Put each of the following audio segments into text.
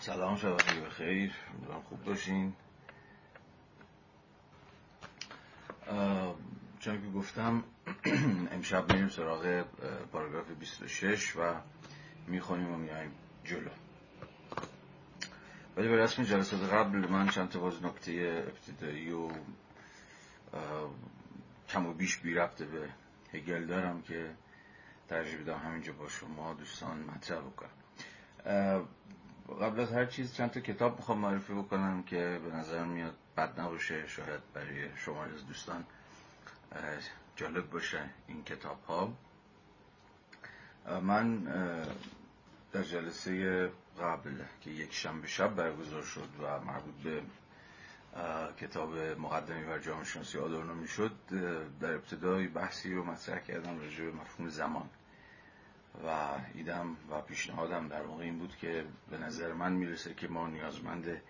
سلام شبکه بخیر خوب باشین. چون که گفتم امشب میریم سراغ پاراگراف 26 و می‌خونیم و میایم جلو. ولی به رسم جلسات قبل من چند تا باز نکته ابتدایی و کم و بیش بی ربطه به هگل دارم که ترجیح بدم همینجا با شما دوستان مطرح بکنم. قبل از هر چیز چند تا کتاب می‌خوام معرفی بکنم که به نظر میاد بد نباشه شاید برای شما از دوستان جالب باشه این کتاب ها من در جلسه قبل که یک شنبه شب برگزار شد و مربوط به کتاب مقدمی بر جامعه شناسی آدورنو می‌شد در ابتدای بحثی رو مطرح کردم راجع به مفهوم زمان. و ایدم و پیشنهادم در واقع این بود که به نظر من می‌رسه که ما نیازمند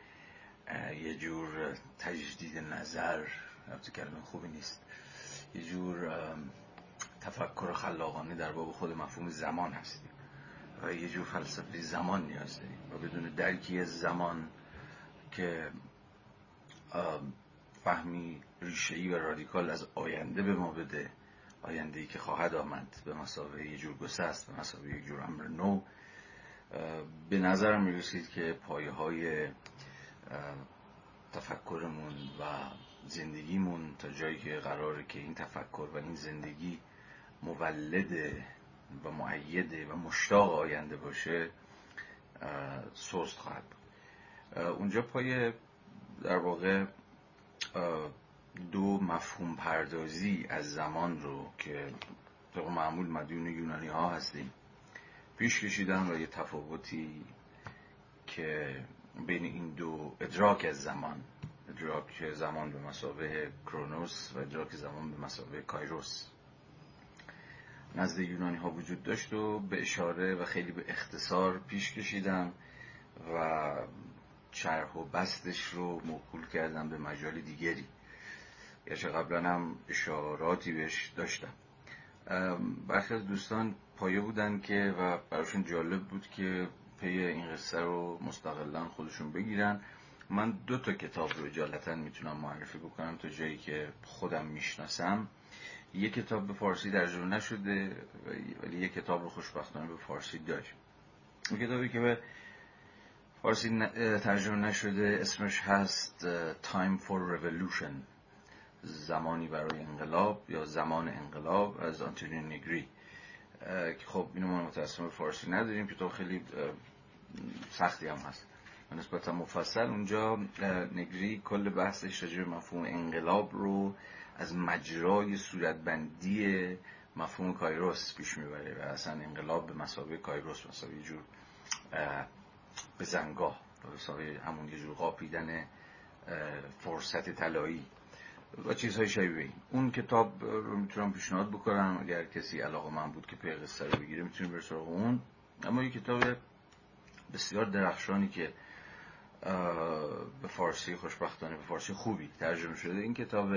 یه جور تجدید نظر البته کلمه خوبی نیست یه جور تفکر خلاقانه در باب خود مفهوم زمان هستیم و یه جور فلسفه زمان نیاز داریم و بدون درکی زمان که فهمی ریشه‌ای و رادیکال از آینده به ما بده آینده ای که خواهد آمد به مسابقه یه جور گسست به مسابقه یک جور امر نو به نظرم می‌رسید که پایه های تفکرمون و زندگیمون تا جایی که قراره که این تفکر و این زندگی مولد و معیده و مشتاق آینده باشه سست خواهد اونجا پای در واقع دو مفهوم پردازی از زمان رو که طبق معمول مدیون یونانی ها هستیم پیش کشیدن و یه تفاوتی که بین این دو ادراک از زمان ادراک زمان به مسابه کرونوس و ادراک زمان به مسابه کایروس. نزد یونانی ها وجود داشت و به اشاره و خیلی به اختصار پیش کشیدم و چرح و بستش رو موکول کردم به مجال دیگری. گرچه قبلا هم اشاراتی بهش داشتم. برخی از دوستان پایه بودن که و براشون جالب بود که پی این قصه رو مستقلا خودشون بگیرن. من دو تا کتاب رو اجالتا می‌تونم معرفی بکنم تا جایی که خودم می‌شناسم. یک کتاب به فارسی ترجمه نشده ولی یک کتاب رو خوشبختانه به فارسی داشت اون کتابی که به فارسی ترجمه نشده اسمش هست Time for Revolution. زمانی برای انقلاب یا زمان انقلاب از آنتونی نگری. که خب اینو ما متاسم فارسی نداریم کتاب خیلی سختی هم هست. نسبتا مفصل اونجا نگری کل بحثش راجع مفهوم انقلاب رو از مجرای صورتبندی مفهوم کایروس پیش می‌بره و اصلا انقلاب به مسابقه کایروس مسابقه جور به زنگاه به همون یه جور قاپیدن فرصت طلایی. و چیزهای شبیه اون کتاب رو می‌تونم پیشنهاد بکنم اگر کسی علاقه من بود که پی رو بگیره می‌تونیم بر سراغ اون. اما یه کتاب بسیار درخشانی که به فارسی خوشبختانه به فارسی خوبی ترجمه شده. این کتاب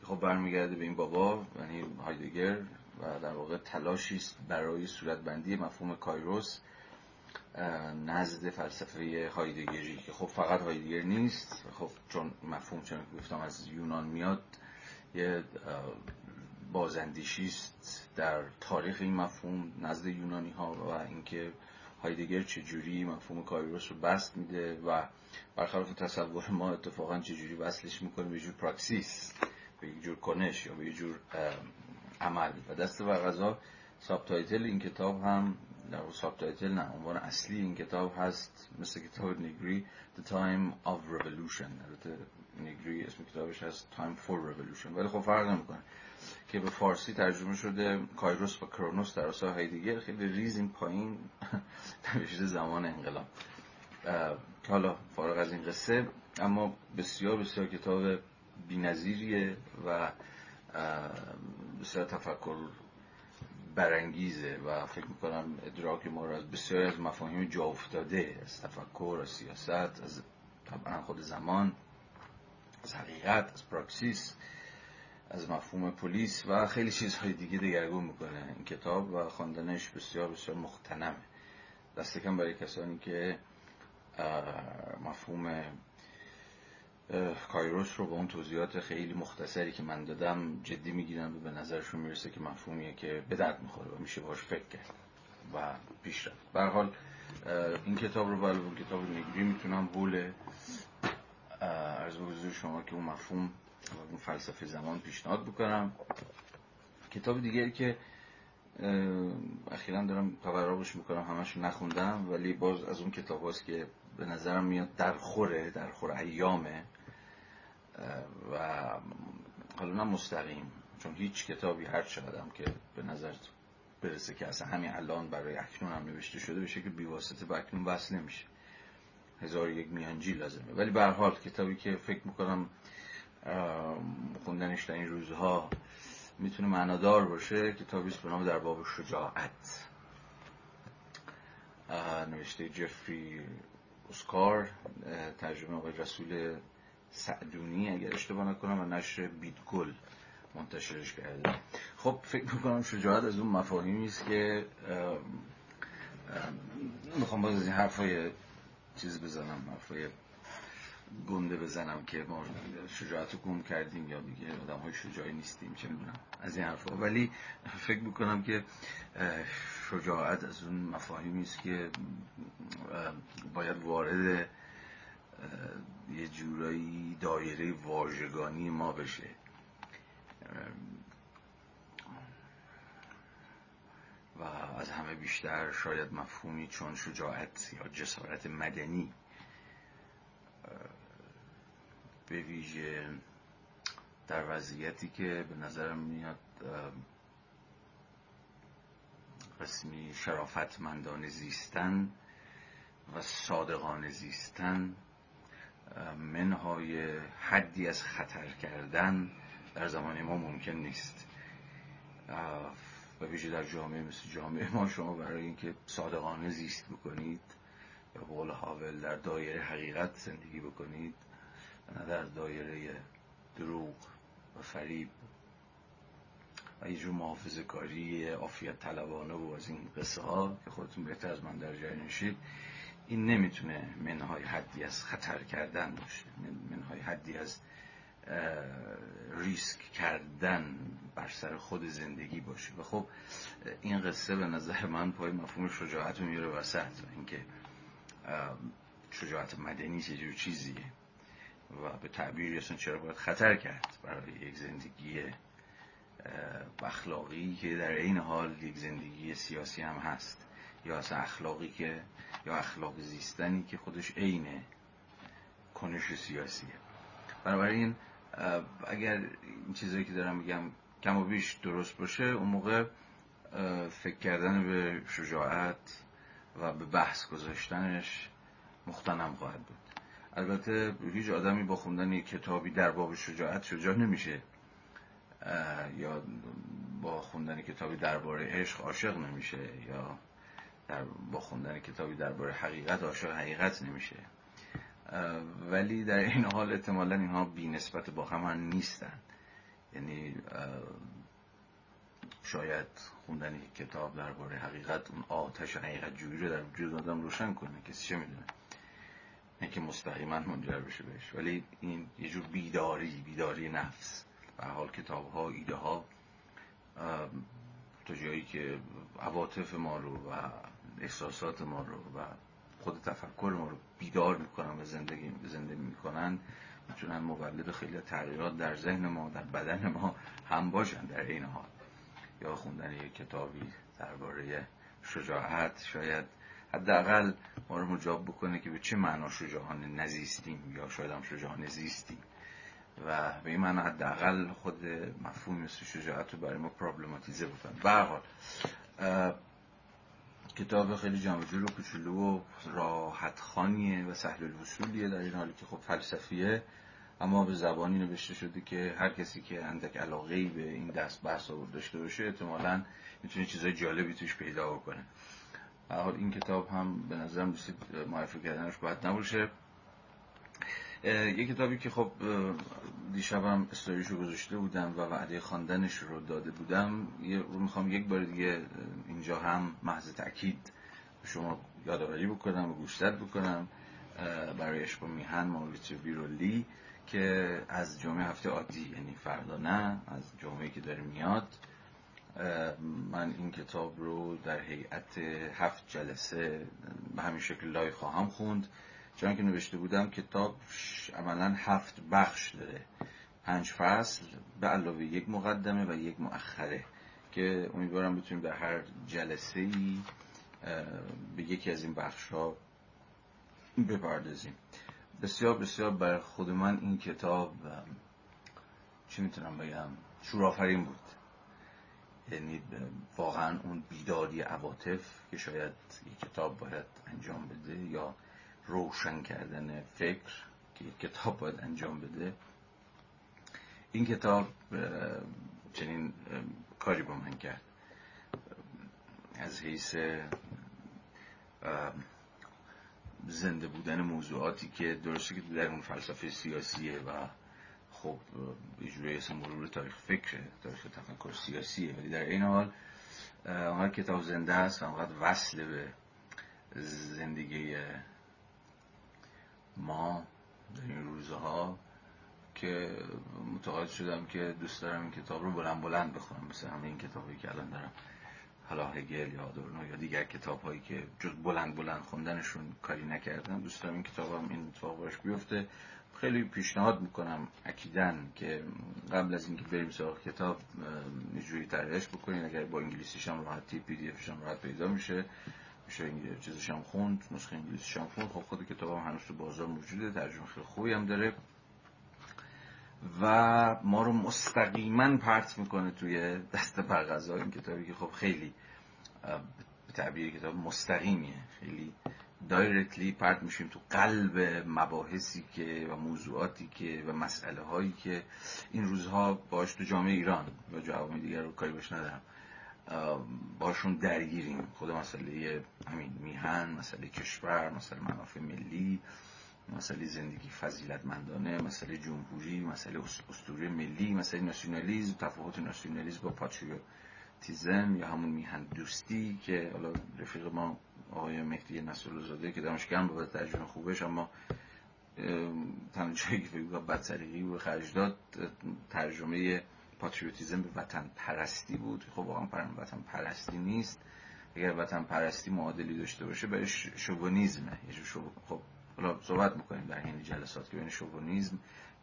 که خب برمیگرده به این بابا یعنی هایدگر و در واقع تلاشی است برای صورتبندی مفهوم کایروس. نزد فلسفه هایدگری که خب فقط هایدگر نیست. خب چون مفهوم چون گفتم از یونان میاد یه بازندیشی است در تاریخ این مفهوم نزد یونانی ها و اینکه هایدگر چجوری مفهوم کایروس رو بسط میده و برخلاف تصور ما اتفاقا چجوری وصلش می‌کنه به جور پراکسیس به جور کنش یا به جور عمل. و دست و غذا subtitle این کتاب هم در subtitle نه. عنوان اصلی این کتاب هست مثل کتاب Negri The Time of Revolution. البته Negri اسم کتابش هست Time for Revolution. ولی خب فرق نمی‌کنه. که به فارسی ترجمه شده کایروس و کرونوس در اصلا هایدگر خیلی ریز این پایین. نوشته زمان انقلاب. که حالا فارغ از این قصه اما بسیار بسیار کتاب بینظیریه و بسیار تفکر برانگیزه و فکر می‌کنم ادراک ما را از بسیاری از مفاهیم جا افتاده از تفکر از سیاست از طبعا خود زمان از حقیقت از پراکسیس از مفهوم پلیس و خیلی چیزهای دیگه دگرگون می‌کنه. این کتاب و خواندنش بسیار بسیار مختنمه. دست کم برای کسانی که مفهوم کایروس رو با اون توضیحات خیلی مختصری که من دادم جدی می‌گیرن و به نظرشون می‌رسه که مفهومیه که به درد می‌خوره و میشه باش فکر کرد و پیش رفت به حال این کتاب رو برای اون کتاب نیگری می‌تونم حول عرض به شما که اون مفهوم و اون فلسفه زمان پیشنهاد بکنم. کتاب دیگری که اخیرا دارم تورابش می‌کنم همش نخوندم ولی باز از اون کتاب هاست که به نظرم میاد در خوره در خور ایامه. و حالا نه مستقیم چون هیچ کتابی هر چقدرم که به نظر برسه که اصلا همین الان برای اکنون هم نوشته شده بشه که بیواسطه به اکنون بس نمیشه. هزار یک میانجی لازمه. ولی به حال کتابی که فکر می‌کنم خوندنش در این روزها می‌تونه معنادار باشه کتابی است به نام در باب شجاعت. نوشته جفری اسکار ترجمه آقای رسول سعدونی اگر اشتباه نکنم و نشر بیتگل منتشرش کرده. خب فکر می‌کنم شجاعت از اون مفاهیمی است که می‌خوام باز از این حرفای چیز بزنم حرفای گنده بزنم که ما شجاعت رو گم کردیم یا دیگه آدم های شجاعی نیستیم چه می‌دونم از این حرفا. ولی فکر می‌کنم که شجاعت از اون مفاهیمی است که باید وارد یه جورایی دایره واژگانی ما بشه. و از همه بیشتر شاید مفهومی چون شجاعت یا جسارت مدنی به ویژه در وضعیتی که به نظرم میاد قسمی شرافتمندان زیستن و صادقان زیستن منهای حدی از خطر کردن در زمان ما ممکن نیست. و ویژه در جامعه مثل جامعه ما شما برای اینکه صادقانه زیست بکنید یا قول حاول در دایره حقیقت زندگی بکنید نه در دایره دروغ و فریب و یه جور محافظه کاری آفیت طلبانه و از این قصه ها که خودتون بهتر از من در نشید این نمی‌تونه منهای حدی از خطر کردن باشه. منهای حدی از ریسک کردن بر سر خود زندگی باشه. و خب این قصه به نظر من پای مفهوم شجاعت رو میره وسط. اینکه شجاعت مدنی چه جور چیزیه و به تعبیری اصلا چرا باید خطر کرد برای یک زندگی اخلاقی که در این حال یک زندگی سیاسی هم هست یا اصلا اخلاقی که یا اخلاق زیستنی که خودش عین کنش سیاسیه. بنابراین اگر این چیزایی که دارم میگم کم و بیش درست باشه اون موقع فکر کردن به شجاعت و به بحث گذاشتنش مختنم خواهد بود. البته هیچ آدمی با خوندن یک کتابی در باب شجاعت شجاع نمیشه. یا با خوندن کتابی درباره عشق عاشق نمیشه یا در با خوندن کتابی درباره حقیقت عاشق حقیقت نمیشه. ولی در این حال احتمالا اینها بی نسبت با هم نیستن. یعنی شاید خوندن یک کتاب درباره حقیقت اون آتش حقیقت جویی رو در وجود آدم روشن کنه. کسی چه می‌دونه؟ نه که مستقیما منجر بشه بهش. ولی این یه جور بیداری بیداری نفس. به حال کتاب ها ایده ها تا جایی که عواطف ما رو و احساسات ما رو و خود تفکر ما رو بیدار می‌کنن و زندگی زندگی می‌کنن می‌تونن مولد خیلی تغییرات در ذهن ما در بدن ما هم باشن در این حال. یا خوندن یک کتابی درباره شجاعت شاید حداقل ما رو مجاب بکنه که به چه معنا شجاعانه نزیستیم یا شاید هم شجاعانه زیستیم. و به این معنا حداقل خود مفهوم مثل شجاعت رو برای ما پرابلماتیزه بکنه. به کتاب خیلی جمع جور و کوچولو و راحت خانیه و سهل الوصولیه در این حالی که خب فلسفیه. اما به زبانی نوشته شده که هر کسی که اندک علاقه به این دست بحث داشته باشه احتمالا می‌تونه چیزای جالبی توش پیدا بکنه. حال این کتاب هم به نظرم معرفی کردنش باید نباشه. یه کتابی که خب دیشبم استوریشو گذاشته بودم و وعده خواندنش رو داده بودم رو می‌خوام یک بار دیگه اینجا هم محض تاکید شما یادآوری بکنم و گوشزد بکنم برای عشق و میهن ماوریتسیو ویرولی که از جمعه هفته عادی یعنی فردا نه از جمعه که داره میاد. من این کتاب رو در هیئت هفت جلسه به همین شکل لای خواهم خوند. چون که نوشته بودم کتاب عملا هفت بخش داره. پنج فصل به علاوه یک مقدمه و یک مؤخره که امیدوارم بتونیم در هر جلسه ای به یکی از این بخش ها بپردازیم. بسیار بسیار بر خود من این کتاب چی می‌تونم بگم؟ شورافرین بود. یعنی واقعا اون بیداری عواطف که شاید یک کتاب باید انجام بده یا روشن کردن فکر که یک کتاب باید انجام بده. این کتاب چنین کاری با من کرد. از حیث زنده بودن موضوعاتی که درسته که در اون فلسفه سیاسیه و خب یه جوری مرور تاریخ فکره تاریخ تفکر سیاسیه. ولی در این حال آنها کتاب زنده است و وصل به زندگی ما در این روزها که متقاعد شدم که دوست دارم این کتاب رو بلند بلند بخونم. مثل همه این کتابی که الان دارم. حالا هگل یا آدورنو یا دیگر کتاب هایی که جز بلند بلند خوندنشون کاری نکردم. دوست دارم این کتاب هم این اتفاق باش بیفته. خیلی پیشنهاد می‌کنم اکیدن که قبل از اینکه بریم سراغ کتاب جوری ترهش بکنین. اگر با انگلیسیش هم راحتی پی دی افش هم راحت پیدا میشه. میشه چیزش هم خوند نسخه انگلیسیش هم خوند. خب خود کتاب هم هنوز تو بازار موجوده ترجمه خیلی خوبی هم داره. و ما رو مستقیما پرت می‌کنه توی دست برغذا این کتابی که خب خیلی به تعبیر کتاب مستقیمیه. خیلی دایرکتلی پرت میشیم تو قلب مباحثی که و موضوعاتی که و مسئله هایی که این روزها باش تو جامعه ایران. و جوامع دیگر رو کاری باش ندارم. باشون درگیریم. خود مسئله همین میهن مسئله کشور مسئله منافع ملی مسئله زندگی فضیلتمندانه مسئله جمهوری مسئله اسطوره ملی مسئله ناسیونالیسم تفاوت ناسیونالیسم با پاتریوتیزم یا همون میهن دوستی که حالا رفیق ما آقای مهدی نصرالزاده که دانشگاه با ترجمه خوبش اما تنها جایی که فکر بدسریقی و خرج داد ترجمه پاتریوتیزم به وطن پرستی بود. خب واقعا وطن پرستی نیست. اگر وطن پرستی معادلی داشته باشه بهش شوونیزمه. خب حالا صحبت می‌کنیم در این جلسات که بین شوونیزم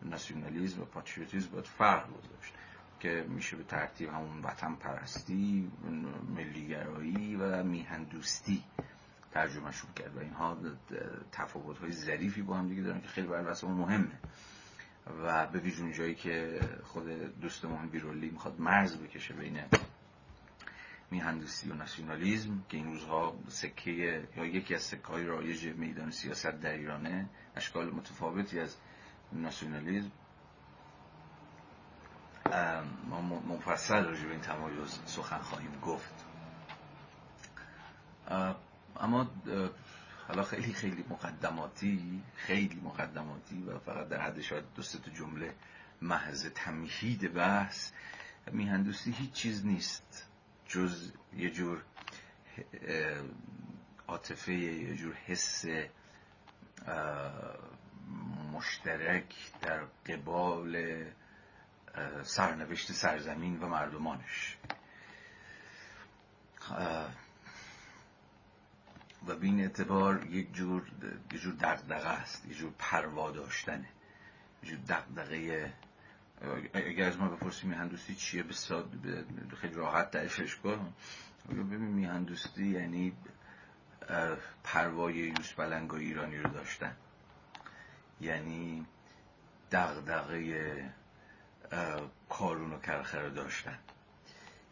ناسیونالیزم و پاتریوتیزم باید فرق گذاشت که میشه به ترتیب همون وطن پرستی ملیگرایی و میهن دوستی ترجمهشون کرد. و اینها تفاوت های ظریفی با هم دیگه دارن که خیلی برای مهمه. و به ویژون جایی که خود دوستمون بیرولی می‌خواد مرز بکشه بین میهندوستی و ناسیونالیزم که این روزها سکه یا یکی از سکه های رایج میدان سیاست در ایرانه اشکال متفاوتی از ناسیونالیزم. ما مفصل راجع به این تمایز سخن خواهیم گفت. اما حالا خیلی خیلی مقدماتی خیلی مقدماتی و فقط در حد شاید دو تا جمله محض تمهید بحث. میهندوستی هیچ چیز نیست. جز یه جور عاطفه یه جور حس مشترک در قبال سرنوشت سرزمین و مردمانش. و به این اعتبار یک جور یک جور دغدغه است یک جور پروا داشتنه. یک جور دغدغه. اگر از ما بپرسیم میهندوستی چیه به خیلی راحت تعریفش کن ببین میهندوستی یعنی پروای یوس بلنگ ایرانی رو داشتن. یعنی دغدغه کارون و کرخه رو داشتن.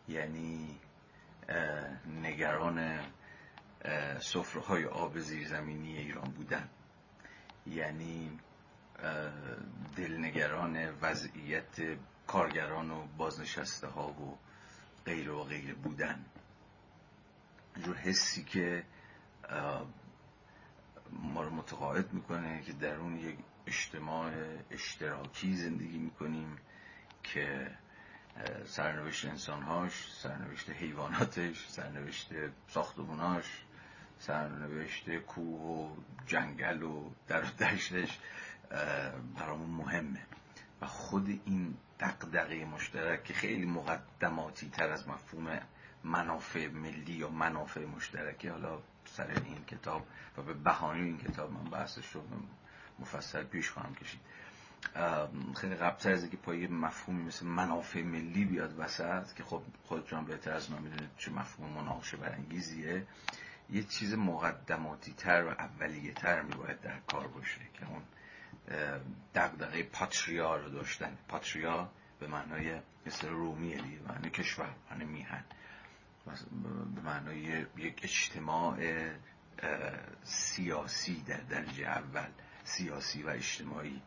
یعنی نگران صفره های آب زیرزمینی ایران بودن. یعنی دلنگران وضعیت کارگران و بازنشسته ها و غیر و غیر بودن. جور حسی که ما رو متقاعد می‌کنه که در اون یک اجتماع اشتراکی زندگی می‌کنیم که سرنوشت انسانهاش سرنوشت حیواناتش سرنوشت ساختموناش سرنوشت کوه و جنگل و در دشتش برامون مهمه. و خود این دقدقه مشترک که خیلی مقدماتی تر از مفهوم منافع ملی یا منافع مشترکه حالا سر این کتاب و به بهانه این کتاب من بحثش رو مفصل پیش خواهم کشید. خیلی قبلتر از اینکه پای مفهومی مثل منافع ملی بیاد وسط که خب خودتون بهتر از من می‌دونید چه مفهوم مناقشه برانگیزیه. یه چیز مقدماتی تر و اولیه تر میباید در کار باشه که اون دقدقه پاتریا رو داشتن. پاتریا به معنای مثل رومیه دیگه معنی کشور معنی میهن. به معنای یک اجتماع سیاسی در درجه اول سیاسی و اجتماعی.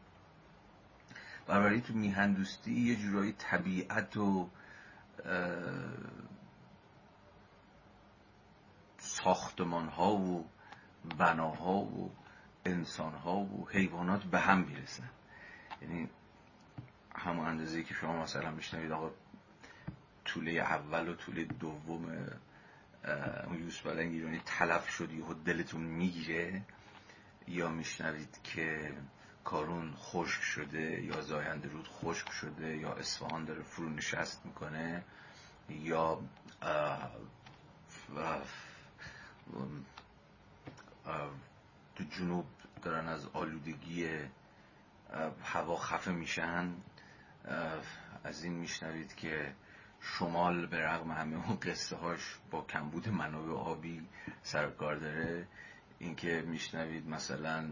برای تو میهن دوستی یه جورایی طبیعت و ساختمان ها و بناها و انسان ها و حیوانات به هم می‌رسن. یعنی همون اندازه که شما مثلا میشنوید آقا طوله اول و طوله دوم اون یوسف ایرانی تلف شدی و دلتون می‌گیره. یا میشنوید که کارون خشک شده یا زاینده رود خشک شده یا اصفهان داره فرو نشست می‌کنه یا تو جنوب دارن از آلودگی هوا خفه میشن. از این میشنوید که شمال به رغم همه اون قصه هاش با کمبود منابع آبی سرکار داره. اینکه میشنوید مثلا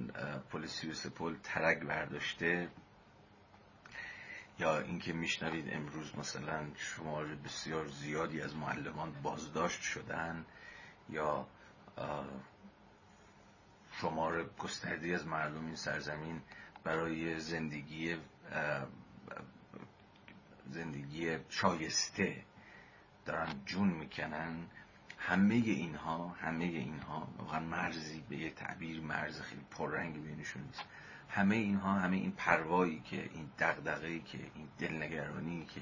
پلیسی و ترک برداشته. یا اینکه میشنوید امروز مثلا شمار بسیار زیادی از معلمان بازداشت شدن. یا شمار گستردی از مردم این سرزمین برای زندگی زندگی شایسته دارن جون می‌کنن. همه اینها همه اینها واقعا مرزی به یه تعبیر مرز خیلی پررنگ بینشون نیست. همه اینها همه این پروایی که این دغدغه‌ای که این دلنگرانی که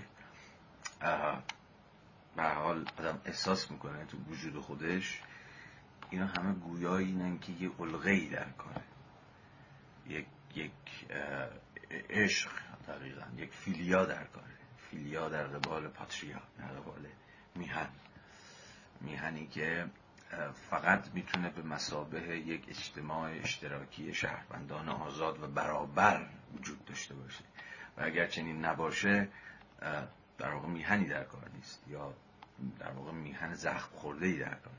به حال آدم احساس می‌کنه تو وجود خودش اینا همه گویایی اینن که یه علغه در کاره یک یک عشق دقیقا یک فیلیا در کاره فیلیا در قبال پاتریا در قبال میهن. میهنی که فقط می‌تونه به مسابه یک اجتماع اشتراکی شهروندان آزاد و برابر وجود داشته باشه. و اگر چنین نباشه در واقع میهنی در کار نیست. یا در واقع میهن زخم خورده ای در کار.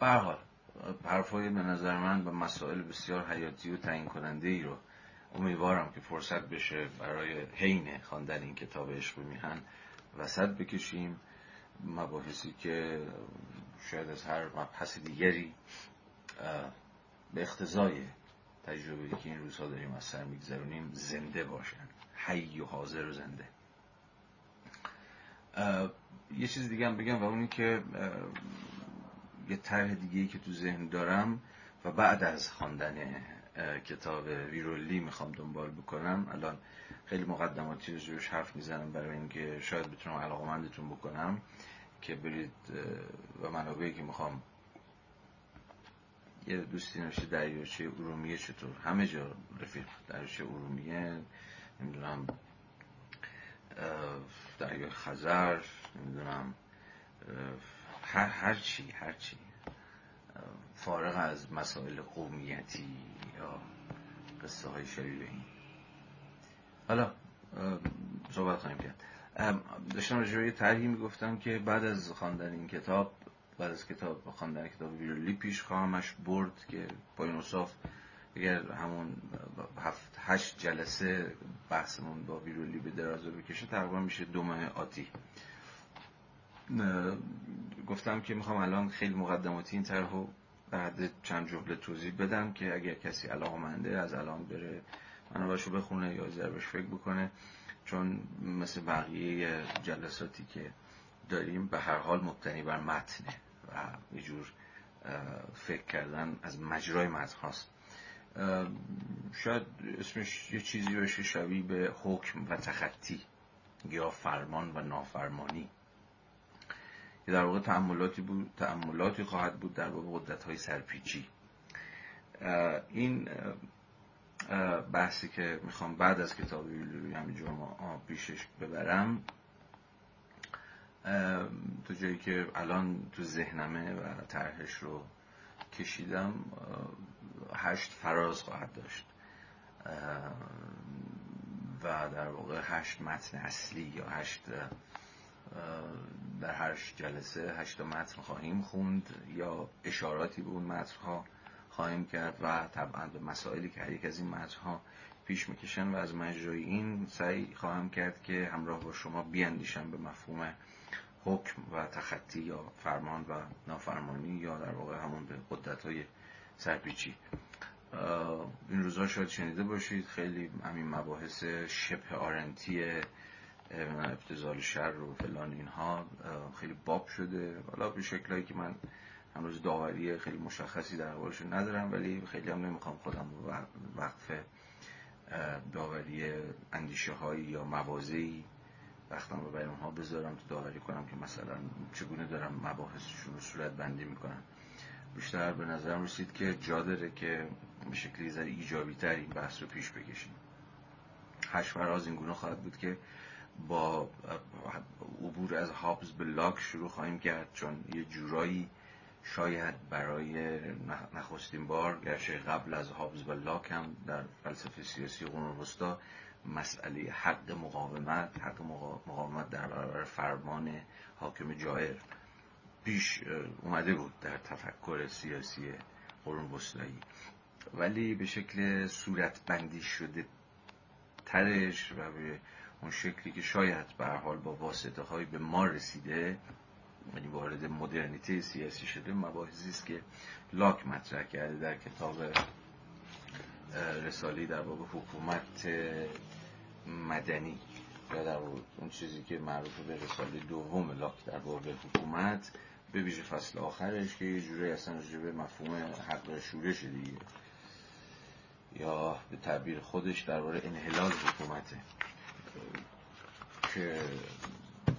برحال حرفای به نظر من به مسائل بسیار حیاتی و تعیین کننده ای رو امیدوارم که فرصت بشه برای حین خواندن این کتاب عشق میهن وسط بکشیم. مباحثی که شاید از هر مبحث دیگری به اقتضای تجربه که این روزها داریم از سر میگذرونیم زنده باشن. حی و حاضر و زنده. یه چیز دیگه هم بگم و اونی که یه طرح دیگه که تو ذهن دارم و بعد از خواندن کتاب ویرولی می‌خوام دنبال بکنم. الان خیلی مقدماتی روش حرف می‌زنم برای اینکه شاید بتونم علاقمندتون بکنم که برید و منابعی که می‌خوام. یه دوستی نوشته دریاچه ارومیه چطور؟ همه جا رفیق دریاچه ارومیه. نمی‌دونم دریای خزر. نمی‌دونم هر هر چی هر چی. فارغ از مسائل قومیتی یا قصه های شبیه این. حالا صحبت خواهیم کرد. داشتم راجع یه طرحی می‌گفتم که بعد از خواندن این کتاب بعد از کتاب خواندن کتاب ویرولی پیش خواهمش برد که پایین اصاف اگر همون هفت هشت جلسه بحثمون با ویرولی به درازه بکشه تقریبا میشه دو ماه آتی. گفتم که می‌خوام الان خیلی مقدماتی این طرح رو بعد چند جمله توضیح بدم که اگر کسی علاقمنده از الان بره منابعشو بخونه یا ضربش فکر بکنه چون مثل بقیه جلساتی که داریم به هر حال مبتنی بر متنه و یه جور فکر کردن از مجرای متن هاست. شاید اسمش یه چیزی باشه شبیه به حکم و تخطی یا فرمان و نافرمانی. که در واقع تعملاتی بود تعملاتی خواهد بود در واقع قدرت های سرپیچی این بحثی که می‌خوام بعد از کتاب همینجا ما پیشش ببرم تو جایی که الان تو ذهنمه و طرحش رو کشیدم هشت فراز خواهد داشت. و در واقع هشت متن اصلی یا هشت در هر جلسه هشت متن خواهیم خوند یا اشاراتی به اون متن ها خواهیم کرد و طبعا به مسائلی که هر یک از این متن ها پیش می‌کشن و از مجرای این سعی خواهم کرد که همراه با شما بیاندیشم به مفهوم حکم و تخطی یا فرمان و نافرمانی یا در واقع همون به قدرت های سرپیچی این روزها شاید شنیده باشید خیلی همین مباحث شبه آرنتی ابتزال شر و فلان اینها خیلی باب شده. حالا به شکلهایی که من هنوز داوری خیلی مشخصی در حوالشون ندارم ولی خیلی هم نمی‌خوام خودم وقف داوری اندیشه هایی یا موازهی وقتم رو اونها بذارم تو داوری کنم که مثلا چگونه دارم مباحثشون رو صورت بندی می‌کنم بیشتر به نظرم رسید که جا داره که به شکلی زر ایجابی تر این بحث رو پیش بکشیم. هشت فراز این گونه خواهد بود که با عبور از هابز به لاک شروع خواهیم کرد چون یه جورایی شاید برای نخستین بار گرچه قبل از هابز و لاک هم در فلسفه سیاسی قرون وسطا مسئله حق مقاومت حق مقاومت در برابر فرمان حاکم جائر پیش اومده بود در تفکر سیاسی قرون وسطایی. ولی به شکل صورت بندی شده ترش و به اون شکلی که شاید به حال با واسطه های به ما رسیده یعنی وارد مدرنیته سیاسی شده مباحثی است که لاک مطرح کرده در کتاب رسالی در باب حکومت مدنی یا در اون چیزی که معروف به رساله دوم لاک در باب حکومت به ویژه فصل آخرش که یه جوری اصلا به مفهوم حق شورش دیگه یا به تعبیر خودش درباره انحلال حکومته. که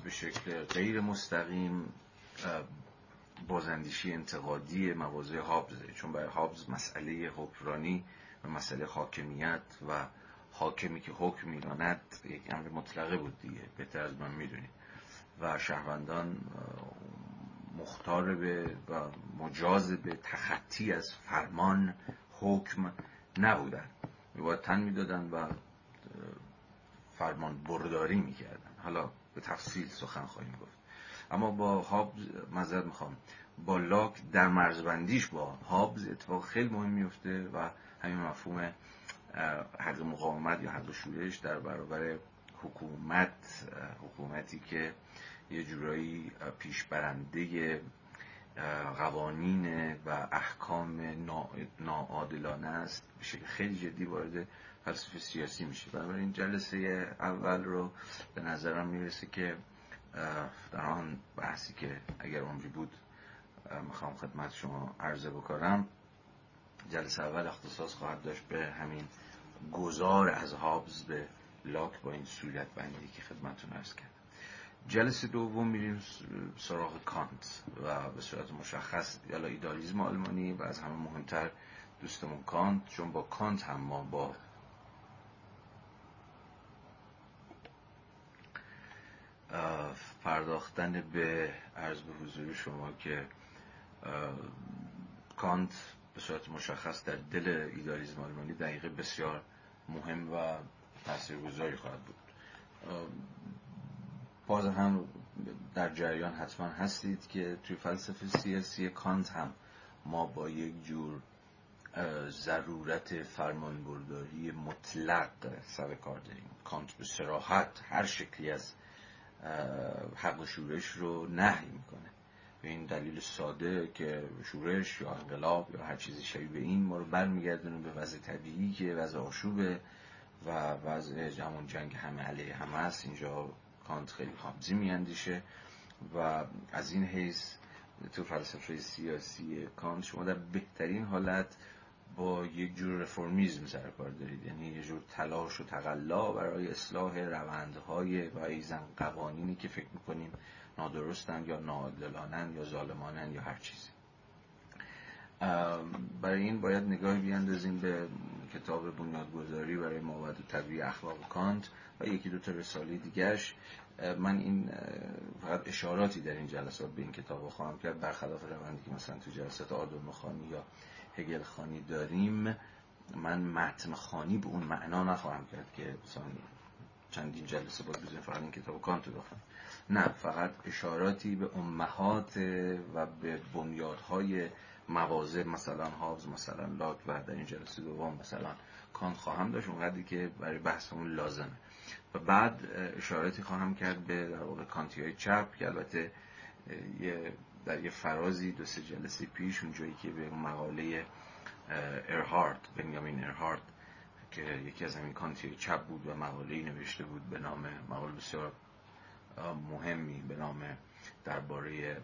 به شکل غیر مستقیم بازندیشی انتقادی موازه هابزه چون برای هابز مسئله حکمرانی و مسئله حاکمیت و حاکمی که حکم میراند یک امر مطلقه بود دیگه بهتر از من می‌دونید. و شهروندان مختار به و مجاز به تخطی از فرمان حکم نبودن. باید تن می‌دادن و فرمان برداری می‌کردن حالا به تفصیل سخن خواهیم گفت. اما با هابز مذر می‌خوام با لاک در مرزبندیش با هابز اتفاق خیلی مهم میفته و همین مفهوم حق مقاومت یا حق شورش در برابر حکومت حکومتی که یه جورایی پیشبرنده قوانین و احکام ناعادلانه است به خیلی جدی وارد فلسفه سیاسی میشه. بنابراین جلسه اول رو به نظرم می‌رسه که در آن بحثی که اگر عمری بود می‌خوام خدمت شما عرضه بکنم. جلسه اول اختصاص خواهد داشت به همین گذار از هابز به لاک با این صورت بندی که خدمتون ارز کرد جلسه دوم میریم سراغ کانت و به صورت مشخص یالا ایدالیزم آلمانی و از همه مهمتر دوستمون کانت چون با کانت هم ما با پرداختن به عرض به حضور شما که کانت به صورت مشخص در دل ایدالیزم آلمانی دقیقه بسیار مهم و تاثیرگذاری خواهد بود. باز هم در جریان حتما هستید که توی فلسفه سیاسی کانت هم ما با یک جور ضرورت فرمانبرداری مطلق سر کار داریم. کانت به سراحت هر شکلی از حق شورش رو نهی می‌کنه. به این دلیل ساده که شورش یا انقلاب یا هر چیزی شبیه به این ما رو برمیگردونه به وضع طبیعی که وضع آشوبه و وضع جمعون جنگ همه علیه همه است. اینجا کانت خیلی حابزی میاندیشه و از این حیث تو فلسفه سیاسی کانت شما در بهترین حالت با یک جور رفرمیزم سر کار دارید. یعنی یه جور تلاش و تقلا برای اصلاح روندهای و ایزن قوانینی که فکر می‌کنیم نادرستن یا ناعادلانن یا ظالمانن یا هر چیزی. برای این باید نگاهی بیاندازیم به کتاب بنیادگذاری برای و طبیعی اخلاق کانت و یکی دو تا رساله دیگرش من این فقط اشاراتی در این جلسات به این کتاب خواهم کرد برخلاف روندی که مثلا تو جلسات آدم خانی یا هگل خانی داریم من متن خانی به اون معنا نخواهم کرد که مثلا چندین جلسه باید بزنیم فقط این کتاب کانت رو نه فقط اشاراتی به امهات و به بنیادهای مواضع مثلا هاوز مثلا لاک و در این جلسه دوم مثلا کانت خواهم داشت اونقدری که برای بحثمون لازمه. و بعد اشاراتی خواهم کرد به در واقع کانتی های چپ که البته یه در یه فرازی دو سه جلسه پیش اونجایی که به مقاله ارهارت بنیامین ارهارت که یکی از همین کانتی چپ بود و مقاله نوشته بود به نام مقاله بسیار مهمی به نام درباره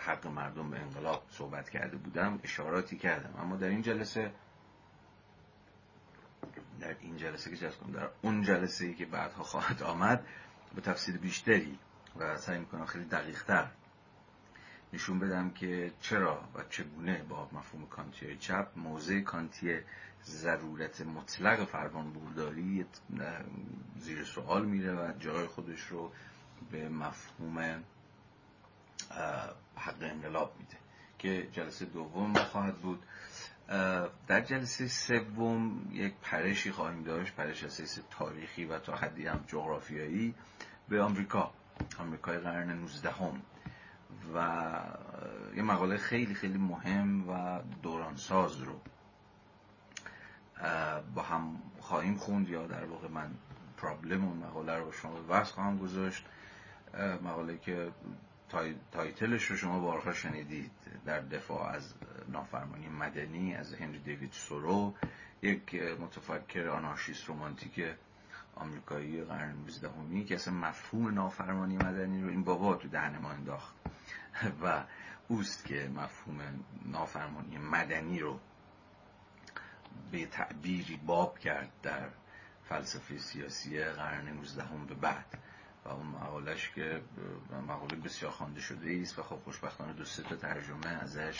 حق مردم به انقلاب صحبت کرده بودم اشاراتی کردم. اما در این جلسه در این جلسه که کنم در اون جلسه ای که بعدها خواهد آمد به تفصیل بیشتری و سعی می‌کنم خیلی دقیقتر نشون بدم که چرا و چگونه با مفهوم کانتی چپ موضع کانتی ضرورت مطلق فرمان برداری زیر سوال میره و جای خودش رو به مفهوم حق انقلاب میده که جلسه دوم خواهد بود. در جلسه سوم یک پرشی خواهیم داشت پرش اساس تاریخی و تا حدی هم جغرافیایی به آمریکا. آمریکای قرن 19 هم و یه مقاله خیلی خیلی مهم و دورانساز رو با هم خواهیم خوند یا در واقع من پرابلم اون مقاله رو با شما به خواهم گذاشت. مقاله که تایتلش رو شما بارها شنیدید در دفاع از نافرمانی مدنی از هنری دیوید سورو یک متفکر آنارشیست رومانتیک آمریکایی قرن 19 که اصلا مفهوم نافرمانی مدنی رو این بابا تو دهن ما انداخت. و اوست که مفهوم نافرمانی مدنی رو به تعبیری باب کرد در فلسفه سیاسی قرن 19 به بعد. و اون مقالش که مقاله بسیار خوانده شده است و خب خوشبختانه دو سه تا ترجمه ازش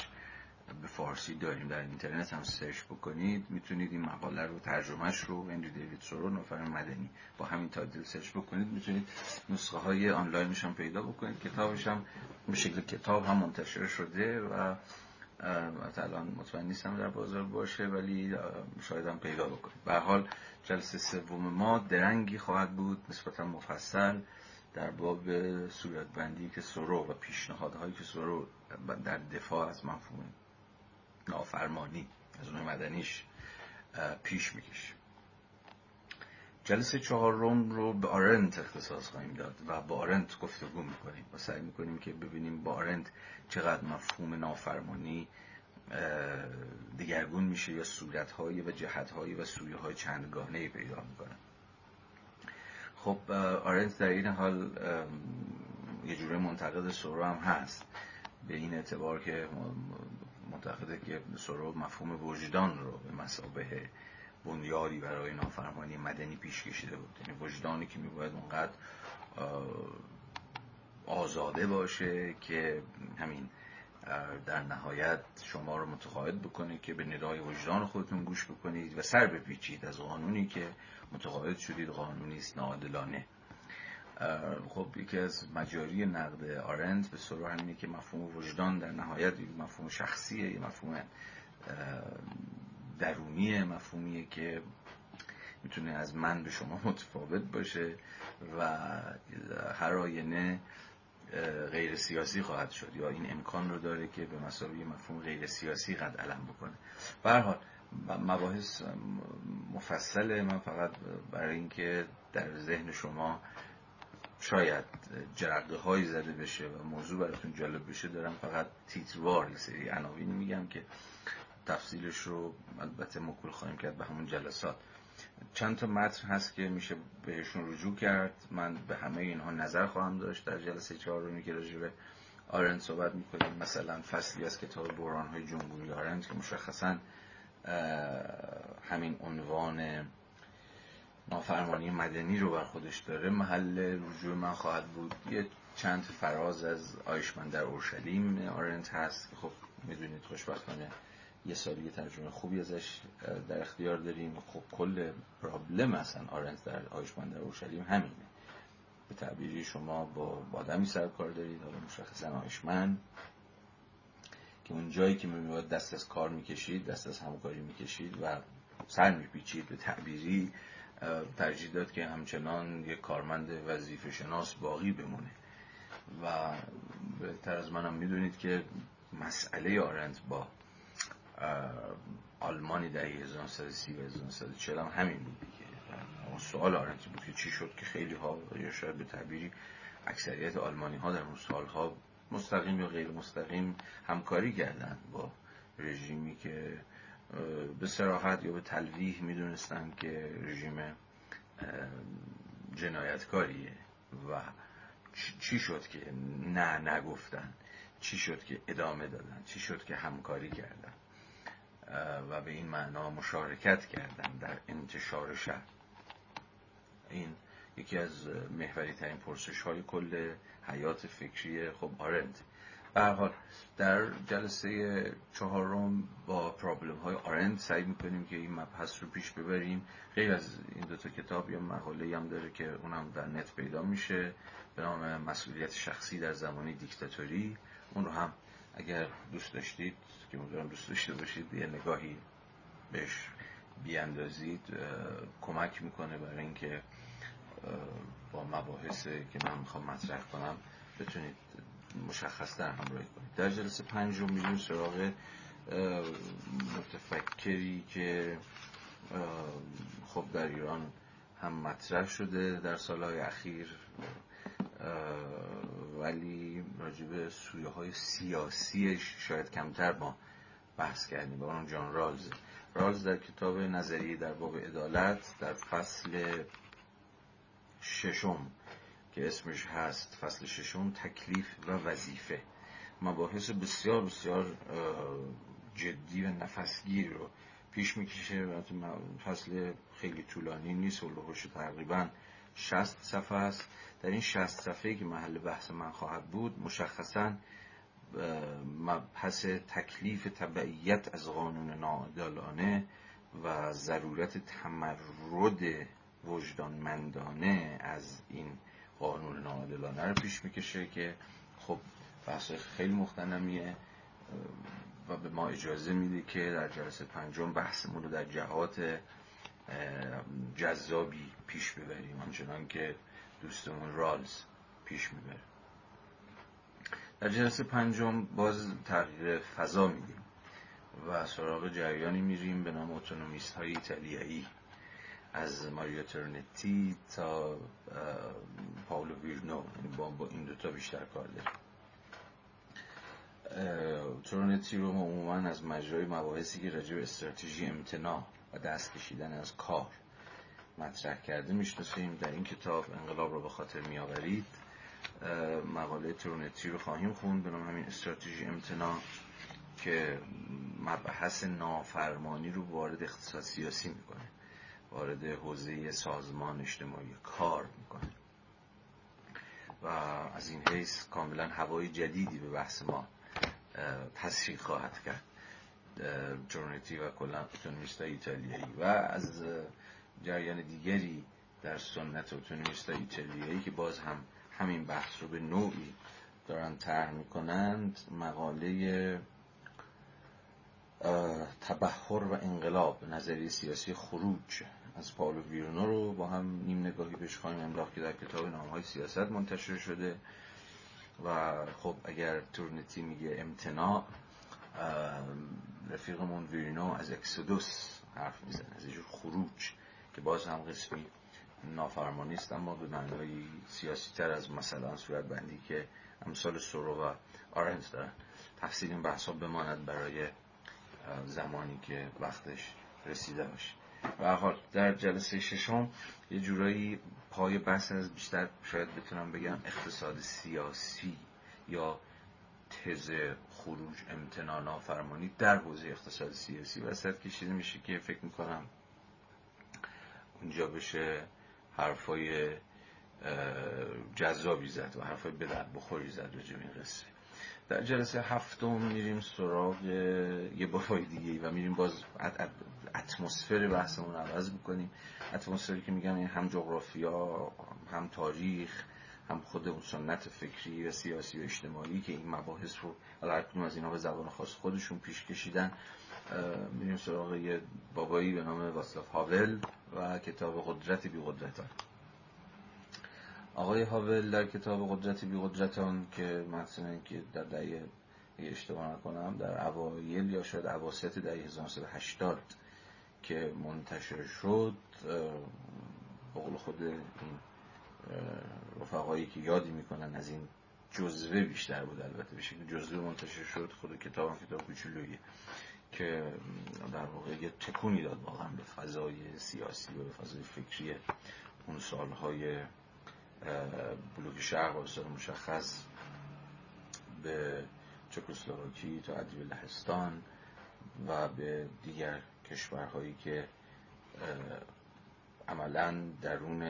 به فارسی داریم در اینترنت هم سرچ بکنید. می‌تونید این مقاله رو ترجمهش رو هنری دیوید سورو نفر مدنی با همین title search بکنید. می‌تونید نسخه های آنلاینش هم پیدا بکنید. کتابش هم به شکل کتاب هم منتشر شده و الان مطمئن نیستم در بازار باشه ولی شاید هم پیدا بکنید. به حال جلسه سوم ما درنگی خواهد بود نسبتا مفصل در باب صورتبندی که سرو و پیشنهادهایی که سرو در دفاع از مفهوم نافرمانی. از اون مدنیش پیش می‌کشه جلسه چهارم رو به آرنت اختصاص خواهیم داد و با آرنت گفتگو می‌کنیم و سعی می‌کنیم که ببینیم با آرنت چقدر مفهوم نافرمانی دگرگون میشه یا صورتهایی و جهتهایی و سویه های چندگانه پیدا می‌کنه. خب آرنت در این حال یه جوره منتقد سورو هم هست. به این اعتبار که معتقده که سورو مفهوم وجدان رو به مسابه بنیادی برای نافرمانی مدنی پیش کشیده بود. یعنی وجدانی که میباید اونقدر آزاده باشه که همین در نهایت شما رو متقاعد بکنه که به ندای وجدان خودتون گوش بکنید و سر بپیچید از قانونی که متقاعد شدید. قانونی است ناعادلانه. خب یکی از مجاری نقد آرند به سرو همینه که مفهوم وجدان در نهایت یک مفهوم شخصیه یه مفهوم درونی مفهومیه که می‌تونه از من به شما متفاوت باشه و هر آینه غیر سیاسی خواهد شد یا این امکان رو داره که به مسابقه مفهوم غیر سیاسی قد علم بکنه. حال مباحث مفصله. من فقط برای اینکه در ذهن شما شاید جرقه هایی زده بشه و موضوع براتون جالب بشه دارم فقط تیتروار یه سری عناوینی میگم که تفصیلش رو البته مکول خواهیم کرد به همون جلسات. چند تا متن هست که میشه بهشون رجوع کرد. من به همه اینها نظر خواهم داشت. در جلسه چهارمی که راجع به آرند صحبت می‌کنیم مثلا فصلی از کتاب بوران های جمهوری آرند که مشخصا همین عنوان نافرمانی مدنی رو بر خودش داره. محل رجوع من خواهد بود. یه چند فراز از آیشمن در اورشلیم آرنت هست خب می‌دونید خوشبختانه یه سالی ترجمه خوبی ازش در اختیار داریم. خب کل پرابلم اصلا آرنت در آیشمن در اورشلیم همینه. به تعبیری شما با آدمی سر کار دارید حالا مشخصا آیشمن که اون جایی که میباید دست از کار می‌کشید دست از همکاری می‌کشید و سر میپیچید به تعبیری. ترجیح داد که همچنان یک کارمند وظیفه شناس باقی بمونه. و بهتر از منم می‌دونید که مسئله آرنت با آلمانی در 1930 و 1940 هم همین بود دیگه. سوال آرنت بود که چی شد که خیلی ها یا شاید به تعبیری اکثریت آلمانی ها در اون سالها مستقیم یا غیر مستقیم همکاری کردن با رژیمی که به سراحت یا به تلویح می‌دونستن که رژیم جنایتکاریه و چی شد که نه نگفتن؟ چی شد که ادامه دادن؟ چی شد که همکاری کردن؟ و به این معنا مشارکت کردن در انتشار شهر. این یکی از محوری ترین پرسش های کل حیات فکری خب آرند حال در جلسه چهارم با پرابلم های آرند سعی می‌کنیم که این مبحث رو پیش ببریم. غیر از این دوتا کتاب یا مقاله هم داره که اونم در نت پیدا میشه به نام مسئولیت شخصی در زمانی دیکتاتوری. اون رو هم اگر دوست داشتید که امیدوارم دوست داشته باشید یه نگاهی بهش بیاندازید کمک می‌کنه برای اینکه با مباحث که من می‌خوام مطرح کنم بتونید مشخص در همراهی کنید در جلسه پنج رو میریم سراغ متفکری که خب در ایران هم مطرح شده در سالهای اخیر ولی راجب سویه های سیاسیش شاید کمتر ما بحث کردیم. با اون جان رالز. رالز در کتاب نظریه در باب عدالت در فصل ششم که اسمش هست فصل ششم تکلیف و وظیفه. مباحث بسیار بسیار جدی و نفسگیر رو پیش می‌کشه فصل خیلی طولانی نیست و تقریبا 60 صفحه است. در این 60 صفحه که محل بحث من خواهد بود مشخصا مبحث تکلیف تبعیت از قانون ناعادلانه و ضرورت تمرد وجدانمندانه از این قانون ناعادلانه رو پیش می‌کشه که خب بحث خیلی مختنمیه و به ما اجازه میده که در جلسه پنجم بحثمون رو در جهات جذابی پیش ببریم. آنچنان که دوستمون رالز پیش می‌بره. در جلسه پنجم باز تغییر فضا میدیم و سراغ جریانی میریم به نام اتونومیست های ایتالیایی. از ماریا ترنتی تا پاولو ویرنو. یعنی با, با این دوتا بیشتر کار داریم. ترنتی رو ما عموما از مجرای مباحثی که راجع به استراتژی امتناع و دست کشیدن از کار مطرح کرده می‌شناسیم. در این کتاب انقلاب رو به خاطر میآورید. مقاله ترونتی رو خواهیم خوند. به همین استراتژی امتناع که مبحث نافرمانی رو وارد اقتصاد سیاسی می‌کنه. وارد حوزه سازمان اجتماعی کار می‌کنه. و از این حیث کاملا هوای جدیدی به بحث ما تسریع خواهد کرد. ترونیتی و کلا اتونومیست ایتالیایی و از جریان دیگری در سنت اتونومیست ایتالیایی که باز هم همین بحث رو به نوعی دارن طرح می‌کنند مقاله تبهر و انقلاب نظریه سیاسی خروج. از پاولو ویرونو رو با هم نیم نگاهی بهش خواهیم انداخت که در کتاب نامهای سیاست منتشر شده. و خب اگر تورنتی میگه امتناع رفیقمون ویرینو از اکسودوس حرف می‌زنه. از اینجور خروج که باز هم قسمی نافرمانی است اما به معنای سیاسی تر از مثلا صورت بندی که امثال سورو و آرنز دارن. تفصیل این بحثا بماند برای زمانی که وقتش رسیده باشه. و حال در جلسه ششم یه جورایی پای بحث از بیشتر شاید بتونم بگم اقتصاد سیاسی یا تز خروج امتنان نافرمانی در حوزه اقتصاد سیاسی وسط کشیده میشه که فکر می‌کنم اونجا بشه حرفای جذابی زد و حرفای به بخوری زد راجع این قصه. در جلسه هفتم میریم سراغ یه بابای دیگه و میریم باز اتمسفر بحثمون عوض می‌کنیم. اتمسفری که میگم هم جغرافیا هم تاریخ هم خود اون سنت فکری و سیاسی و اجتماعی که این مباحث رو هر از اینا به زبان خاص خودشون پیش کشیدن. میریم سراغ یه بابایی به نام واسلاف هاول و کتاب قدرت بی قدرتان آقای هاول در کتاب قدرت بی قدرتان که مثلا که در دهه اشتباه نکنم در اوایل یا شاید اواسط دهه 1980 که منتشر شد بقول خود این رفقایی که یادی می‌کنن از این جزوه بیشتر بود البته به شکل جزوه منتشر شد خود کتاب هم کتاب کوچولویه که در واقع یه تکونی داد واقعا به فضای سیاسی و به فضای فکری اون سالهای بلوک شرق و مشخص به چکسلواکی تا ادیب لهستان و به دیگر کشورهایی که عملا درون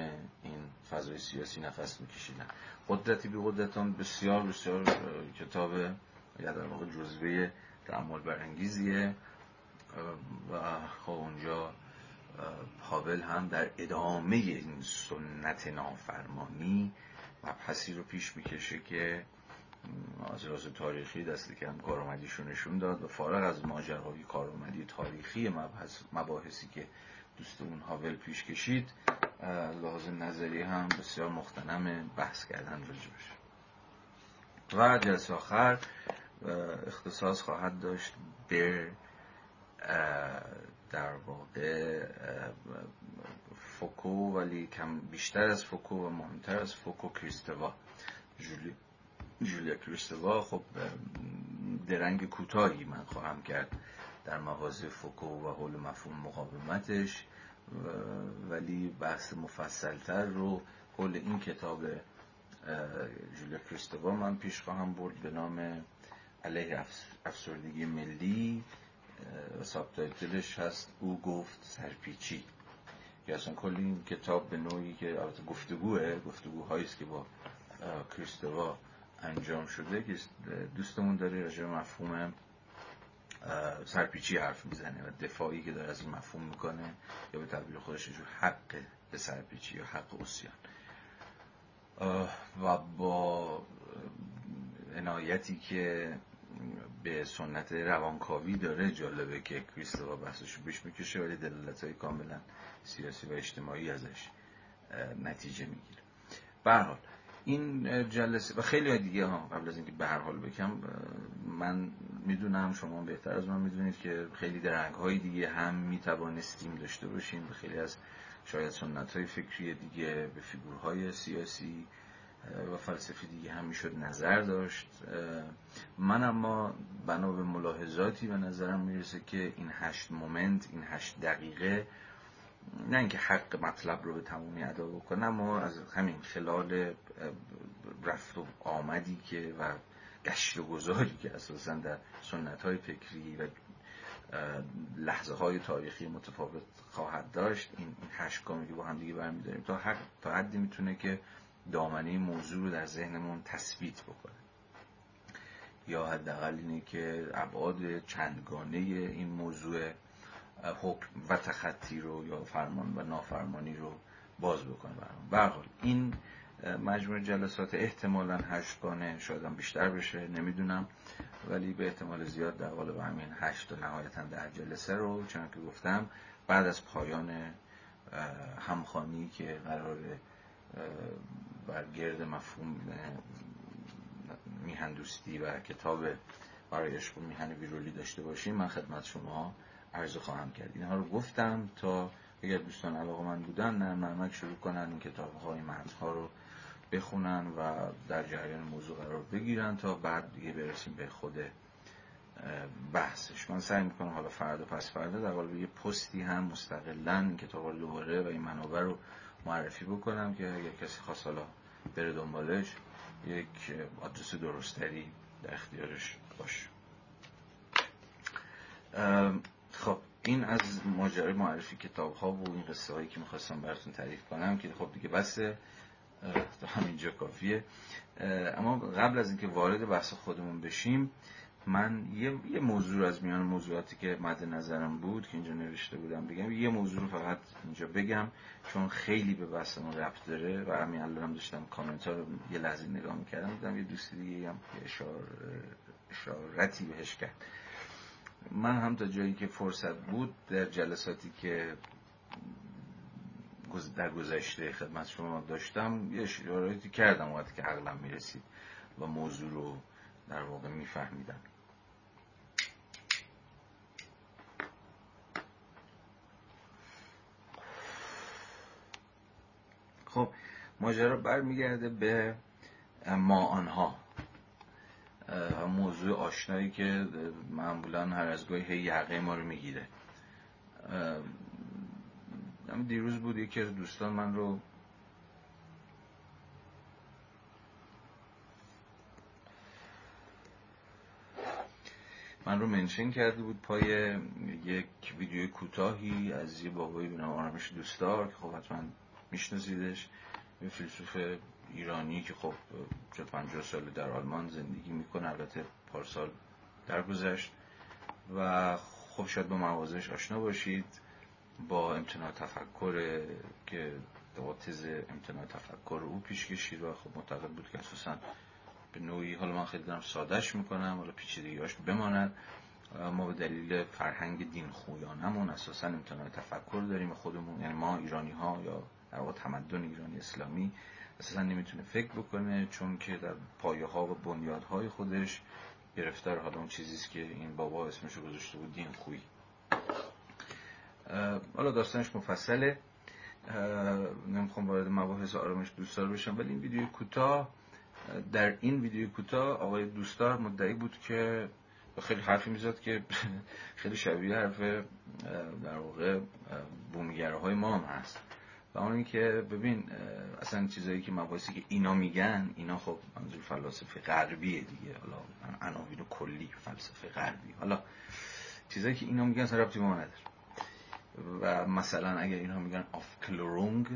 این فضای سیاسی نفس میکشیدن. قدرتی بی قدرتان بسیار بسیار کتاب یا در واقع جزوه تعمل برانگیزیه و خب اونجا پاول هم در ادامه این سنت نافرمانی مبحثی رو پیش می‌کشه که از راز تاریخی دست کم کارآمدیشو نشون داد و فارغ از ماجراهای کارآمدی تاریخی مبحث مباحثی که دوست اون هاول پیش کشید لحاظ نظری هم بسیار مختنم بحث کردن راجبش و جلسه آخر اختصاص خواهد داشت به در واقع فوکو ولی کم بیشتر از فوکو و مهمتر از فوکو کریستوا. جولی جولیا کریستوا خب درنگ کوتاهی من خواهم کرد در مواضع فوکو و حول مفهوم مقاومتش ولی بحث مفصلتر رو حول این کتاب جولیا کریستوا من پیش خواهم برد به نام علیه افسردگی ملی. سابتایتلش هست او گفت سرپیچی. که اصلا کل این کتاب به نوعی که البته گفتگوه گفتگوهایی است که با کریستوا انجام شده که دوستمون داره راجع مفهوم سرپیچی حرف می‌زنه و دفاعی که داره از این مفهوم می‌کنه یا به تعبیر خودش جو حق به سرپیچی یا حق اسیان و با عنایتی که به سنت روانکاوی داره جالبه که کریستوا بحثش رو بیش می‌کشه ولی دلالت های کاملا سیاسی و اجتماعی ازش نتیجه می‌گیره. برحال این جلسه و خیلی دیگه ها قبل از اینکه به هر حال بکم من می‌دونم شما بهتر از من می‌دونید که خیلی درنگ های دیگه هم می‌توانستیم داشته باشیم به خیلی از شاید سنت های فکری دیگه به فیگورهای سیاسی و فلسفی دیگه هم می‌شد نظر داشت. من اما بنا به ملاحظاتی به نظرم می‌رسه که این هشت مومنت این هشت دقیقه نه اینکه حق مطلب رو به تمومی ادا بکنه اما از همین خلال رفت و آمدی که و گشت و گذاری که اساسا در سنت های فکری و لحظه های تاریخی متفاوت خواهد داشت این هشت گامی که با هم دیگه برمیداریم. تا, تا حدی می‌تونه که دامنه موضوع رو در ذهنمون تثبیت بکنه. یا حداقل اینه که ابعاد چندگانه این موضوع حکم و تخطی رو یا فرمان و نافرمانی رو باز بکنه برام این مجموع جلسات احتمالا هشتگانه شاید هم بیشتر بشه نمی‌دونم. ولی به احتمال زیاد در قالب همین هشت و نهایتا در جلسه رو چون که گفتم بعد از پایان همخانی که قرار بر گرد مفهوم میهندوستی و کتاب برای عشق و میهن ویرولی داشته باشیم من خدمت شما عرض خواهم کرد. اینها رو گفتم تا اگر دوستان علاقه من بودن نه نرمک شروع کنن این کتاب های ها رو بخونن و در جریان موضوع قرار بگیرن تا بعد دیگه برسیم به خود بحثش. من سعی می‌کنم حالا فردا پس فردا در قالب یه پستی هم مستقلا این کتاب رو دوباره و این منابع رو معرفی بکنم که اگر کسی خواست حالا بره دنبالش یک آدرس درستری در اختیارش باشه. خب این از ماجرای معرفی کتاب ها و این قصه هایی که می‌خواستم براتون تعریف کنم که خب دیگه بسه همینجا کافیه. اما قبل از اینکه وارد بحث خودمون بشیم من یه, یه موضوع از میان موضوعاتی که مد نظرم بود که اینجا نوشته بودم بگم یه موضوع رو فقط اینجا بگم چون خیلی به بحثمون ربط داره و همین الانم داشتم کامنت ها رو یه لحظه نگاه می‌کردم دیدم یه دوستی دیگه هم اشار... اشارتی بهش کرد. من هم تا جایی که فرصت بود در جلساتی که در گذشته خدمت شما داشتم یه اشاراتی کردم وقتی که عقلم می‌رسید و موضوع رو در واقع میفهمیدم. خب ماجرا برمیگرده به ما آنها. موضوع آشنایی که معمولا هر از گاهی هی یقه ما رو می‌گیره. دیروز بود یکی از دوستان من رو من رو منشن کرده بود پای یک ویدیو کوتاهی از یه بابایی به نام آرامش دوستار که خب حتما میشناسیدش. یه فیلسوف ایرانی که خب چه پنجاه سال در آلمان زندگی می‌کنه البته پارسال درگذشت. و خب شاید با موازش آشنا باشید. با امتناع تفکر که تز امتناع تفکر او پیش کشید و خب معتقد بود که اساسا به نوعی حالا من خیلی دارم سادش می‌کنم حالا پیچیدگیاش بماند. ما به دلیل فرهنگ دین خویانمون اساسا امتناع تفکر داریم خودمون یعنی ما ایرانی ها یا در تمدن ایرانی اسلامی اساسا نمی‌تونه فکر بکنه چون که در پایه ها و بنیادهای خودش گرفتار حالا اون چیزیست که این بابا اسمش رو گذاشته بود دین خوی. حالا داستانش مفصله. نمی‌خوام وارد مباحث آرامش دوستار بشم ولی این ویدیو کوتاه در این ویدیو کوتاه آقای دوستار مدعی بود که خیلی حرفی می‌زد که خیلی شبیه حرف در واقع بومیگره های ما هم هست. و اون اینکه ببین اصلا چیزایی که مباحثی که اینا میگن اینا خب منظور فلاسفه غربیه دیگه. حالا عناوین کلی فلسفه غربی. حالا چیزایی که اینا میگن اصلا ربطی ما نداره. و مثلا اگر اینا میگن کلورونگ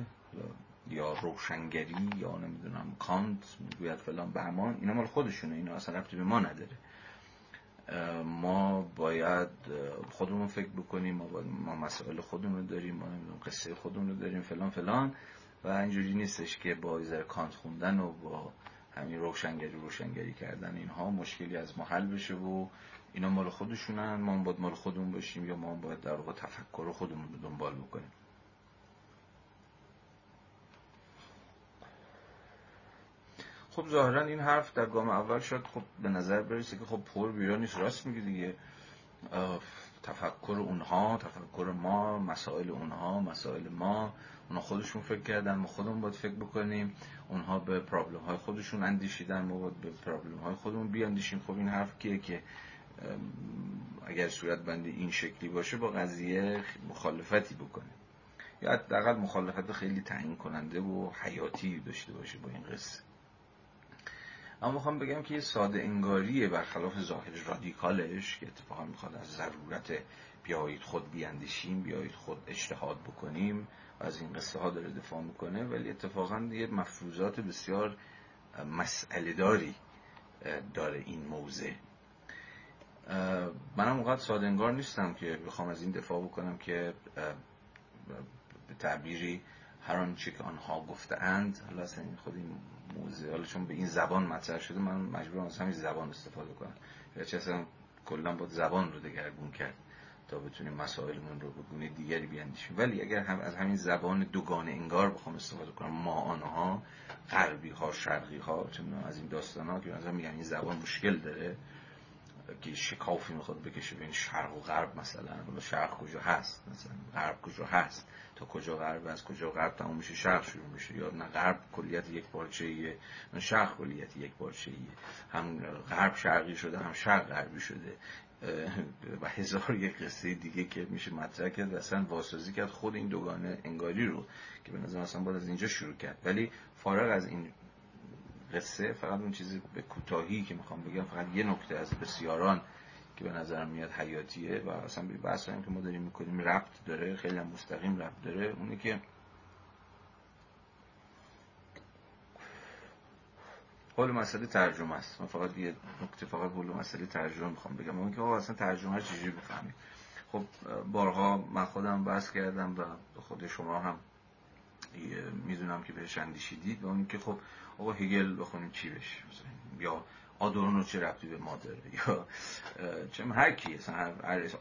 یا روشنگری یا نمی‌دونم کانت می‌گوید فلان بهمان اینا مال خودشونه. اینا اصلا ربطی به ما نداره. ما باید خودمون فکر بکنیم ما, ما مسائل خودمون داریم ما قصه خودمون رو داریم فلان فلان. و اینجوری نیستش که با ایزر کانت خوندن و با همین روشنگری روشنگری کردن اینها مشکلی از ما حل بشه و اینا مال خودشونن. ما باید مال خودمون باشیم یا ما باید در واقع تفکر خودمون رو دنبال بکنیم. خب ظاهرا این حرف در گام اول شد خب به نظر برسه که خب پر بیرا نیست. راست میگه دیگه. تفکر اونها تفکر ما مسائل اونها مسائل ما. اونها خودشون فکر کردن ما خودمون باید فکر بکنیم. اونها به پرابلم های خودشون اندیشیدن ما باید به پرابلم های خودمون بیاندیشیم. خب این حرف کیه که اگر صورت بندی این شکلی باشه با قضیه مخالفتی بکنه. یا حداقل مخالفت خیلی تعیین کننده و حیاتی داشته باشه با این قصه. اما می‌خوام بگم که یه ساده انگاریه برخلاف ظاهر رادیکالش که اتفاقا می‌خواد از ضرورت بیایید خود بیاندیشیم بیایید خود اجتهاد بکنیم و از این قصه ها داره دفاع می‌کنه ولی اتفاقا یه مفروضات بسیار مسئله داری داره این موضع. منم ساده انگار نیستم که بخوام از این دفاع بکنم که به تعبیری هر آنچه که آنها گفته اند حالا اصلا خود این موضوع حالا چون به این زبان مطرح شده من مجبورم از همین زبان استفاده کنم. یا اصلا کلا با زبان رو دگرگون کرد تا بتونیم مسائلمون رو به گونه دیگری بیاندیشیم. ولی اگر هم از همین زبان دوگانه انگار بخوام استفاده کنم ما آنها غربی ها شرقی ها از این داستان ها که مثلا میگن این زبان مشکل داره. شکافی می‌خواد بکشه بین شرق و غرب مثلا. شرق کجا هست مثلا؟ غرب کجا هست؟ تا کجا غرب از کجا غرب تموم میشه؟ شرق شروع میشه. یا نه غرب کلیت یک پارچه ایه نه شرق کلیت یک پارچه ایه هم غرب شرقی شده هم شرق غربی شده. و هزار یک قصه دیگه که میشه مطرح کرد اصلا واسازی کرد. خود این دوگانه انگاری رو که به نظر اصلا باید از اینجا شروع کرد. ولی فارغ از این قصه فقط اون چیزی به کوتاهی که می‌خوام بگم فقط یه نکته از بسیاران که به نظرم میاد حیاتیه و اصلا به بحث که ما داریم می‌کنیم ربط داره خیلی هم مستقیم ربط داره. اونه که حول مسئله ترجمه است. من فقط یه نکته فقط حول مسئله ترجمه می‌خوام بگم. اون که اصلا ترجمه چجوری بفهمید خب بارها من خودم بحث کردم و خود شما هم می‌دونم که بهش اندیشیدید. و اون که خب آقا هگل بخونیم چی بشه؟ یا آدورنو چه ربطی به ما یا چه هر کی اصلا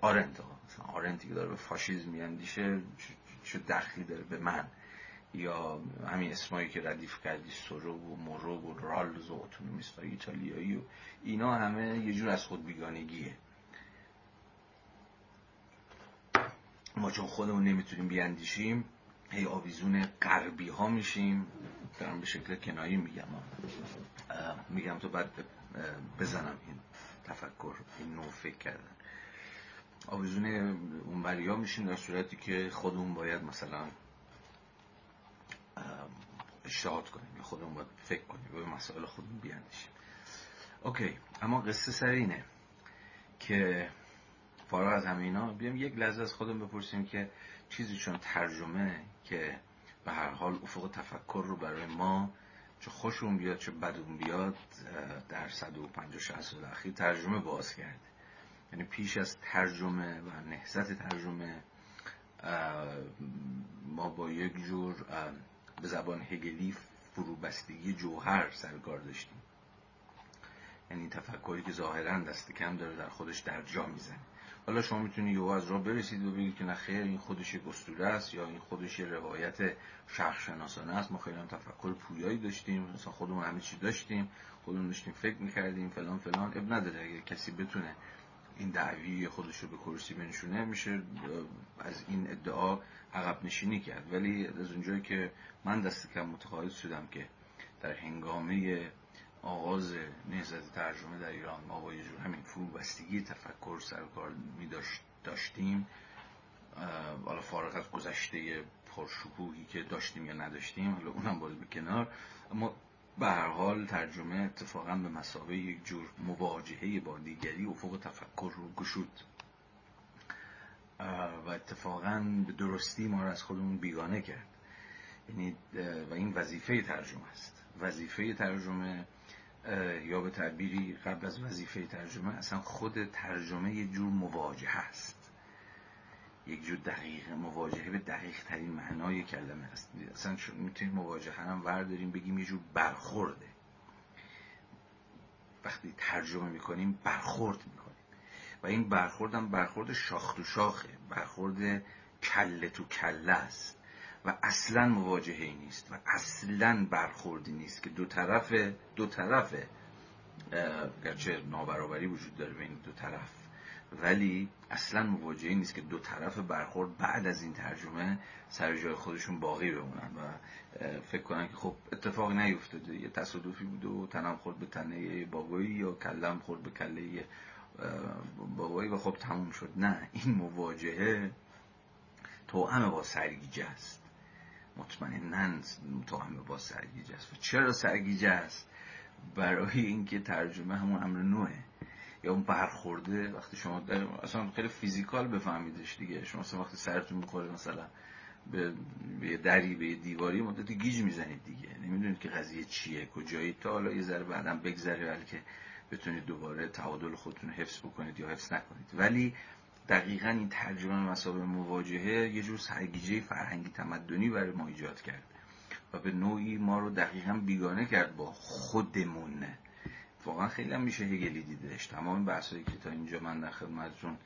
آرنت مثلا آرنتی که داره به فاشیزم میاندیشه چه دخلی داره به من؟ یا همین اسمایی که ردیف کردی سورو و مورو و رالز و اتونومیست ایتالیایی و اینا همه یه جور از خود بیگانگیه. ما چون خودمون نمی‌تونیم بیاندیشیم هی آویزون غربی ها میشیم. دارم به شکل کنایی میگم. میگم تو بعد بزنم این تفکر این نوع فکر کردن. آویزون اون ها میشیم در صورتی که خودمون باید مثلا اشتهاد کنیم خودمون باید فکر کنیم به مسائل خودمون بیاندیشیم. اوکی اما قصه سر اینه که فارغ از همه اینا بیام یک لحظه از خودم بپرسیم که چیزی چون ترجمه که به هر حال افق تفکر رو برای ما چه خوشون بیاد چه بدون بیاد در 150 60 سال اخیر ترجمه باز کرده. یعنی پیش از ترجمه و نهزت ترجمه ما با یک جور به زبان هگلی فروبستگی جوهر سرکار داشتیم. یعنی تفکری که ظاهرا دست کم داره در خودش در جا می‌زنه. حالا شما می‌تونید یهو از راه برسید و بگید که نه خیر این خودش یک اسطوره است یا این خودش روایت شخص شناسانه است. ما خیلی هم تفکر پویایی داشتیم مثلا خودمون همه چی داشتیم خودمون داشتیم فکر می‌کردیم فلان فلان. اب نداره اگر کسی بتونه این دعوی خودش رو به کرسی بنشونه میشه از این ادعا عقب نشینی کرد. ولی از اونجایی که من دست کم متقاعد شدم که در هنگامه آغاز نهزت ترجمه در ایران ما با یه جور همین بستگی تفکر سرکار می داشتیم. حالا فارغ از گذشته پرشکوهی که داشتیم یا نداشتیم حالا اونم باید به کنار. اما به هر حال ترجمه اتفاقا به مسابقه یک جور مواجهه با دیگری افق تفکر رو گشود. و اتفاقا به درستی ما رو از خودمون بیگانه کرد. یعنی و این وظیفه ترجمه است. وظیفه ترجمه یا به تعبیری قبل از وظیفه ترجمه اصلا خود ترجمه یک جور مواجهه است. یک جور دقیق مواجهه به دقیق ترین معنای کلمه است. اصلا می‌تونیم مواجهه هم ورداریم بگیم یه جور برخورده. وقتی ترجمه می‌کنیم برخورد می‌کنیم. و این برخورد هم برخورد شاخ تو شاخه. برخورد کله تو کله است. و اصلا مواجهه نیست و اصلا برخوردی نیست که دو طرف دو طرف گرچه نابرابری وجود داره بین دو طرف ولی اصلا مواجهه نیست که دو طرف برخورد بعد از این ترجمه سر جای خودشون باقی بمونن و فکر کنن که خب اتفاق نیفتاده. یه تصادفی بوده و تنم خورد به تنه بابایی یا کلم خورد به کله بابایی و خب تموم شد. نه این مواجهه توأم با سرگیجه است. مطمئنا همه با سرگیجه است. و چرا سرگیجه است؟ برای اینکه ترجمه همون امر نوعه. یا اون برخورده وقتی شما اصلا خیلی فیزیکال بفهمیدش دیگه. شما اصلا وقتی سرتون بخوره مثلا به یه دری به یه دیواری مدت گیج می‌زنید دیگه. نمی‌دونید که قضیه چیه کجایی. تا حالا یه ذره بعدم بگذره ولی بتونید دوباره تعادل خودتون حفظ بکنید یا حفظ نکنید. ولی دقیقا این ترجمه مسابقه مواجهه یه جور سرگیجه فرهنگی تمدنی برای ما ایجاد کرد و به نوعی ما رو دقیقا بیگانه کرد با خودمون. واقعا خیلی هم میشه هگلی دیدش. تمام بحثایی که تا اینجا من در خدمتتون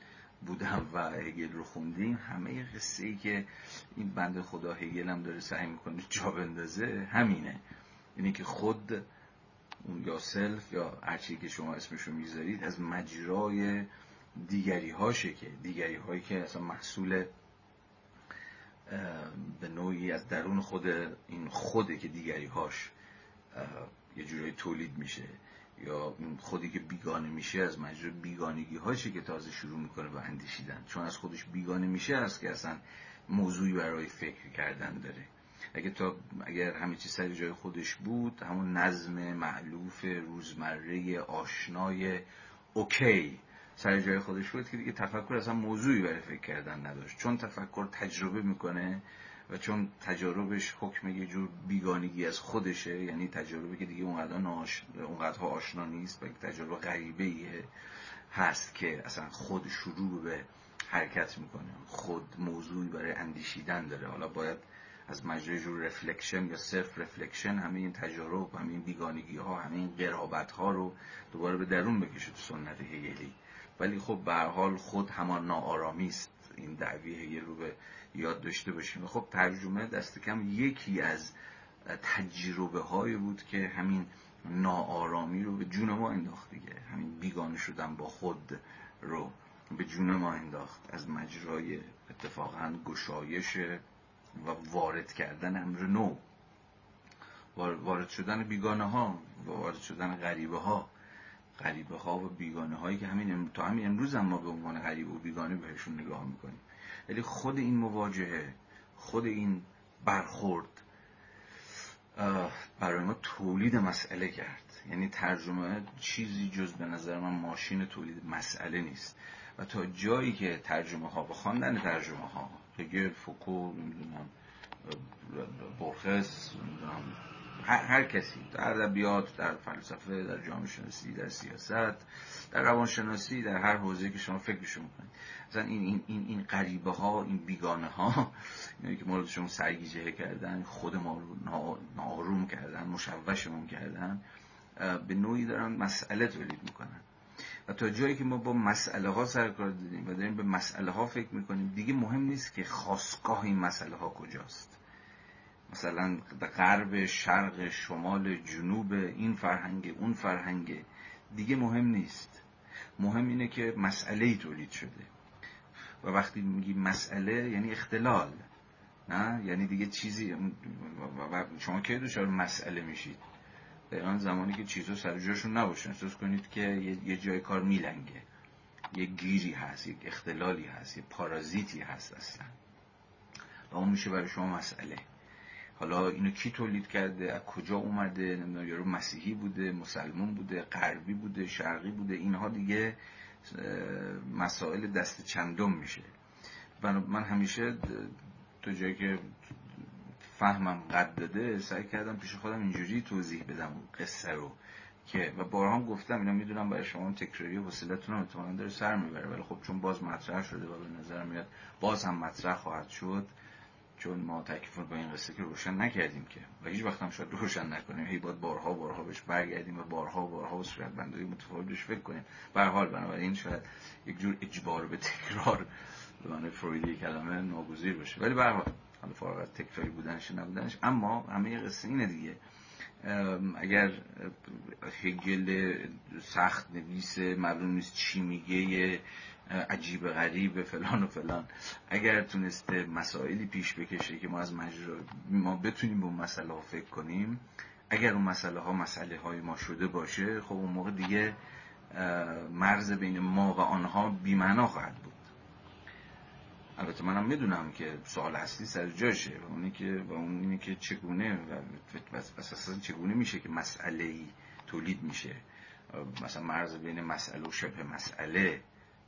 بودم و هگل رو خوندیم همه قصه ای که این بند خدا هگل هم داره سعی می‌کنه جا بندازه همینه. اینه که خود یا سلف یا هرچی که شما اسمشو می‌ذارید از مجرای دیگری هاشه که دیگری هایی که اصلا محصول به نوعی از درون خود این خوده که دیگری هاش یه جورایی تولید میشه یا خودی که بیگانه میشه از مجرد بیگانگی هاشه که تازه شروع می‌کنه به اندیشیدن. چون از خودش بیگانه میشه است که اصلا موضوعی برای فکر کردن داره. اگه تا اگر همه چیز سر جای خودش بود همون نظم معلوف روزمره آشنای اوکی سر جای خودش بود که دیگه تفکر اصلا موضوعی برای فکر کردن نداشت. چون تفکر تجربه می‌کنه و چون تجاربش حکم یه جور بیگانگی از خودشه یعنی تجربه که دیگه اونقدر, ناش... اونقدر آشنا نیست و تجربه غریبه هست که اصلا خود شروع به حرکت می‌کنه. خود موضوعی برای اندیشیدن داره. حالا باید از مجرای جور reflection یا self-reflection همه این تجارب همه این بیگانگی ها همه این قرابت ها رو دوباره به درون بکشه تو سنت هگلی. ولی خب به حال خود همان ناآرامی است. این دعوی هگل رو به یاد داشته باشیم. خب ترجمه دست کم یکی از تجربه های بود که همین ناآرامی رو به جون ما انداخت دیگه. همین بیگانه شدن با خود رو به جون ما انداخت. از مجرای اتفاقا گشایش و وارد کردن امر نو. وارد شدن بیگانه ها وارد شدن غریبه ها غریبه ها و بیگانه هایی که همین تا همین امروز هم ما به عنوان غریبه و بیگانه بهشون نگاه می‌کنیم. ولی خود این مواجهه خود این برخورد برای ما تولید مسئله کرد. یعنی ترجمه چیزی جز به نظر من ماشین تولید مسئله نیست. و تا جایی که ترجمه ها و خواندن ترجمه ها هگل فوکو نمی‌دونم برخس هر, کسی در ادبیات در فلسفه در جامعه شناسی در سیاست در روانشناسی در هر حوزه که شما فکرشو می‌کنید مثلا این این این این غریبه ها این بیگانه ها اینایی که موردشون سرگیجه کردن خود ما رو ناروم کردن مشوشمون کردن به نوعی دارن مسئله تولید می‌کنن. و تا جایی که ما با مسئله ها سر کار دادیم و داریم به مسئله ها فکر می‌کنیم دیگه مهم نیست که خواستگاه این مسئله ها کجاست. مثلا غرب شرق شمال جنوب این فرهنگ اون فرهنگ. دیگه مهم نیست. مهم اینه که مسئله ای تولید شده. و وقتی میگی مسئله یعنی اختلال. نه؟ یعنی دیگه چیزی. شما کی دچار مسئله میشید؟ آن زمانی که چیزها سر جاشون نباشن. احساس کنید که یه جای کار میلنگه. یه گیری هست یک اختلالی هست یه پارازیتی هست اصلا. و اون میشه برای شما مسئله. حالا اینو کی تولید کرده؟ از کجا اومده؟ نمی‌دونم یارو مسیحی بوده مسلمون بوده غربی بوده شرقی بوده اینها دیگه مسائل دست چندم میشه. من همیشه تو جایی که فهمم قد داده سعی کردم پیش خودم اینجوری توضیح بدم قصه رو که و بارها گفتم اینا می‌دونم برای شما تکراری و حوصلتون هم احتمالاً داره سر می‌بره ولی خب چون باز مطرح شده و به نظر میاد باز هم مطرح خواهد شد چون ما تکلیف با این قصه که روشن نکردیم که. و هیچ وقت هم شاید روشن نکنیم. هی باید بارها بارها بهش برگردیم و بارها بارها و صورت بندی متفاوتش فکر کنیم. به حال بنابراین شاید یک جور اجبار به تکرار به معنی فرویدی کلمه ناگزیر باشه. ولی به حال حالا فارغ از تکراری بودنش نبودنش اما همه قصه اینه دیگه. اگر هگل سخت نویس معلوم نیست چی میگه عجیب غریب فلان و فلان. اگر تونسته مسائلی پیش بکشه که ما از مجرا ما بتونیم به اون مسئله ها فکر کنیم اگر اون مسئله ها مسئله های ما شده باشه خب اون موقع دیگه مرز بین ما و آنها بیمعنا خواهد بود. البته منم می‌دونم که سوال اصلی سر جاشه و اونی که و اون که چگونه و اساسا چگونه میشه که مسئله ای تولید میشه؟ مثلا مرز بین مسئله و شبه مسئله.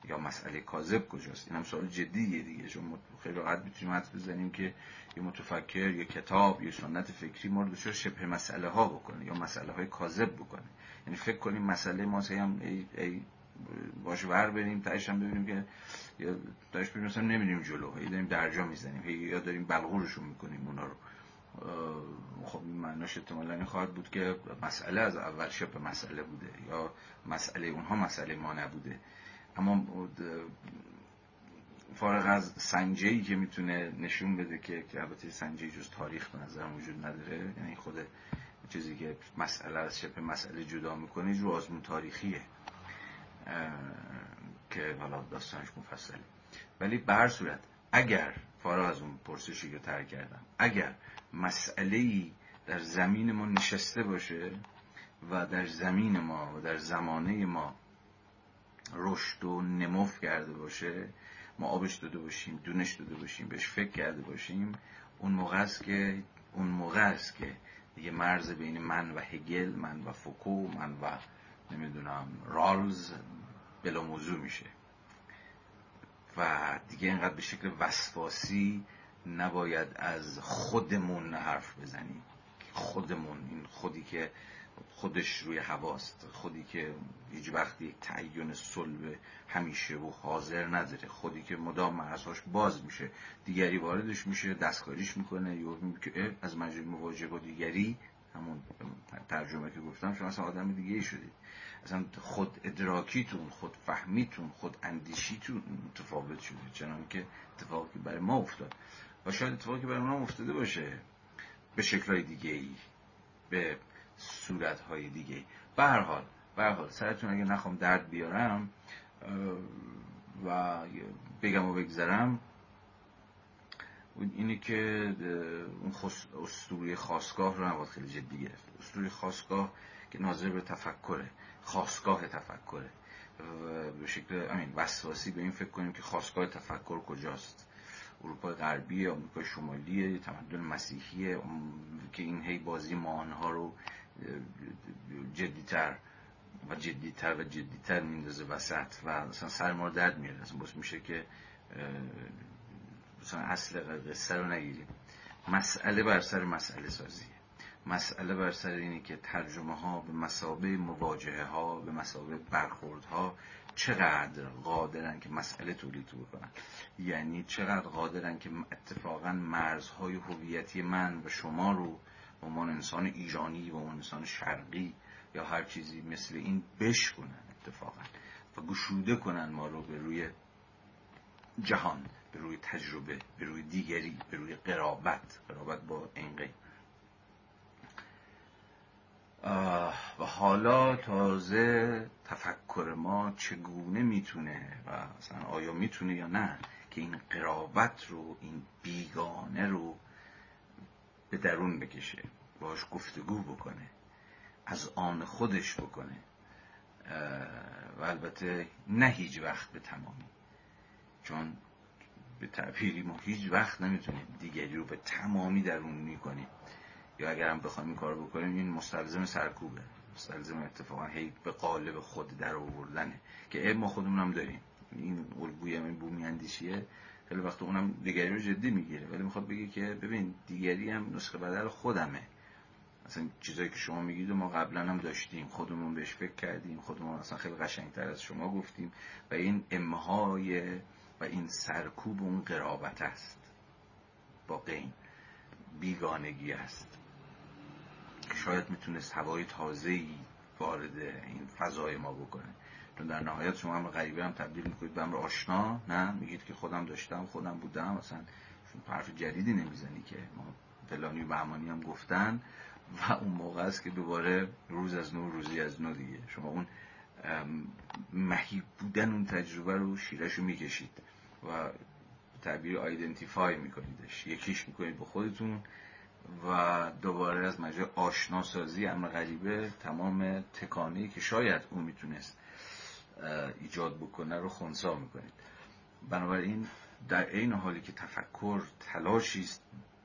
یا مسئله کاذب کجاست؟ این هم سوال جدیه دیگه. چون خیلی راحت می‌تونیم حد بزنیم که یه متفکر یه کتاب یه سنت فکری ما رو شبه مسئله ها بکنه یا مسئله های کاذب بکنه. یعنی فکر کنیم مسئله ما هم ای, ای باش ور بریم هم ببینیم که یا داشت بریم مثلا نمی‌دونیم جلو. هی داریم درجا می‌زنیم. یا داریم بلغورشون می‌کنیم اونا رو. خب معناش احتمالا این خواهد بود که مسئله از اول شبه مسئله بوده یا مسئله اونها مسئله ما نبوده. اما فارغ از سنجهی که می‌تونه نشون بده که که البته سنجه جز تاریخ به نظرم وجود نداره. یعنی خود چیزی که مسئله از شبه مسئله جدا می‌کنه جو آزمون تاریخیه. که حالا داستانش مفصله. ولی به هر صورت اگر فارغ از اون پرسشی که تر کردم اگر مسئله ای در زمین ما نشسته باشه و در زمین ما و در زمانه ما رشد و نموف کرده باشه ما آبش داده باشیم دونش داده باشیم بهش فکر کرده باشیم اون موقع است که اون موقع است که دیگه مرز بین من و هگل من و فوکو من و نمی‌دونم رالز بلا موضوع میشه. و دیگه اینقدر به شکل وسواسی نباید از خودمون حرف بزنیم. خودمون این خودی که خودش روی هواست. خودی که هیچ وقت یک تعین صلب همیشه و حاضر نداره. خودی که مدام مرزهاش باز میشه. دیگری واردش میشه دستکاریش می‌کنه. یا که از مجرد مواجه با دیگری همون ترجمه که گفتم شما اصلا آدم دیگه ای شدید اصلا خود ادراکیتون خود فهمیتون خود اندیشیتون متفاوت شده. چنان که اتفاقی برای ما افتاد. و شاید اتفاقی برای ما افتاده باشه. به شکلهای دیگه ای به صورتهای دیگه. به هر حال به هر حال سرتون اگه نخوام درد بیارم و بگم و بگذرم اینی که اون اسطوره خواستگاه رو نباید خیلی جدی گرفت اسطوره خواستگاه که ناظر به تفکره. خواستگاه تفکره. به شکل امین وسواسی به این فکر کنیم که خواستگاه تفکر کجاست. اروپای غربی آمریکای شمالی تمدن مسیحی که این هی بازی ها رو جدیتر و جدیتر و جدیتر میندازه وسط و مثلا سر ما درد میاره اصلا باز میشه که مثلا اصل قصه رو نگیریم. مسئله بر سر مسئله سازیه. مسئله بر سر اینه که ترجمه ها به مسابه مواجهه ها به مسابه برخورد ها چقدر قادرن که مسئله تولید بکنن. یعنی چقدر قادرن که اتفاقا مرزهای هویتی من و شما رو به عنوان انسان ایرانی و عنوان انسان شرقی یا هر چیزی مثل این بشکنن اتفاقا و گشوده کنن ما رو به روی جهان به روی تجربه به روی دیگری به روی قرابت. قرابت با این و حالا تازه تفکر ما چگونه می‌تونه و اصلا آیا می‌تونه یا نه که این قرابت رو این بیگانه رو به درون بکشه باش گفتگو بکنه از آن خودش بکنه. و البته نه هیچ وقت به تمامی چون به تعبیری ما هیچ وقت نمی‌تونیم دیگری رو به تمامی درون کنیم یا اگر هم بخوایم این کار بکنیم این مستلزم سرکوبه. مستلزم اتفاقا هی به قالب خود در آوردنه. که ما خودمون هم داریم. این الگوی این بومی اندیشیه خیلی وقت اونم دیگری رو جدی می‌گیره ولی می‌خواد بگه که ببین دیگری هم نسخه بدل خودمه. اصلا چیزایی که شما میگید و ما قبلا هم داشتیم خودمون بهش فکر کردیم خودمون اصلا خیلی قشنگتر از شما گفتیم و این امهای و این سرکوب اون قرابت است. با قین. بیگانگی است. که شاید می‌تونست هوای تازه‌ای وارد این فضای ما بکنه. در نهایت شما هم غریبه هم تبدیل می‌کنید به امر آشنا نه؟ میگید که خودم داشتم خودم بودم اصلا حرف جدیدی نمی‌زنی که ما فلانی و بهمانی هم گفتن و اون موقع است که دوباره روز از نو روزی از نو دیگه. شما اون مهیب بودن اون تجربه رو شیرش رو می‌کشید و تعبیر آیدنتیفای میکنیدش. یکیش می‌کنید به خودتون و دوباره از مجرد آشناسازی امر غریبه تمام تکانهی که شاید او می‌تونست ایجاد بکنه رو خونسا می‌کنید. بنابراین در عین حالی که تفکر تلاشی است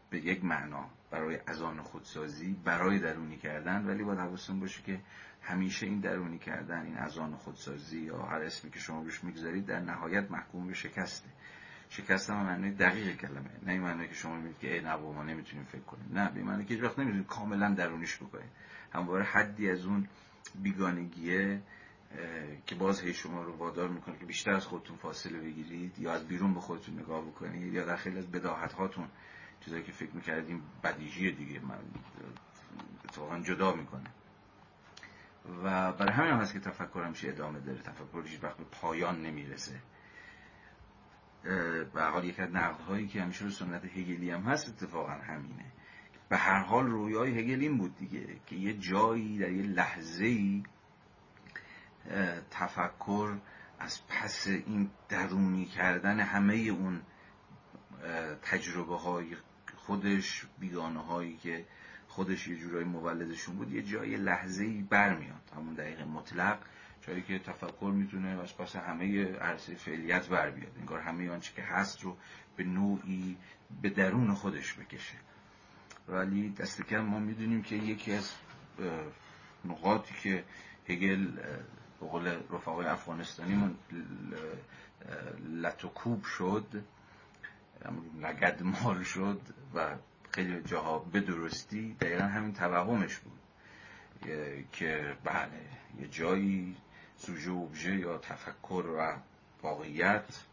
به یک معنا برای ازان خودسازی برای درونی کردن ولی باید حواستون باشه که همیشه این درونی کردن این ازان خودسازی یا هر اسمی که شما بهش می‌گذارید در نهایت محکوم به شکسته. شکست هم معنی دقیق کلمه نه این معنی که شما میگید که ای نه ما نمی‌تونیم فکر کنیم. نه به معنی که هیچ وقت نمی‌تونید کاملا درونیش بکنید همواره حدی از اون بیگانگیه که باز هی شما رو وادار می‌کنه که بیشتر از خودتون فاصله بگیرید یا از بیرون به خودتون نگاه بکنید یا در خیلی از بداهت هاتون چیزایی که فکر می‌کردیم بدیهی دیگه من اتفاقا جدا می‌کنه. و برای همین هم هست که تفکر همیشه ادامه داره. تفکر هیچ وقت به پایان نمی‌رسه. به حال یک از هایی که همیشه رو سنت هگلی هم هست اتفاقا همینه. به هر حال رویای هگل این بود دیگه که یه جایی در یه لحظه ای تفکر از پس این درونی کردن همه اون تجربه های خودش بیگانه هایی که خودش یه جورایی مولدشون بود یه جای لحظه ای برمیاد. همون دقیق مطلق جایی که تفکر می‌تونه از پس همه عرصه فعلیت بر بیاد. انگار همه آنچه که هست رو به نوعی به درون خودش بکشه. ولی دست کم ما می‌دونیم که یکی از نقاطی که هگل به قول رفقای افغانستانی لتوکوب شد لگد مال شد و خیلی جاها به درستی دقیقا همین توهمش بود که بله یه جایی سوژه و یا تفکر و واقعیت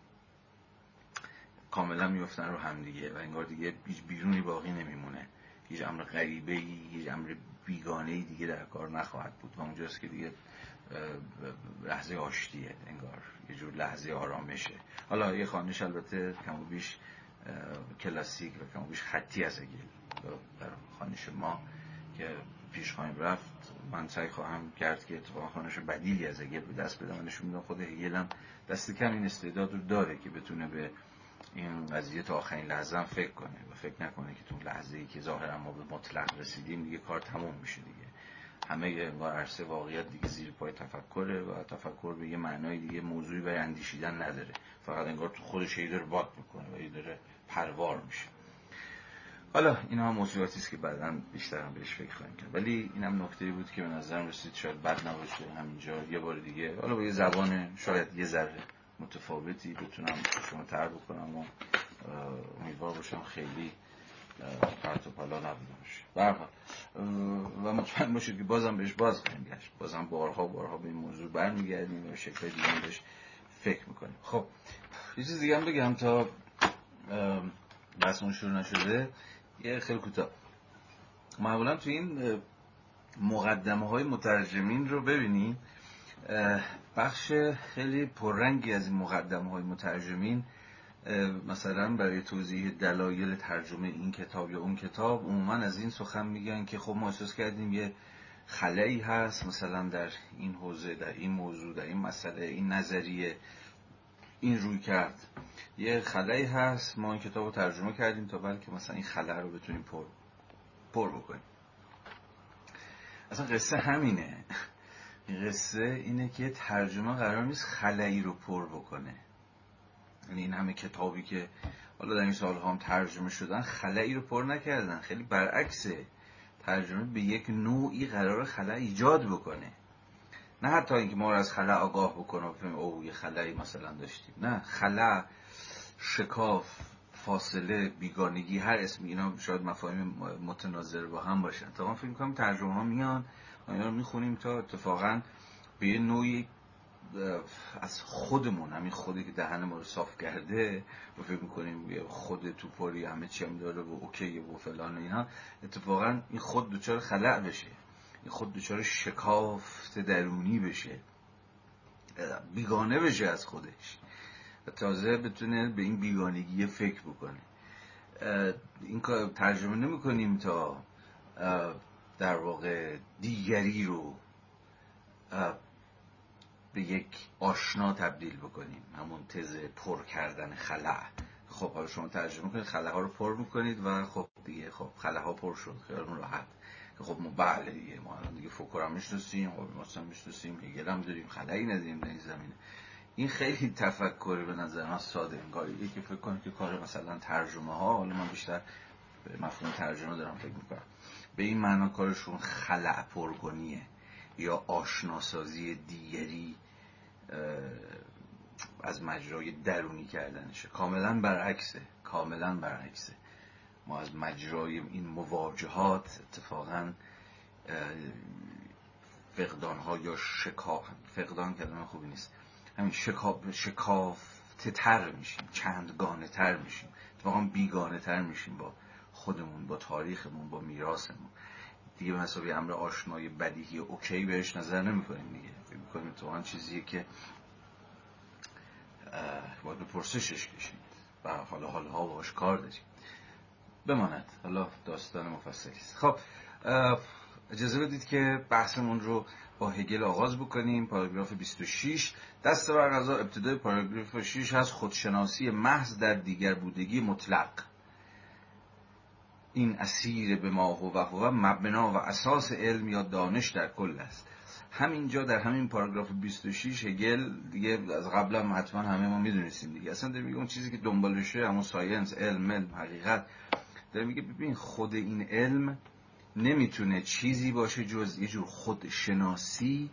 کاملا میفتن رو همدیگه و انگار دیگه بیرونی باقی نمیمونه. هیچ امر غریبه هیچ امر بیگانه ای دیگه در کار نخواهد بود و اونجاست که دیگه لحظه آشتیه انگار یه جور لحظه آرامشه. حالا یه خانش البته کم و بیش کلاسیک و کم و بیش خطی از اگل در خانش ما که پیش خواهیم رفت من سعی خواهم کرد که اتفاقا خانش بدیلی از اگل به دست بدم. و نشون میدم خود هگل هم دست کم این استعداد رو داره که بتونه به این قضیه تا آخرین لحظه هم فکر کنه و فکر نکنه که تو لحظه ای که ظاهرا ما به مطلق رسیدیم دیگه کار تموم میشه دیگه. همه انگار عرصه واقعیت دیگه زیر پای تفکره و تفکر به یه معنای دیگه موضوعی برای اندیشیدن نداره. فقط انگار تو خودش هی داره باد می‌کنه و هی داره پروار میشه. حالا این هم موضوعاتی است که بعدا بیشتر هم بهش فکر خواهیم کرد. ولی این هم نکته بود که به نظرم رسید شاید بد نباشه همینجا یه بار دیگه. حالا با یه زبان شاید یه ذره متفاوتی بتونم شما تر بکنم و امیدوار باشم خیلی پرت و پلا نبوده باشه و مطمئن باشید که بازم بهش باز خواهیم گشت. بازم بارها بارها به این موضوع برمیگردیم و شکل دیگه بهش فکر می‌کنیم. خب یه چیز دیگه هم بگم تا بحثمون شروع نشده. یه خیلی کوتاه. معمولا تو این مقدمه های مترجمین رو ببینید بخش خیلی پررنگی از این مقدمه های مترجمین مثلا برای توضیح دلایل ترجمه این کتاب یا اون کتاب عموما از این سخن میگن که خب ما احساس کردیم یه خلایی هست مثلا در این حوزه در این موضوع در این مسئله این نظریه این روی کرد. یه خلایی هست ما این کتاب رو ترجمه کردیم تا بلکه مثلا این خلا رو بتونیم پر پر بکنیم. اصلا قصه همینه. قصه اینه که ترجمه قرار نیست خلایی رو پر بکنه. یعنی این همه کتابی که حالا در این سال هم ترجمه شدن خلایی رو پر نکردن. خیلی برعکسه. ترجمه به یک نوعی قرار خلا ایجاد بکنه. نه حتی اینکه ما رو از خلا آگاه بکنه بفهمیم اوه یه خلایی مثلا داشتیم. نه خلا شکاف فاصله بیگانگی هر اسمی اینا شاید مفاهیم متناظر با هم باشن. تا فکر کنم ترجمه ها میان اینا رو می‌خونیم تا اتفاقا به یه نوعی از خودمون همین خودی که دهن ما رو صاف کرده و فکر می‌کنیم خود توپاری همه چی داره و اوکی و فلان و اینا. اتفاقا این خود دوچار خلع بشه. این خود دوچار شکافت درونی بشه. بیگانه بشه از خودش. و تازه بتونه به این بیگانگی فکر بکنه. این کار ترجمه نمی کنیم تا در واقع دیگری رو به یک آشنا تبدیل بکنیم. همون تز پر کردن خلع. خب حالا شما ترجمه کنید خلع ها رو پر می‌کنید و خب دیگه خب خلع ها پر شد خیالون راحت. خب ما بله دیگه ما الان دیگه فوکور هم می‌شناسیم خب مثلا می‌شناسیم هگل هم داریم خلایی نداریم در این زمینه. این خیلی تفکر به نظر من ساده. انگاریه که فکر کنید که کار مثلا ترجمه ها حالا من بیشتر به مفهوم ترجمه دارم فکر می‌کنم. به این معنا کارشون خلع پرگونیه یا آشناسازی دیگری از مجرای درونی کردنشه. کاملا برعکسه کاملا برعکسه. ما از مجرای این مواجهات اتفاقا فقدان ها یا شکاف فقدان کلمه خوبی نیست. همین شکاف شکافته تر میشیم چندگانه تر میشیم. اتفاقا بیگانه تر میشیم با خودمون با تاریخمون با میراثمون. دیگه به امر آشنای بدیهی اوکی بهش نظر نمی‌کنیم دیگه. فکر می‌کنیم تو آن چیزیه که باید به پرسشش کشید و حالا حالا ها باش کار داریم. بماند. حالا داستان مفصلی است. خب اجازه بدید که بحثمون رو با هگل آغاز بکنیم. پاراگراف 26 دست بر غذا ابتدای پاراگراف 6 هست خودشناسی محض در دیگر بودگی مطلق. این اسیر به ما و هو مبنا و اساس علم یا دانش در کل است. همینجا در همین پاراگراف 26 هگل دیگه از قبل هم حتما همه ما می‌دونستیم دیگه. اصلا داره میگه اون چیزی که دنبالشه همون ساینس علم علم حقیقت. داره میگه ببین خود این علم نمی‌تونه چیزی باشه جز یه جور خودشناسی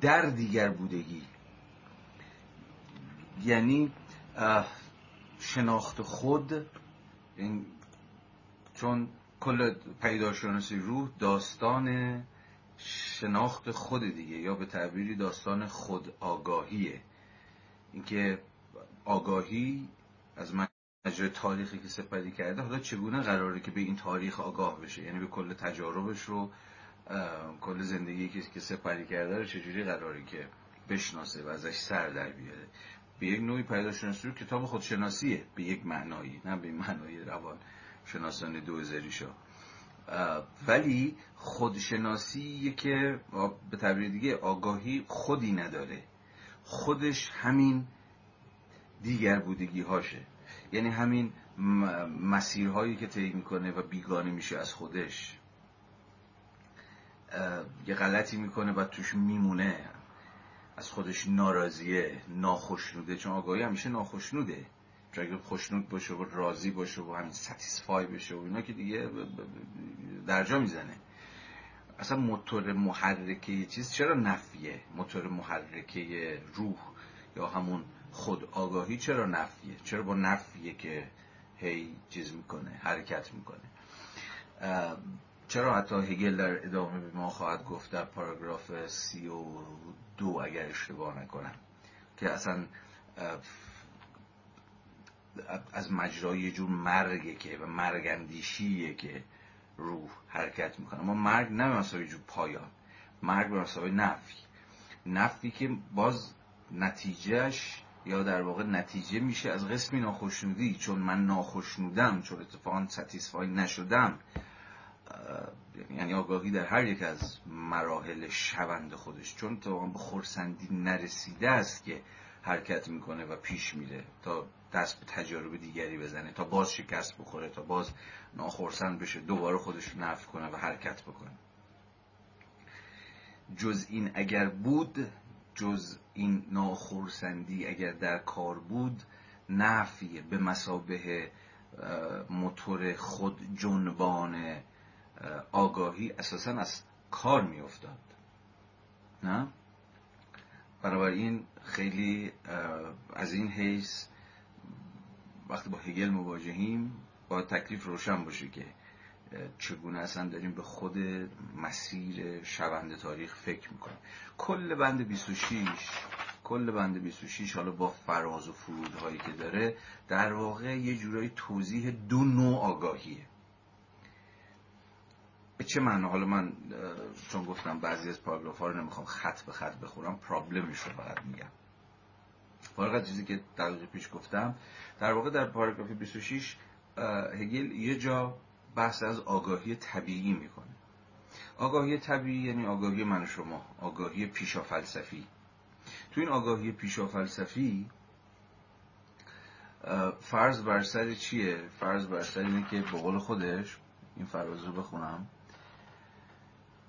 در دیگر بودگی. یعنی شناخت خود چون کل پیداشناسی روح داستان شناخت خود دیگه یا به تعبیری داستان خود آگاهیه. اینکه آگاهی از مجرای تاریخی که سپری کرده حالا چگونه قراره که به این تاریخ آگاه بشه؟ یعنی به کل تجاربش رو کل زندگی که سپری کرده رو چجوری قراره که بشناسه و ازش سر در بیاره؟ به یک نوعی پیداشناسی رو کتاب خودشناسیه به یک معنایی نه به معنای روان. شناسان دوزاریشا ولی خودشناسی که به تعبیر دیگه آگاهی خودی نداره. خودش همین دیگر بودگی هاشه یعنی همین مسیرهایی که طی می‌کنه و بیگانه میشه از خودش. یه غلطی می‌کنه و توش میمونه. از خودش ناراضیه ناخشنوده چون آگاهی همیشه ناخشنوده. چون اگه خوشنود باشه و راضی باشه و همین ستیسفای بشه و اینا که دیگه درجا می‌زنه. اصلا موتور محرکه یه چیز چرا نفیه؟ موتور محرکه روح یا همون خود آگاهی چرا نفیه؟ چرا با نفیه که هی چیز می‌کنه حرکت می‌کنه؟ چرا حتی هگل در ادامه به ما خواهد گفت در پاراگراف سی و دو اگر اشتباه نکنم؟ که اصلا از مجرای یه جور مرگه که و مرگندیشیه که روح حرکت می‌کنه. اما مرگ نه مسابقه جور پایان مرگ به مسابقه نفی. نفی که باز نتیجهش یا در واقع نتیجه میشه از قسمی ناخشنودی. چون من ناخشنودم چون اتفاقا ستیسفای نشدم یعنی آگاهی در هر یک از مراحل شوند خودش. چون تا به خورسندی نرسیده است که حرکت می‌کنه و پیش میره تا دست به تجارب دیگری بزنه تا باز شکست بخوره تا باز ناخورسند بشه دوباره خودش رو نفع کنه و حرکت بکنه جز این اگر بود جز این ناخورسندی اگر در کار بود نفی به مسابه موتور خود جنبان آگاهی اساسا از کار میافتاد. نه؟ بنابراین خیلی از این حیث وقتی با هگل مواجهیم با تکلیف روشن باشه که چگونه اصلا داریم به خود مسیر شونده تاریخ فکر می‌کنیم. کل بند 26 کل بند 26 حالا با فراز و فرودهایی که داره در واقع یه جورایی توضیح دو نوع آگاهیه. به چه معنا؟ حالا من چون گفتم بعضی از پاراگراف ها رو نمی‌خوام خط به خط بخورم پرابلمش رو فقط میگم. فارغ چیزی که دقیقی پیش گفتم در واقع در پاراگراف 26 هگل یه جا بحث از آگاهی طبیعی می‌کنه. آگاهی طبیعی یعنی آگاهی من شما آگاهی پیشا فلسفی تو این آگاهی پیشا فلسفی فرض بر سر چیه؟ فرض بر سر اینه که به قول خودش این فراز رو بخونم.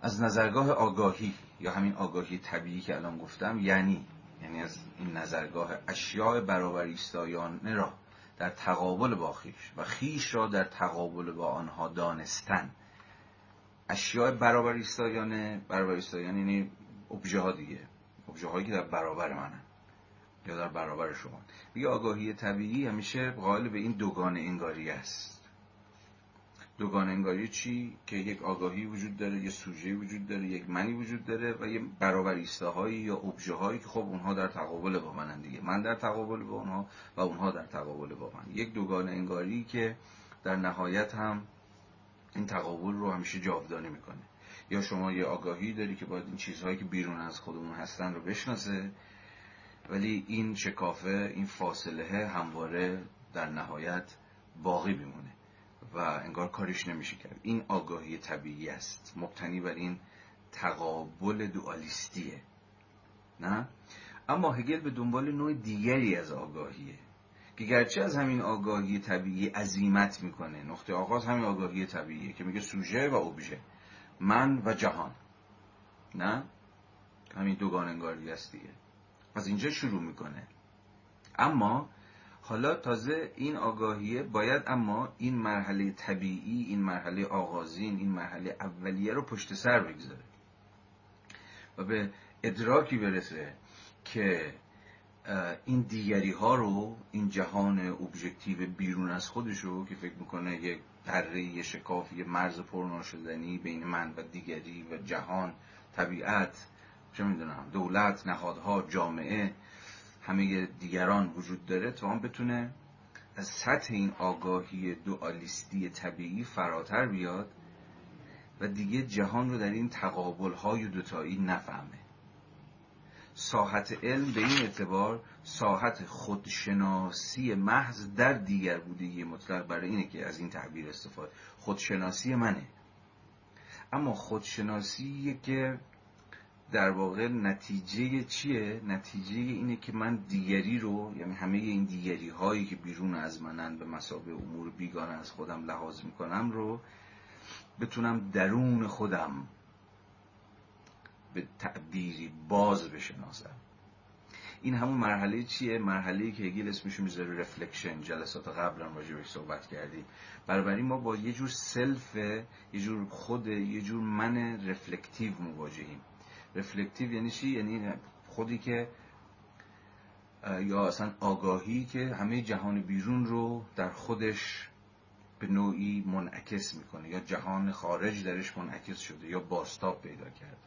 از نظرگاه آگاهی یا همین آگاهی طبیعی که الان گفتم یعنی یعنی از این نظرگاه اشیاء برابر ایستایانه را در تقابل با خیش و خیش را در تقابل با آنها دانستن. اشیاء برابر ایستایانه برابر ایستایانه یعنی ابژه ها دیگه. ابژه هایی که در برابر منن یا در برابر شما. میگه آگاهی طبیعی همیشه قائل به این دوگانه انگاری است. دوگان انگاری چی؟ که یک آگاهی وجود داره یه سوژه وجود داره یک منی وجود داره و یه برابر ایستاهایی یا ابژه هایی که خب اونها در تقابل با منن دیگه. من در تقابل با اونها و اونها در تقابل با من. یک دوگان انگاری که در نهایت هم این تقابل رو همیشه جاودانه می‌کنه. یا شما یه آگاهی داری که باید این چیزهایی که بیرون از خودمون هستن رو بشناسه ولی این شکافه این فاصله همواره در نهایت باقی میمونه. و انگار کارش نمیشه کرد. این آگاهی طبیعی است. مبتنی بر این تقابل دوالیستیه. نه؟ اما هگل به دنبال نوع دیگری از آگاهیه که گرچه از همین آگاهی طبیعی عظیمت می‌کنه. نقطه آغاز همین آگاهی طبیعیه که میگه سوژه و اوبژه من و جهان. نه؟ همین دوگان انگاری است دیگه از اینجا شروع می‌کنه. اما حالا تازه این آگاهیه. باید اما این مرحله طبیعی این مرحله آغازین این مرحله اولیه رو پشت سر بگذاره و به ادراکی برسه که این دیگری ها رو این جهان ابژکتیو بیرون از خودش رو که فکر می‌کنه یک دره یه شکاف یه مرز پرناشدنی بین من و دیگری و جهان طبیعت چه می‌دونم دولت نهادها جامعه همه دیگران وجود داره تا هم بتونه از سطح این آگاهی دوالیستی طبیعی فراتر بیاد و دیگه جهان رو در این تقابل های دوتایی نفهمه. ساحت علم به این اعتبار ساحت خودشناسی محض در دیگر بودگی مطلق برای اینه که از این تعبیر استفاده. خودشناسی منه. اما خودشناسی که در واقع نتیجه چیه؟ نتیجه اینه که من دیگری رو یعنی همه این دیگری هایی که بیرون از منن به مسابه امور بیگانه از خودم لحاظ می‌کنم رو بتونم درون خودم به تعبیری باز بشناسم. این همون مرحله چیه؟ مرحله که هگل اسمشو می‌ذاره reflection جلسات قبلا راجع صحبت کردیم. بنابراین ما با یه جور self یه جور خود یه جور من reflective مواجهیم. reflective یعنی چی؟ یعنی خودی که یا اصلا آگاهی که همه جهان بیرون رو در خودش به نوعی منعکس می‌کنه یا جهان خارج درش منعکس شده یا بازتاب پیدا کرده.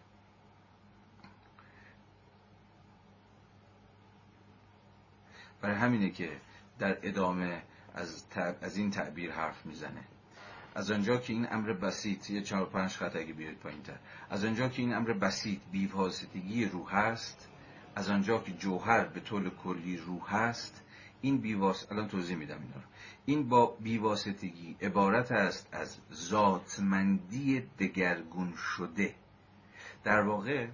برای همینه که در ادامه از, از این تعبیر حرف می‌زنه. از آنجا که این امر بسیط یه چهار پنج خط اگه بیارید پایین تر از آنجا که این امر بسیط بیواسطگی روح هست از آنجا که جوهر به طول کلی روح هست این بیواس الان توضیح میدم اینا رو. این با بیواسطگی عبارت است از ذاتمندی دگرگون شده. در واقع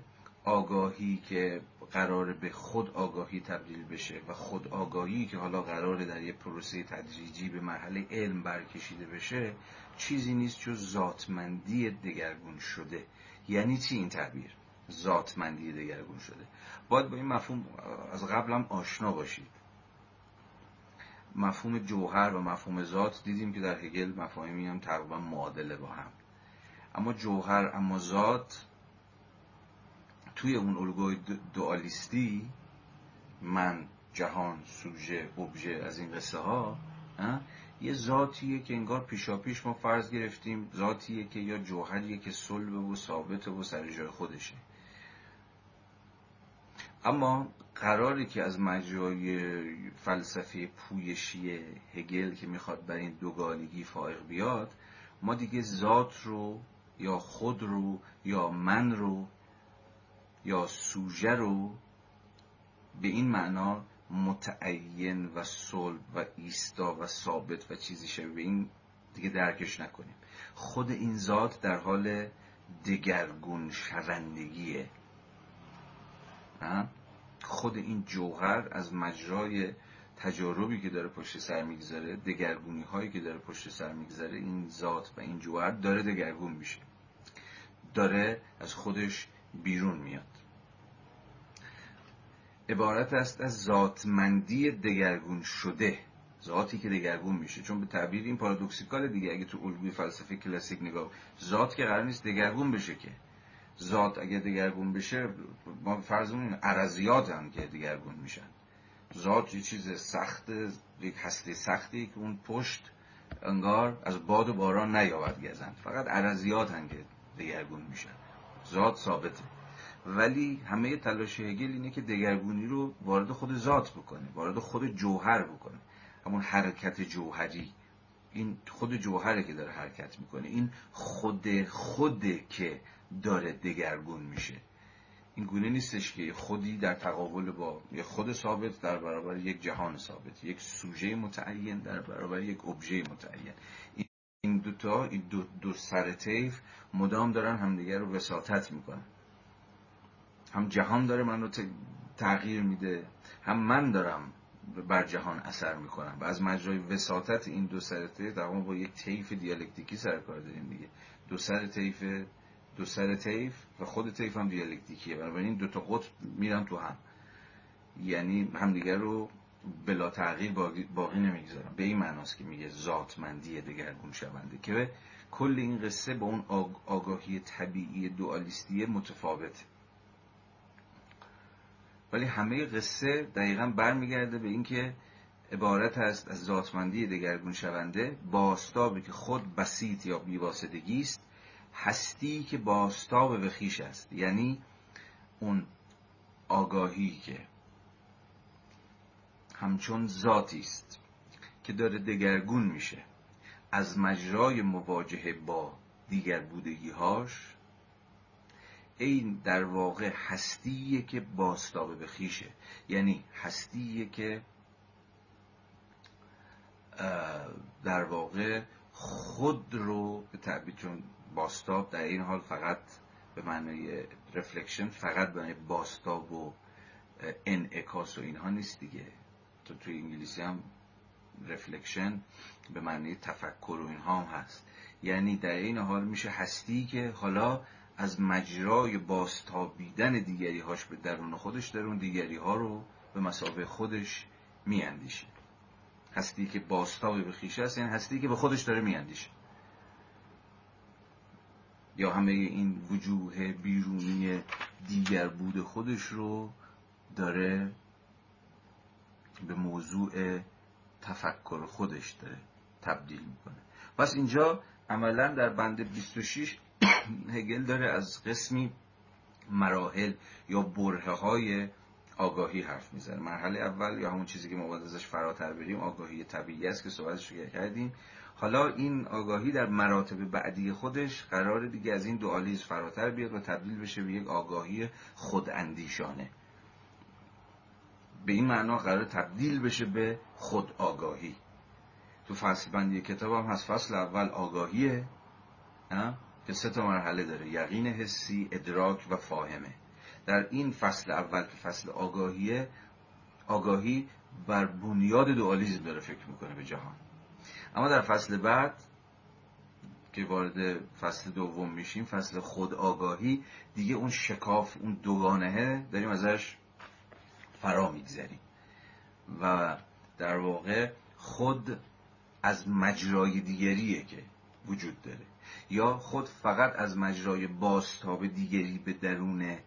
آگاهی که قرار به خود آگاهی تبدیل بشه و خود آگاهی که حالا قراره در یک پروسه تدریجی به مرحله علم برکشیده بشه چیزی نیست جز ذاتمندی دگرگون شده. یعنی چی این تعبیر؟ ذاتمندی دگرگون شده. باید با این مفهوم از قبلم آشنا باشید. مفهوم جوهر و مفهوم ذات دیدیم که در هگل مفاهیمی هم تقریبا معادله با هم. اما جوهر اما ذات توی اون الگوی دوالیستی من جهان سوژه ابژه از این قصه ها یه ذاتیه که انگار پیشا پیش ما فرض گرفتیم ذاتیه که یا جوهریه که صلب و ثابت و سر جای خودشه. اما قراری که از مجرای فلسفه پویشی هگل که می‌خواد بر این دوگانگی فائق بیاد ما دیگه ذات رو یا خود رو یا من رو یا سوژه رو به این معنا متعین و صلب و ایستا و ثابت و چیزی شبیه این دیگه درکش نکنیم. خود این ذات در حال دگرگون شوندگیه. خود این جوهر از مجرای تجاربی که داره پشت سر می‌گذاره دگرگونی هایی که داره پشت سر می‌گذاره این ذات و این جوهر داره دگرگون میشه. داره از خودش بیرون میاد. عبارت است از ذاتمندی دگرگون شده ذاتی که دگرگون میشه. چون به تعبیر این پارادوکسیکال دیگه اگه تو الگوی فلسفه کلاسیک نگاه ذات که قرار نیست دگرگون بشه که. ذات اگه دگرگون بشه ما فرض اون عرضیات هم که دگرگون میشن. ذات یه چیز سخت یک هسته سختی که اون پشت انگار از باد و باران نیاورد گزند. فقط عرضیات هم که دگرگون میشن. ذات ثابته. ولی همه تلاش هگل اینه که دگرگونی رو وارد خود ذات بکنه وارد خود جوهر بکنه. همون حرکت جوهری این خود جوهره که داره حرکت می‌کنه. این خود خوده که داره دگرگون میشه. این گونه نیستش که خودی در تقابل با یک خود ثابت در برابر یک جهان ثابت یک سوژه متعین در برابر یک ابژه متعین. این دوتا این دو, دو سر طیف مدام دارن همدیگر رو وساطت می‌کنن. هم جهان داره من رو تغییر میده هم من دارم بر جهان اثر می‌کنم. و از مجرای وساطت این دو سر طیف در با یک طیف دیالکتیکی سر کار داریم دیگه. دو سر طیف دو سر طیف و خود طیف هم دیالکتیکیه. بنابراین دو تا قطب میرن تو هم. یعنی همدیگر رو بلا تغییر باقی, نمی‌گذارم به این معناست که میگه ذاتمندی دگرگون شونده که کل این قصه با اون آگاهی طبیعی دوالیستی متفاوته ولی همه قصه دقیقا برمیگرده به اینکه عبارت است از ذاتمندی دگرگون شونده باستابی که خود بسیط یا بیواسدگی است هستی که باستاب به خیش است. یعنی اون آگاهی که همچون ذاتی است که داره دگرگون میشه. از مجرای مواجهه با دیگر بودگیهاش این در واقع هستیه که باستابه به خیشه. یعنی هستیه که در واقع خود رو به تعبیر چون باستاب در این حال فقط به معنای رفلکشن فقط به معنی باستاب و انعکاس و اینها نیست دیگه. تو توی انگلیسی هم رفلکشن به معنی تفکر و اینها هم هست. یعنی در این حال میشه هستی که حالا از مجرای باستابیدن دیگری هاش به درون خودش درون دیگری ها رو به مسابه خودش میاندیشه. هستی که باستاب به خیشه است یعنی هستی که به خودش داره میاندیشه. یا همه این وجوه بیرونی دیگر بود خودش رو داره به موضوع تفکر خودش داره تبدیل می‌کنه. پس اینجا عملا در بند 26 هگل داره از قسمی مراحل یا بره های آگاهی حرف می‌زنه. مرحله اول یا همون چیزی که ما باید ازش فراتر بریم آگاهی طبیعی است که صحبتش رو کردیم. حالا این آگاهی در مراتب بعدی خودش قرار دیگه از این دوالیز فراتر بیاد و تبدیل بشه به یک آگاهی خوداندیشانه. به این معنا قرار تبدیل بشه به خود آگاهی تو فصل بندی کتاب هم هست فصل اول آگاهیه که سه تا مرحله داره یقین حسی ادراک و فاهمه. در این فصل اول که فصل آگاهیه آگاهی بر بنیاد دوالیزم داره فکر می‌کنه به جهان. اما در فصل بعد که وارد فصل دوم میشیم فصل خود آگاهی دیگه اون شکاف اون دوگانهه داریم ازش فرا میگذریم. و در واقع خود از مجرای دیگریه که وجود داره. یا خود فقط از مجرای باستاب دیگری به درون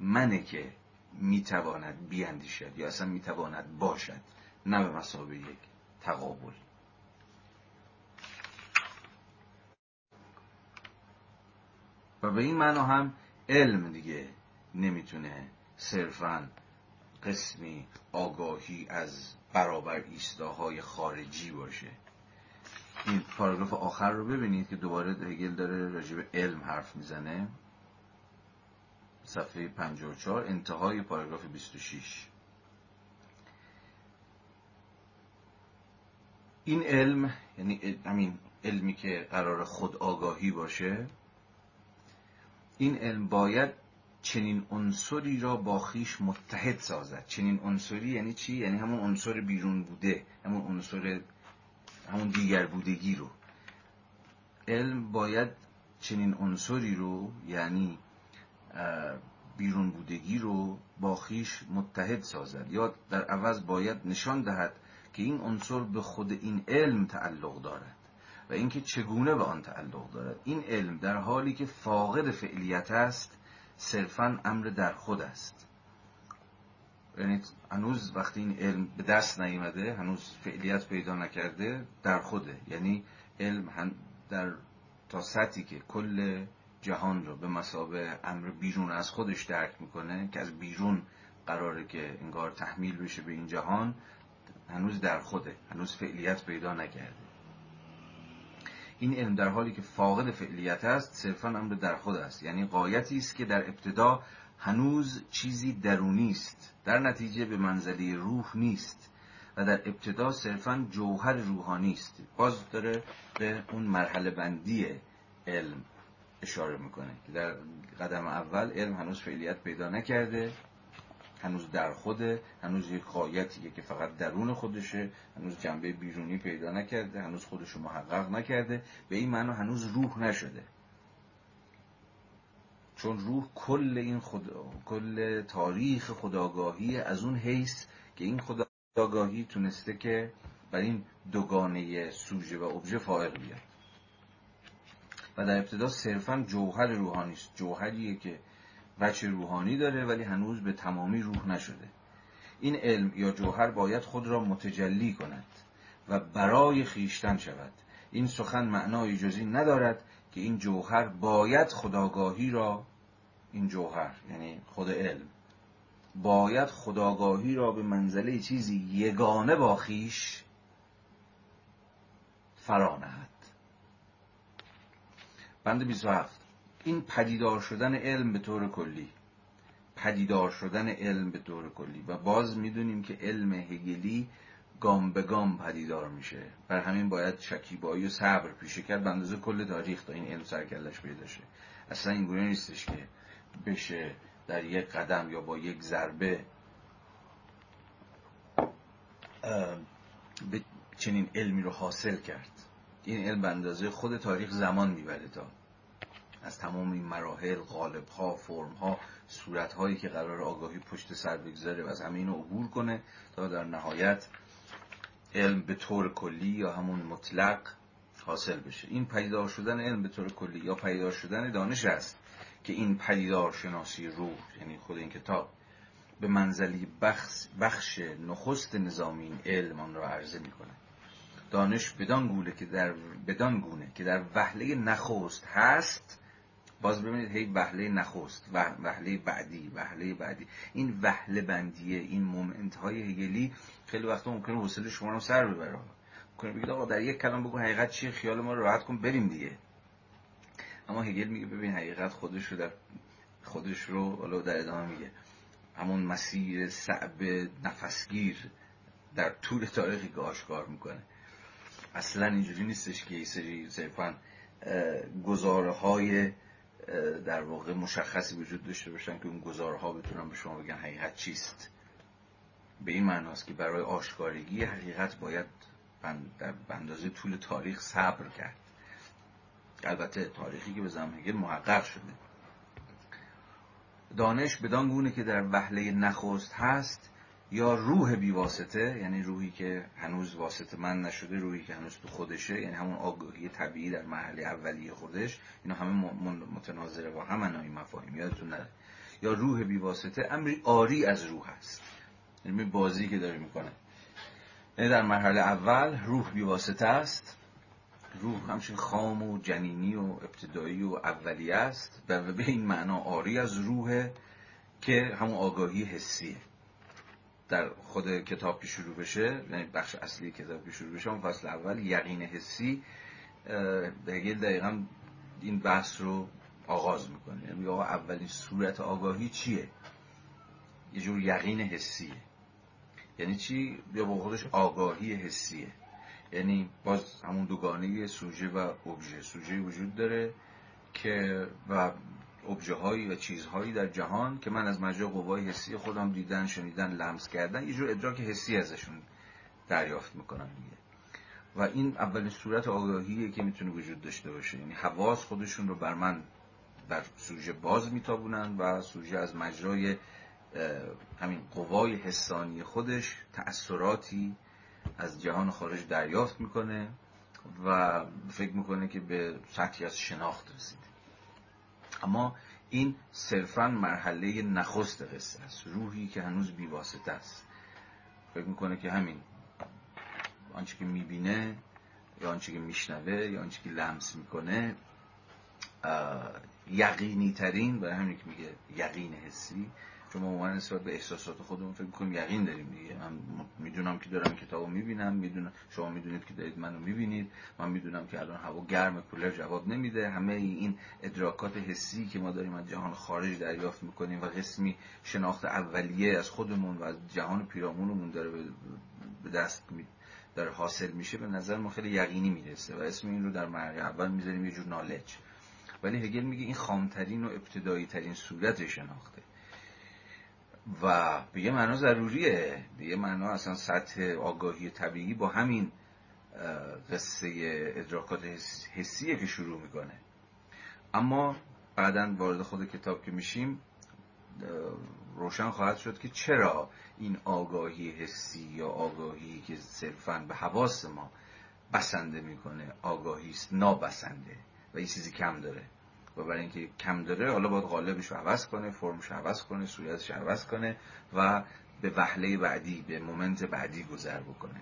منه که می‌تواند بیاندیشد یا اصلا می‌تواند باشد نه به مسابه یک تقابل. و به این معنا هم علم دیگه نمی‌تونه صرفا قسمی آگاهی از برابر ایستاهای خارجی باشه. این پاراگراف آخر رو ببینید که دوباره هگل داره راجع به علم حرف می‌زنه. صفحه 54 انتهای پاراگراف 26 این علم یعنی همین علمی که قرار خود آگاهی باشه این علم باید چنین عنصری را با خیش متحد سازد. چنین عنصری یعنی چی؟ یعنی همون عنصر بیرون بوده همون عنصر همون دیگر بودگی رو. علم باید چنین عنصری رو یعنی بیرون بودگی رو با خیش متحد سازد. یا در عوض باید نشان دهد که این عنصر به خود این علم تعلق دارد و اینکه چگونه به آن تعلق دارد. این علم در حالی که فاقد فعلیت است صرفا امر در خود است. یعنی هنوز وقتی این علم به دست نیامده هنوز فعلیت پیدا نکرده در خوده. یعنی علم در تا سطحی که کل جهان رو به مسابه امر بیرون از خودش درک می‌کنه که از بیرون قراره که انگار تحمیل بشه به این جهان هنوز در خوده. هنوز فعلیت پیدا نکرده. این علم در حالی که فاقد فعلیت است صرفا امر در خود است. یعنی قایتی است که در ابتدا هنوز چیزی درونی است. در نتیجه به منزله روح نیست و در ابتدا صرفا جوهر روحانی است. باز داره به اون مرحله بندی علم اشاره می‌کنه. که در قدم اول علم هنوز فعلیت پیدا نکرده هنوز در خوده هنوز یک قایتیه که فقط درون خودشه هنوز جنبه بیرونی پیدا نکرده هنوز خودش رو محقق نکرده. به این معنی هنوز روح نشده. چون روح کل این خود... کل تاریخ خداگاهی از اون حیث که این خداگاهی تونسته که بر این دوگانه سوژه و ابژه فائق بیاد. و در ابتدا صرفا جوهر روحانی است. جوهریه که بچه روحانی داره ولی هنوز به تمامی روح نشده. این علم یا جوهر باید خود را متجلی کند و برای خیشتن شود. این سخن معنای جزی ندارد که این جوهر باید خداگاهی را این جوهر یعنی خود علم باید خداگاهی را به منزله چیزی یگانه با خیش فرا نهد. بند 27 این پدیدار شدن علم به طور کلی. پدیدار شدن علم به طور کلی. و باز می‌دونیم که علم هگلی گام به گام پدیدار میشه. بر همین باید شکیبایی و صبر پیشه کرد. به اندازه کل تاریخ تا این علم سرکلش پیدا شه. اصلا اینگونه نیستش که بشه در یک قدم یا با یک ضربه به چنین علمی رو حاصل کرد. این علم به اندازه خود تاریخ زمان می‌بره تا از تمام این مراحل غالب ها فرم ها صورت هایی که قرار آگاهی پشت سر بگذاره و از همه عبور کنه تا در نهایت علم به طور کلی یا همون مطلق حاصل بشه. این پیدار شدن علم به طور کلی یا پیدار شدن دانش است که این پیدار شناسی روح یعنی خود این کتاب به منزلی بخش, بخش نخست نظامی این علم آن را عرضه می‌کنه دانش بدان گونه که در بدان گونه که در وهله نخست هست باز ببینید هی وهله نخست وهله بعدی وهله بعدی. این وهله بندیه این مومنت های هگلی خیلی وقتا ممکنه حوصله شما رو سر ببره. ممکنه بگید آقا در یک کلام بگو حقیقت چیه خیال ما رو راحت کن بریم دیگه. اما هگل میگه ببین حقیقت خودش رو در خودش رو حالا در ادامه میگه. همون مسیر صعب نفسگیر در طول تاریخی که آشکار می‌کنه. اصلا اینجوری نیستش که سری صرفا گزاره های در واقع مشخصی وجود داشته باشن که اون گزارها بتونن به شما بگن حقیقت چیست. به این معناست که برای آشکارگی حقیقت باید در اندازه طول تاریخ صبر کرد. البته تاریخی که به زمان محقق شده. دانش بدان گونه که در وهله نخست هست یا روح بیواسطه یعنی روحی که هنوز واسطه من نشده روحی که هنوز تو خودشه یعنی همون آگاهی طبیعی در محله اولیه خودش اینا همه متناظره با هم این مفاهیم یادتون نره. یا روح بیواسطه امری آری از روح هست یعنی بازی که داره می‌کنه. یعنی در مرحله اول روح بیواسطه است. روح همچنین خام و جنینی و ابتدایی و اولیه است. و به این معنا آری از روحه که همون آگاهی حسیه. در خود کتاب که شروع بشه یعنی بخش اصلی کتاب که شروع بشه فصل اول یقین حسی هگل دقیقا این بحث رو آغاز می‌کنه. یعنی آقا اولین صورت آگاهی چیه؟ یه جور یقین حسیه. یعنی چی؟ یا با خودش آگاهی حسیه. یعنی باز همون دوگانه سوژه و ابژه. سوژه وجود داره که و ابژه هایی و چیزهایی در جهان که من از مجرا قوای حسی خودم دیدن شنیدن لمس کردن یه جور ادراک حسی ازشون دریافت می‌کنم دیگه. و این اولین صورت آگاهیه که می‌تونه وجود داشته باشه. یعنی حواس خودشون رو بر من بر سوژه باز میتابونن و سوژه از مجرای همین قوای حسانی خودش تأثیراتی از جهان خارج دریافت می‌کنه و فکر می‌کنه که به سطحی از شناخت رسیده. اما این صرفا مرحله نخست قصه است. روحی که هنوز بیواسطه است. فکر می‌کنه که همین. آنچه که می‌بینه یا آنچه که میشنوه یا آنچه که لمس می‌کنه یقینی ترین برای همین که میگه یقین حسی. چون ما نسبت به احساسات خودمون فکر کنیم یقین داریم دیگه. من می‌دونم که دارم کتابو می‌بینم می‌دونم شما می‌دونید که دارید منو می‌بینید. من می‌دونم که الان هوا گرم کولر جواب نمیده. همه این ادراکات حسی که ما داریم از جهان خارج دریافت می‌کنیم و قسمی شناخت اولیه از خودمون و از جهان پیرامونمون داره به دست می داره حاصل میشه به نظر ما خیلی یقینی می‌رسه و اسم این رو در مرحله اول می‌ذاریم یه جور نالج ولی هگل میگه این خامترین و ابتدایی ترین صورت شناخته. و به یه معنا ضروریه. به یه معنا اصلا سطح آگاهی طبیعی با همین قصه ادراکات حسیه که شروع می‌کنه. اما بعدا وارد خود کتاب که میشیم روشن خواهد شد که چرا این آگاهی حسی یا آگاهی که صرفا به حواس ما بسنده می‌کنه آگاهی است نابسنده و یه چیزی کم داره؟ و برای اینکه کم داره حالا باید قالبش رو عوض کنه فرمش عوض کنه صورتش عوض کنه و به وحله بعدی به مومنت بعدی گذر بکنه.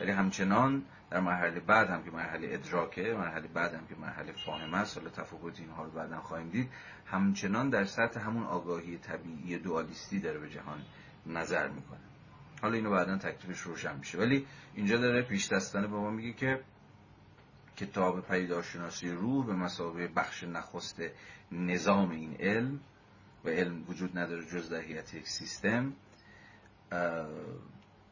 ولی همچنان در مرحله بعد هم که مرحله ادراکه مرحله بعد هم که مرحله فاهمه است حالا تفاوت اینها رو بعدا خواهیم دید همچنان در سطح همون آگاهی طبیعی دوالیستی داره به جهان نظر می‌کنه. حالا اینو بعدا تکلیفش روشن میشه. ولی اینجا داره پیش دستانه به ما میگه که کتاب پیداشناسی روح به مسابقه بخش نخست نظام این علم و علم وجود نداره جز در یک سیستم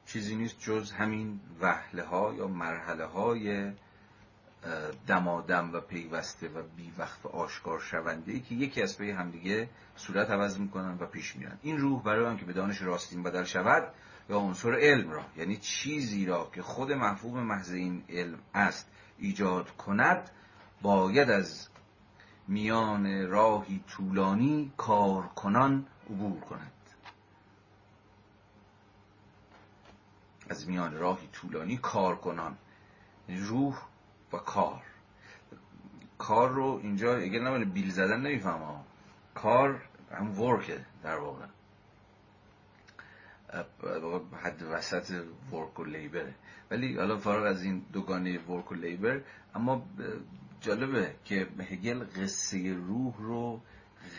چیزی نیست جز همین وحله ها یا مرحله های دمادم و پیوسته و بی وقت آشکار شونده که یکی از پی همدیگه صورت عوض می‌کنن و پیش میرن این روح برای که به دانش راستین بدل شود یا عنصر علم را یعنی چیزی را که خود محفوظ محض این علم است ایجاد کند باید از میان راهی طولانی کارکنان عبور کند. از میان راهی طولانی کارکنان روح و کار. کار رو اینجا اگر نمونه بیل زدن نمیفهم کار هم ورکه در واقع. حد وسط ورک و لیبره ولی حالا فارغ از این دوگانه ورک و لیبر اما جالبه که هگل قصه روح رو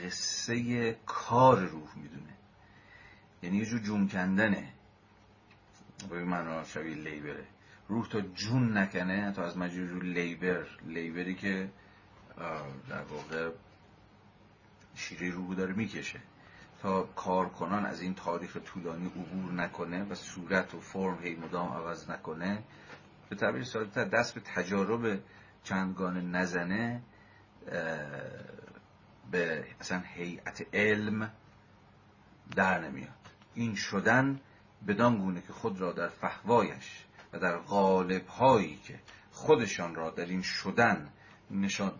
قصه کار روح می‌دونه. یعنی یه جور جون کندنه. به من شبیه لیبره روح تا جون نکنه تا از مجرور لیبر لیبری که در واقع شیره روح داره می‌کشه. تا کارکنان از این تاریخ طولانی عبور نکنه و صورت و فرم هی مدام عوض نکنه. به تعبیر ساده‌تر دست به تجارب چندگانه نزنه به اصلا هیئت علم در نمیاد. این شدن بدان گونه که خود را در فهوایش و در غالب هایی که خودشان را در این شدن نشان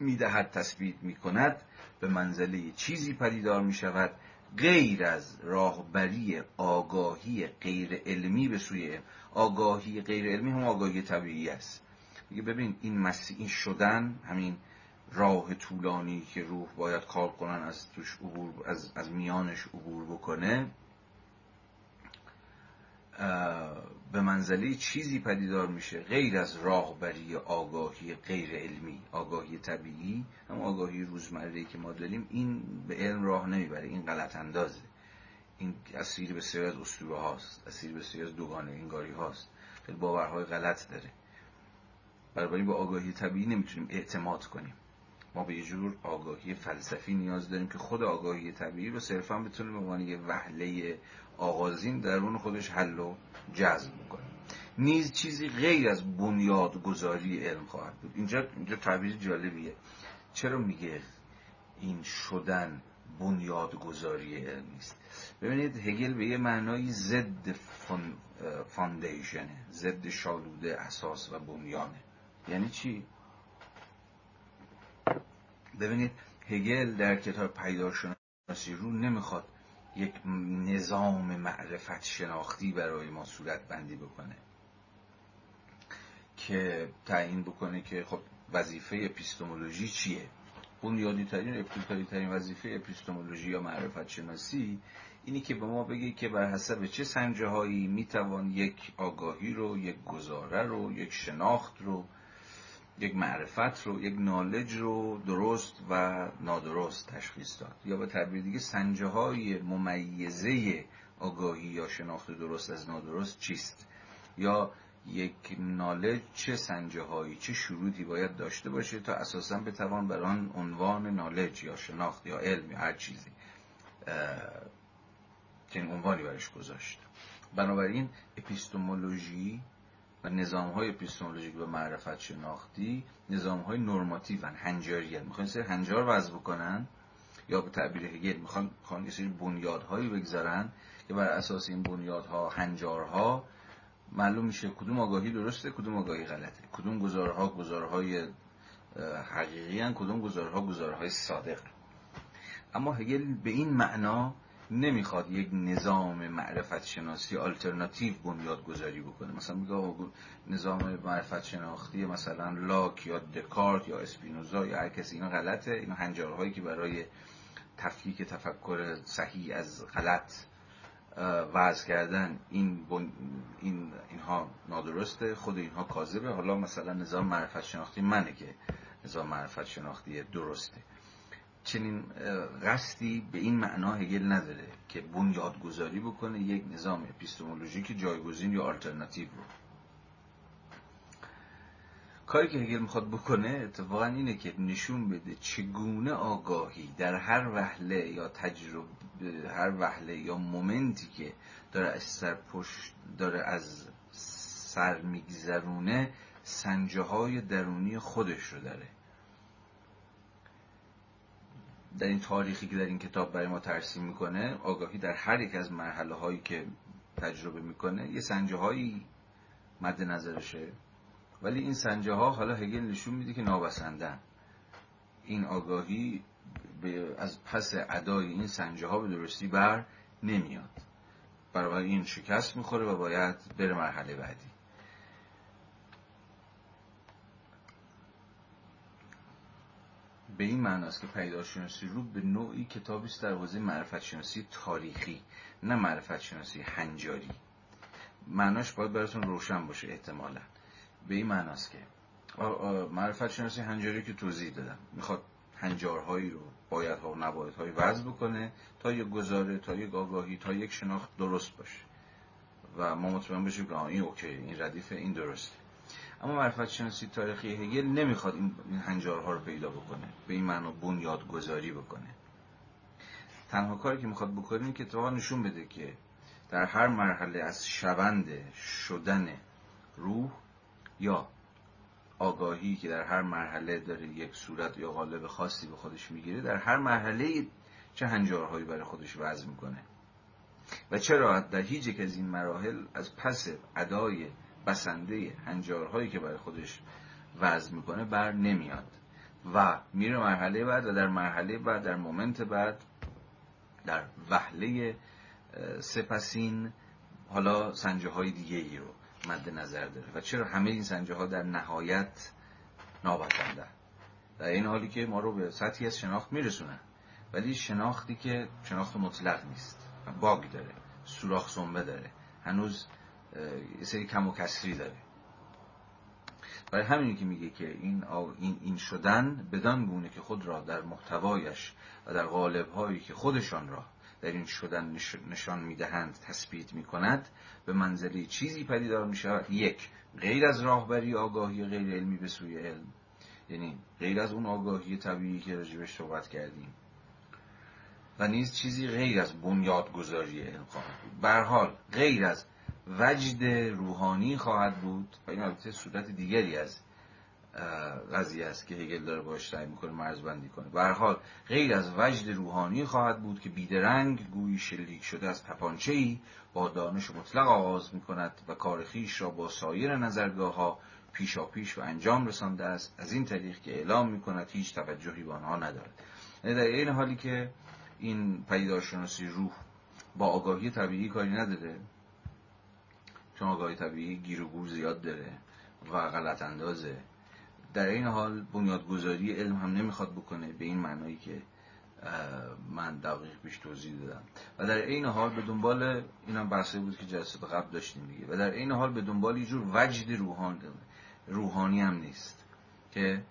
می‌دهد تثبیت می‌کند به منزله چیزی پدیدار می شود غیر از راهبری آگاهی غیر علمی به سوی آگاهی غیر علمی هم آگاهی طبیعی است. میگه ببین این مسیح شدن همین راه طولانی که روح باید کار کنن از توش عبور از, از میانش عبور بکنه به منزله چیزی پدیدار میشه غیر از راهبری آگاهی غیر علمی آگاهی طبیعی هم آگاهی روزمره که ما داریم این به علم راه نمی‌بره این غلط اندازه. این اسیر بسیار از اسطوره هاست اسیر بسیار از دوگانه انگاری هاست. خیلی باورهای غلط داره. برای به آگاهی طبیعی نمی‌تونیم اعتماد کنیم. ما به یه جور آگاهی فلسفی نیاز داریم که خود آگاهی طبیعی رو صرفا بتونه به عنوان یه وحله آغازین درون خودش حل و جذب بکنه نیز چیزی غیر از بنیادگذاری علم خواهد بود. اینجا اینجا تعبیر جالبیه. چرا میگه این شدن بنیادگذاری علم نیست؟ ببینید هگل به یه معنای ضد فاندیشنه ضد شالوده اساس و بنیانه. یعنی چی؟ ببینید هگل در کتاب پیداشناسی رو نمی‌خواد یک نظام معرفت شناختی برای ما صورت بندی بکنه که تعیین بکنه که خب وظیفه اپیستمولوژی چیه؟ بنیادی ترین ابتدایی ترین وظیفه اپیستمولوژی یا معرفت شناسی اینی که به ما بگه که بر حسب چه سنجه هایی می‌توان یک آگاهی رو یک گزاره رو یک شناخت رو یک معرفت رو یک نالج رو درست و نادرست تشخیص داد. یا به تعبیر دیگه سنجه های ممیزه آگاهی یا شناخت درست از نادرست چیست؟ یا یک نالج چه سنجه هایی چه شروطی باید داشته باشه تا اساسا بتوان بر آن عنوان نالج یا شناخت یا علم یا هر چیزی این عنوانی برش گذاشت. بنابراین اپیستمولوژی و نظام های اپیستمولوژیک و معرفت شناختی نظام های نرماتیو هنجاری. می‌خوان سری هنجار وضع بکنن یا به تعبیر هگل می‌خوان یه سری بنیادهایی بگذارن که بر اساس این بنیادها هنجارها معلوم میشه کدوم آگاهی درسته کدوم آگاهی غلطه. کدوم گزارها گزارهای حقیقی هن، کدوم گزارها گزارهای صادق. اما هگل به این معنا نمی‌خواد یک نظام معرفت شناسی آلترناتیو بنیاد گذاری بکنه. مثلا میگه نظام معرفت شناختی مثلا لاک یا دکارت یا اسپینوزا یا هر کسی اینا غلطه. اینا هنجارهایی که برای تفکیک تفکر صحیح از غلط وضع کردن این, این اینها نادرسته خود اینها کاذبه. حالا مثلا نظام معرفت شناختی منه که نظام معرفت شناختی درسته. چنین قصدی به این معنا هگل نداره که بنیادگذاری بکنه یک نظام اپیستمولوژیک جایگزین یا آلترناتیو رو. کاری که هگل می‌خواد بکنه اتفاقا اینه که نشون بده چگونه آگاهی در هر وحله یا تجربه هر وحله یا مومنتی که داره از سر پشت داره از سر میگذرونه سنجه های درونی خودش رو داره. در این تاریخی که در این کتاب برای ما ترسیم می‌کنه آگاهی در هر یک از مرحله هایی که تجربه می‌کنه یه سنجه هایی مد نظرشه. ولی این سنجه ها حالا هگل نشون میده که نابسندن. این آگاهی از پس ادای این سنجه ها به درستی بر نمیاد. برای این شکست می‌خوره و باید بره مرحله بعدی. به این معناست که پیداشناسی رو به نوعی کتابی است در حوزه معرفت شناسی تاریخی نه معرفت شناسی هنجاری. معناش باید براتون روشن باشه احتمالا. به این معناست که معرفت شناسی هنجاری که توضیح دادم. می‌خواد هنجارهایی رو بایدها و نبایدهایی وضع بکنه تا یک گزاره تا یک آگاهی تا یک شناخت درست باشه. و ما مطمئن بشیم که این اوکی این ردیف این درسته. اما معرفت شناسی تاریخی هگل نمی‌خواد این هنجارها رو پیدا بکنه به این معنا بنیاد گذاری بکنه. تنها کاری که می‌خواد بکنه این که اتفاقا نشون بده که در هر مرحله از شوند شدن روح یا آگاهی که در هر مرحله داره یک صورت یا قالب خاصی به خودش می‌گیره در هر مرحله چه هنجارهایی برای خودش وضع می‌کنه. و چرا در هیچ یک از این مراحل از پس ادای بسنده هنجارهایی که برای خودش وضع می‌کنه بر نمیاد. و میره مرحله بعد و در مرحله بعد در مومنت بعد در وحله سپسین حالا سنجه های دیگه ای رو مد نظر داره. و چرا همه این سنجه ها در نهایت نابسنده؟ در این حالی که ما رو به سطحی از شناخت میرسونن ولی شناختی که شناخت مطلق نیست باگ داره سوراخ سنبه داره. هنوز سری کم و کسری داره. برای همینی که میگه که این, این, این شدن بدان گونه که خود را در محتوایش و در غالبهایی که خودشان را در این شدن نشان می‌دهند تثبیت می‌کند به منزله چیزی پدیدار می‌شود. یک غیر از راهبری آگاهی غیر علمی به سوی علم. یعنی غیر از اون آگاهی طبیعی که راجبش صحبت کردیم. و نیز چیزی غیر از بنیادگذاری علم خواهد بود. حال غیر از وجد روحانی خواهد بود. و این البته صورت دیگری از قضیه است که هگل داره باش سعی می‌کنه مرزبندی کنه. به حال غیر از وجد روحانی خواهد بود که بیدرنگ گویی شلیک شده از تپانچه ای با دانش مطلق آغاز می‌کند و کار خیش را با سایر نظرگاه ها پیشا پیش و انجام رسانده است. از این طریق که اعلام می‌کند هیچ توجهی به آنها ندارد. یعنی در این حالی که این پیدارشناسی روح با آگاهی طبیعی کاری نداره چون آگاهی طبیعی گیر و گور زیاد داره و غلط اندازه. در این حال بنیادگذاری علم هم نمی‌خواد بکنه به این معنایی که من دقیق پیش توضیح دادم. و در این حال به دنبال این هم بحثه بود که جلسه قبل داشتیم دیگه. و در این حال به دنبال یه جور وجد روحانی, روحانی هم نیست که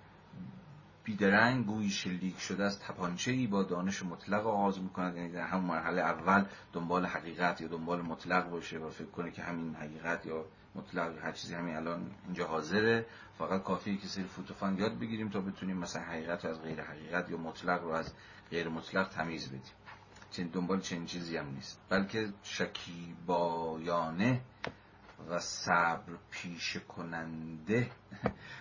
بیدرنگ گویی شلیک شده از تپانچه ای با دانش مطلق آغاز می‌کند. یعنی در همون مرحله اول دنبال حقیقت یا دنبال مطلق باشه و فکر کنه که همین حقیقت یا مطلق هر چیزی همین الان اینجا حاضره. فقط کافیه که سری فوتوفان یاد بگیریم تا بتونیم مثلا حقیقت رو از غیر حقیقت یا مطلق رو از غیر مطلق تمیز بدیم. چنین دنبال چنین چیزی هم نیست. بلکه شکیبایانه و صبر پیش کننده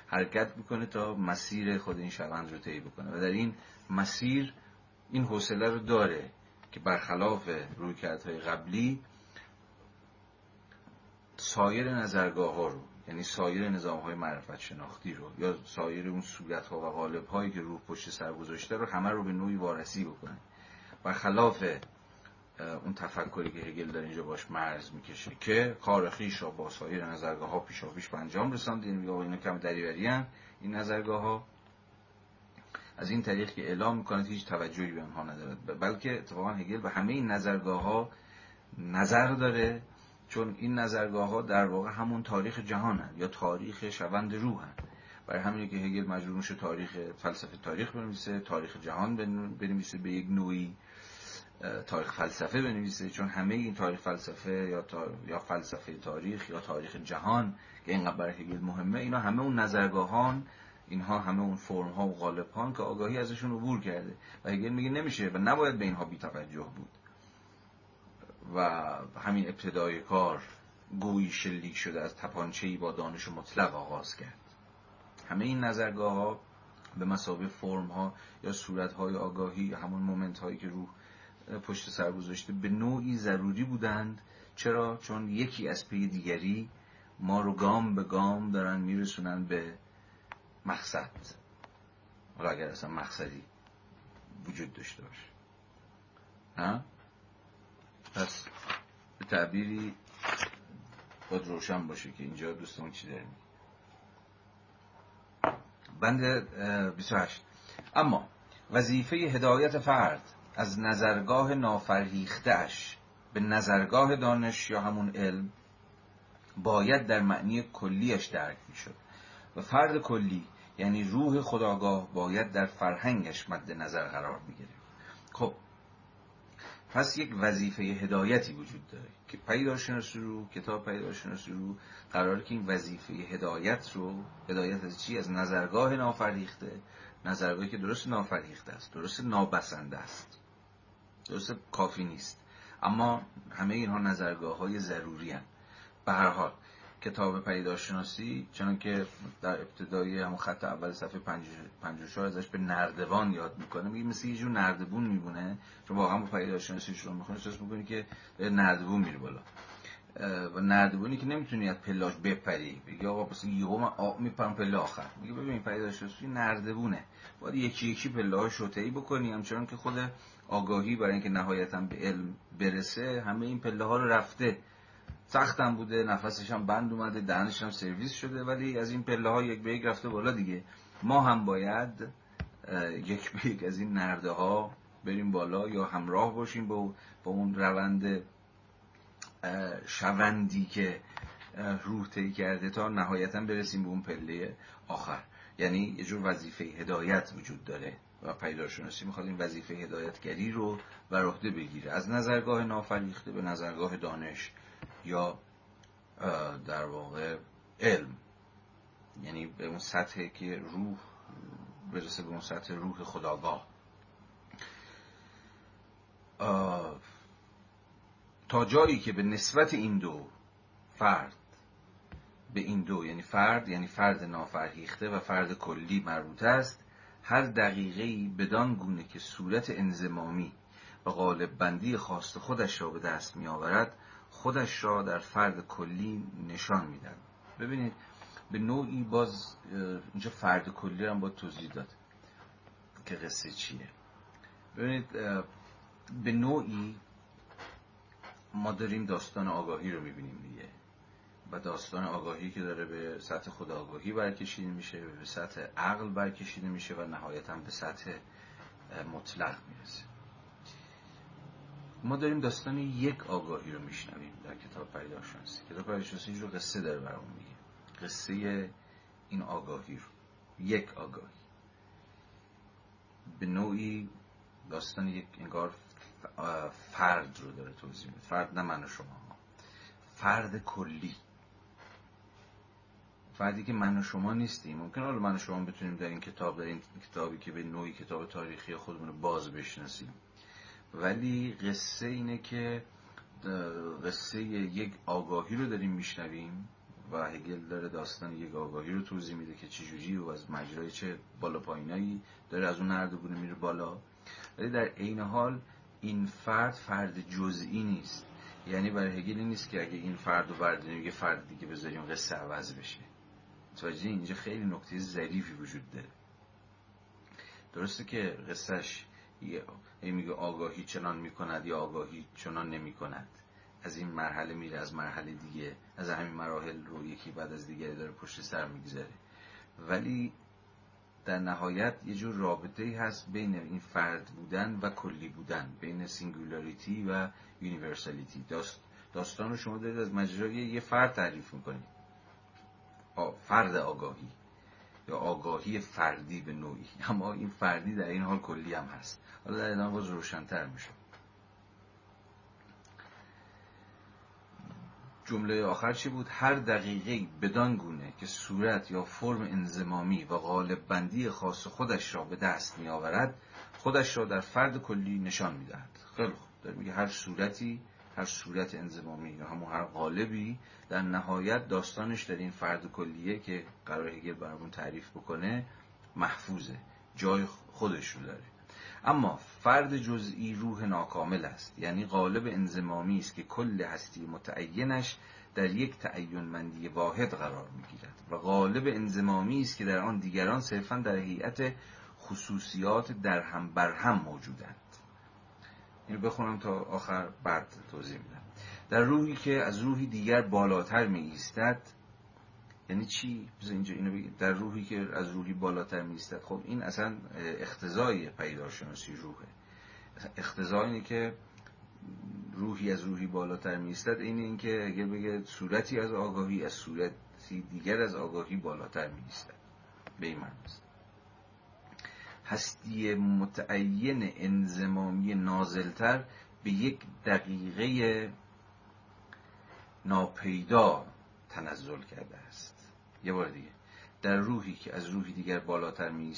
حرکت می‌کنه تا مسیر خود این شوند رو طی بکنه. و در این مسیر این حوصله رو داره که برخلاف رویکردهای قبلی سایر نظرگاه ها رو یعنی سایر نظام های معرفت شناختی رو یا سایر اون صورت ها و غالب هایی که روح پشت سر گذاشته رو همه رو به نوعی وارسی بکنه. و خلاف اون تفکری که هگل در اینجا باش مرز می‌کشه که کار خیش را با سایر نظرگاه ها پیشا پیش به انجام رساند. این میگه اینا کم دریوری این نظرگاه ها از این طریق که اعلام می‌کنند هیچ توجهی به آنها ندارد. بلکه اتفاقا هگل به همه این نظرگاه ها نظر داره چون این نظرگاه ها در واقع همون تاریخ جهان یا تاریخ شوند روح هن. برای همینه که هگل مجبور میشه تاریخ فلسفه تاریخ بنویسه تاریخ جهان بنویسه به یک نوعی. تاریخ فلسفه بنویسه چون همه این تاریخ فلسفه یا, یا فلسفه تاریخ یا تاریخ جهان که اینقدر برای هگل مهمه اینا همه اون نظرگاهان اینها همه اون فرم ها و قالب ها که آگاهی ازشون عبور کرده. و هگل میگه نمیشه و نباید به اینها بی توجه بود. و همین ابتدای کار گویی شلیک شده از تپانچه‌ای با دانش مطلق آغاز کرد. همه این نظرگاه ها به مثابه فرم ها یا صورت های آگاهی همون moment هایی که روح پشت سر گذاشته به نوعی ضروری بودند. چرا؟ چون یکی از پی دیگری ما رو گام به گام دارن میرسونن به مقصد. حالا اگر اصلا مقصدی وجود داشته باشه. نه؟ پس به تعبیری باید روشن باشه که اینجا دوستمون چی داریم. بند 28 اما وظیفه هدایت فرد از نظرگاه نافرهیختش به نظرگاه دانش یا همون علم باید در معنی کلیش درک می شد و فرد کلی یعنی روح خداگاه باید در فرهنگش مد نظر قرار می خب پس یک وظیفه هدایتی وجود داره که پیداشناسی رو کتاب پیداشناسی رو قرار که این وظیفه هدایت رو هدایت از چی؟ از نظرگاه نافرهیخته. نظرگاهی که درست نافرهیخته است درست نابسنده است. درست کافی نیست. اما همه اینها نظرگاه های ضروری هم. به هر حال کتاب پیداشناسی چون که در ابتدای همون خط اول صفحه 54 ازش به نردبان یاد می‌کنه میگه مثل یه جور نردبون میمونه. چون واقعا با پیداشناسی شروع می‌کنه احساس می‌کنی که نردبون میره بالا. و نردبونی که نمی‌تونی از پلاش بپری. بگی آقا پس یهو من آب میپرم پله آخر. میگه ببین پیداشناسی نردبونه. باید یکی یکی پله های شوته‌ای بکنی. همچنان که خود آگاهی برای اینکه نهایتا به علم برسه همه این پله ها رو رفته. سختم بوده نفسش هم بند اومده دهنش هم سرویس شده ولی از این پله ها یک به یک رفته بالا دیگه. ما هم باید یک به یک از این نرده ها بریم بالا یا همراه باشیم با, با اون روند شوندی که روح طی کرده تا نهایتا برسیم به اون پله آخر. یعنی یه جور وظیفه هدایت وجود داره. و پیداشناسی می‌خواد این وظیفه هدایتگری رو بر عهده بگیره. از نظرگاه نافریخته به نظرگاه دانش یا در واقع علم. یعنی به اون سطحی که روح برسه به اون سطح روح خداگاه. تا جایی که به نسبت این دو فرد به این دو یعنی فرد یعنی فرد نافرهیخته و فرد کلی مربوط است هر دقیقه بدان گونه که صورت انزمامی و غالب بندی خواست خودش را به دست می آورد خودش را در فرد کلی نشان میدن ببینید به نوعی باز اینجا فرد کلی هم با توضیح داد که قصه چیه. ببینید به نوعی ما داریم داستان آگاهی رو می‌بینیم دیگه. و داستان آگاهی که داره به سطح خود برکشیده میشه به سطح عقل برکشیده میشه و نهایتا به سطح مطلق می‌رسه. ما داریم داستان یک آگاهی رو میشنویم در کتاب پیداشناسی کتاب پیداشناسی رو قصه داره برامون میگه. قصه این آگاهی رو. یک آگاهی. به نوعی داستان یک انگار فرد رو داره توضیح میده. فرد نه من و شما. فرد کلی. فردی که من و شما نیستیم. ممکن حالا من و شما بتونیم در این کتاب در این کتابی که به نوعی کتاب تاریخی خودمون رو باز بشناسیم. ولی قصه اینه که قصه یک آگاهی رو داریم میشنویم و هگل داره داستان یک آگاهی رو توضیح میده که چجوری و از مجرای چه بالا پایینایی داره از اون نردبونه میره بالا. ولی در عین حال این فرد فرد جزئی نیست. یعنی برای هگل نیست که اگه این فرد رو برداریم یه فرد دیگه بذاریم قصه عوض بشه. متوجه اینجا خیلی نکته ظریفی وجود داره. درسته که قصهش میگه آگاهی چنان می‌کند یا آگاهی چنان نمی‌کند. از این مرحله میره از مرحله دیگه از همین مراحل رو یکی بعد از دیگری داره پشت سر می‌گذاره. ولی در نهایت یه جور رابطه هست بین این فرد بودن و کلی بودن بین singularity و universality داست داستان رو شما دارید از مجرای یه فرد تعریف می‌کنید. فرد آگاهی. یا آگاهی فردی به نوعی. اما این فردی در عین حال کلی هم هست. حالا در ادامه باز روشنتر میشه. جمله آخر چی بود؟ هر دقیقه بدان گونه که صورت یا فرم انزمامی و غالب بندی خاص خودش را به دست می آورد خودش را در فرد کلی نشان می دهد خیلی خوب. در میگه هر صورتی هر صورت انزمامی یا همون هر قالبی در نهایت داستانش در این فرد کلیه که قرار هگل برامون تعریف بکنه محفوظه جای خودش رو داره. اما فرد جزئی روح ناکامل است یعنی قالب انزمامی است که کل هستی متعینش در یک تعین مندی واحد قرار می‌گیرد و قالب انزمامی است که در آن دیگران صرفا در هیئت خصوصیات در هم بر هم موجودند. اینو بخونم تا آخر بعد توضیح میدم. در روحی که از روحی دیگر بالاتر می ایستد یعنی چی؟ اینجا اینو در روحی که از روحی بالاتر می ایستد خب این اصلا اختزای پیدارشناسی روحه. اختزای اینه که روحی از روحی بالاتر می ایستد این اینکه اگر بگه صورتی از آگاهی از صورتی دیگر از آگاهی بالاتر می ایستد به این معنی هستی متعین انزمامی نازلتر به یک دقیقه ناپیدا تنزل کرده است. یه بار دیگه. در روحی که از روحی دیگر بالاتر می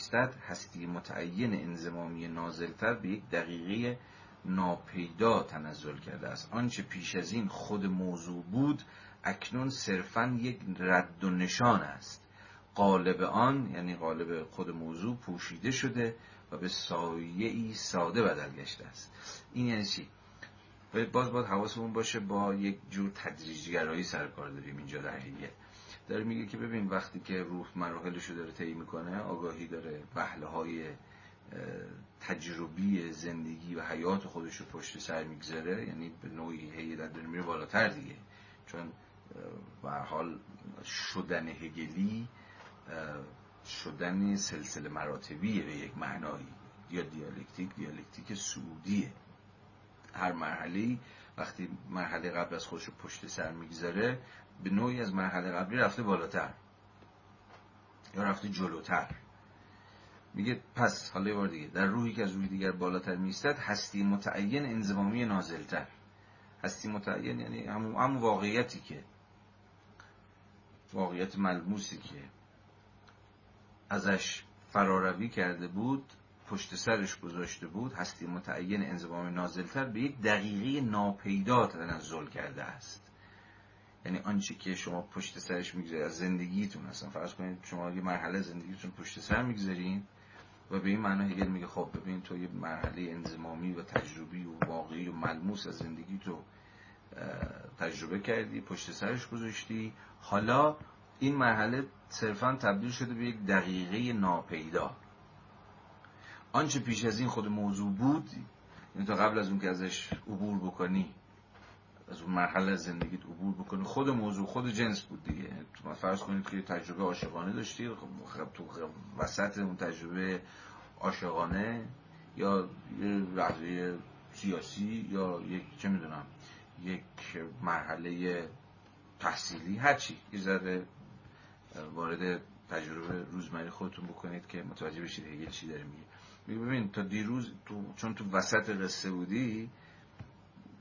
هستی متعین انزمامی نازلتر به یک دقیقه ناپیدا تنزل کرده است. آنچه پیش از این خود موضوع بود اکنون صرفا یک رد و نشان است. قالب آن یعنی قالب خود موضوع پوشیده شده و به سایه ای ساده بدل گشته است. این یعنی چی؟ باز باید حواسمون باشه با یک جور تدریجگرایی سرکار داریم اینجا در هیه داره میگه که ببین وقتی که روح مراحلش رو داره طی می‌کنه آگاهی داره بحله های تجربی زندگی و حیات خودش رو پشت سر می‌گذاره یعنی به نوعی هی داره میره بالاتر دیگه. چون به حال شدن هگلی شدن سلسله مراتبیه به یک معنایی یا دیالکتیک دیالکتیک سعودیه. هر مرحله وقتی مرحله قبل از خودش پشت سر می‌گذاره به نوعی از مرحله قبلی رفته بالاتر یا رفته جلوتر. میگه پس حالا یه بار دیگه در روحی که از روی دیگر بالاتر میستد هستی متعین انزمامی نازلتر. هستی متعین یعنی همون هم واقعیتی که واقعیت ملموسی که ازش فراروی کرده بود پشت سرش گذاشته بود هستی متعین انضمام نازلتر به یک دقیقه ناپیدا تنزل کرده است. یعنی آنچه که شما پشت سرش می‌گذارید از زندگیتون اصلا فرض کنید شما یه مرحله زندگیتون پشت سر می‌گذارین و به این معنی هگل میگه خب ببین تو یه مرحله انزمامی و تجربی و واقعی و ملموس از زندگی تو تجربه کردی پشت سرش گذاشتی. حالا این مرحله صرفا تبدیل شده به یک دقیقه ناپیدا. آنچه پیش از این خود موضوع بود یعنی تا قبل از اون که ازش عبور بکنی از اون مرحله زندگیت عبور بکنی خود موضوع خود جنس بود دیگه. فرض کنید که تجربه عاشقانه داشتی خب تو وسط اون تجربه عاشقانه یا یه سیاسی یا یک چه می‌دونم یک مرحله تحصیلی هرچی یه ذره وارد تجربه روزمره خودتون بکنید که متوجه بشید هگل چی داره میگه. میگه ببین تا دیروز تو چون تو وسط قصه بودی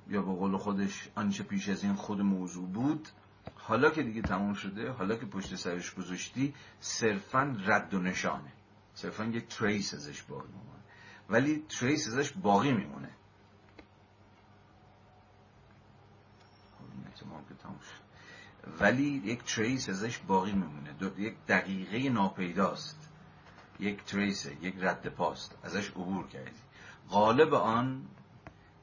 یا به قول خودش آنچه پیش از این خود موضوع بود حالا که دیگه تموم شده حالا که پشت سرش گذاشتی صرفا رد و نشانه. صرفا یک trace ازش باقی میمونه. ولی trace ازش باقی میمونه. خب، که تموم شد. ولی یک trace ازش باقی میمونه. یک دقیقه ناپیداست. یک trace ه یک رد پاست. ازش عبور کردی. غالب آن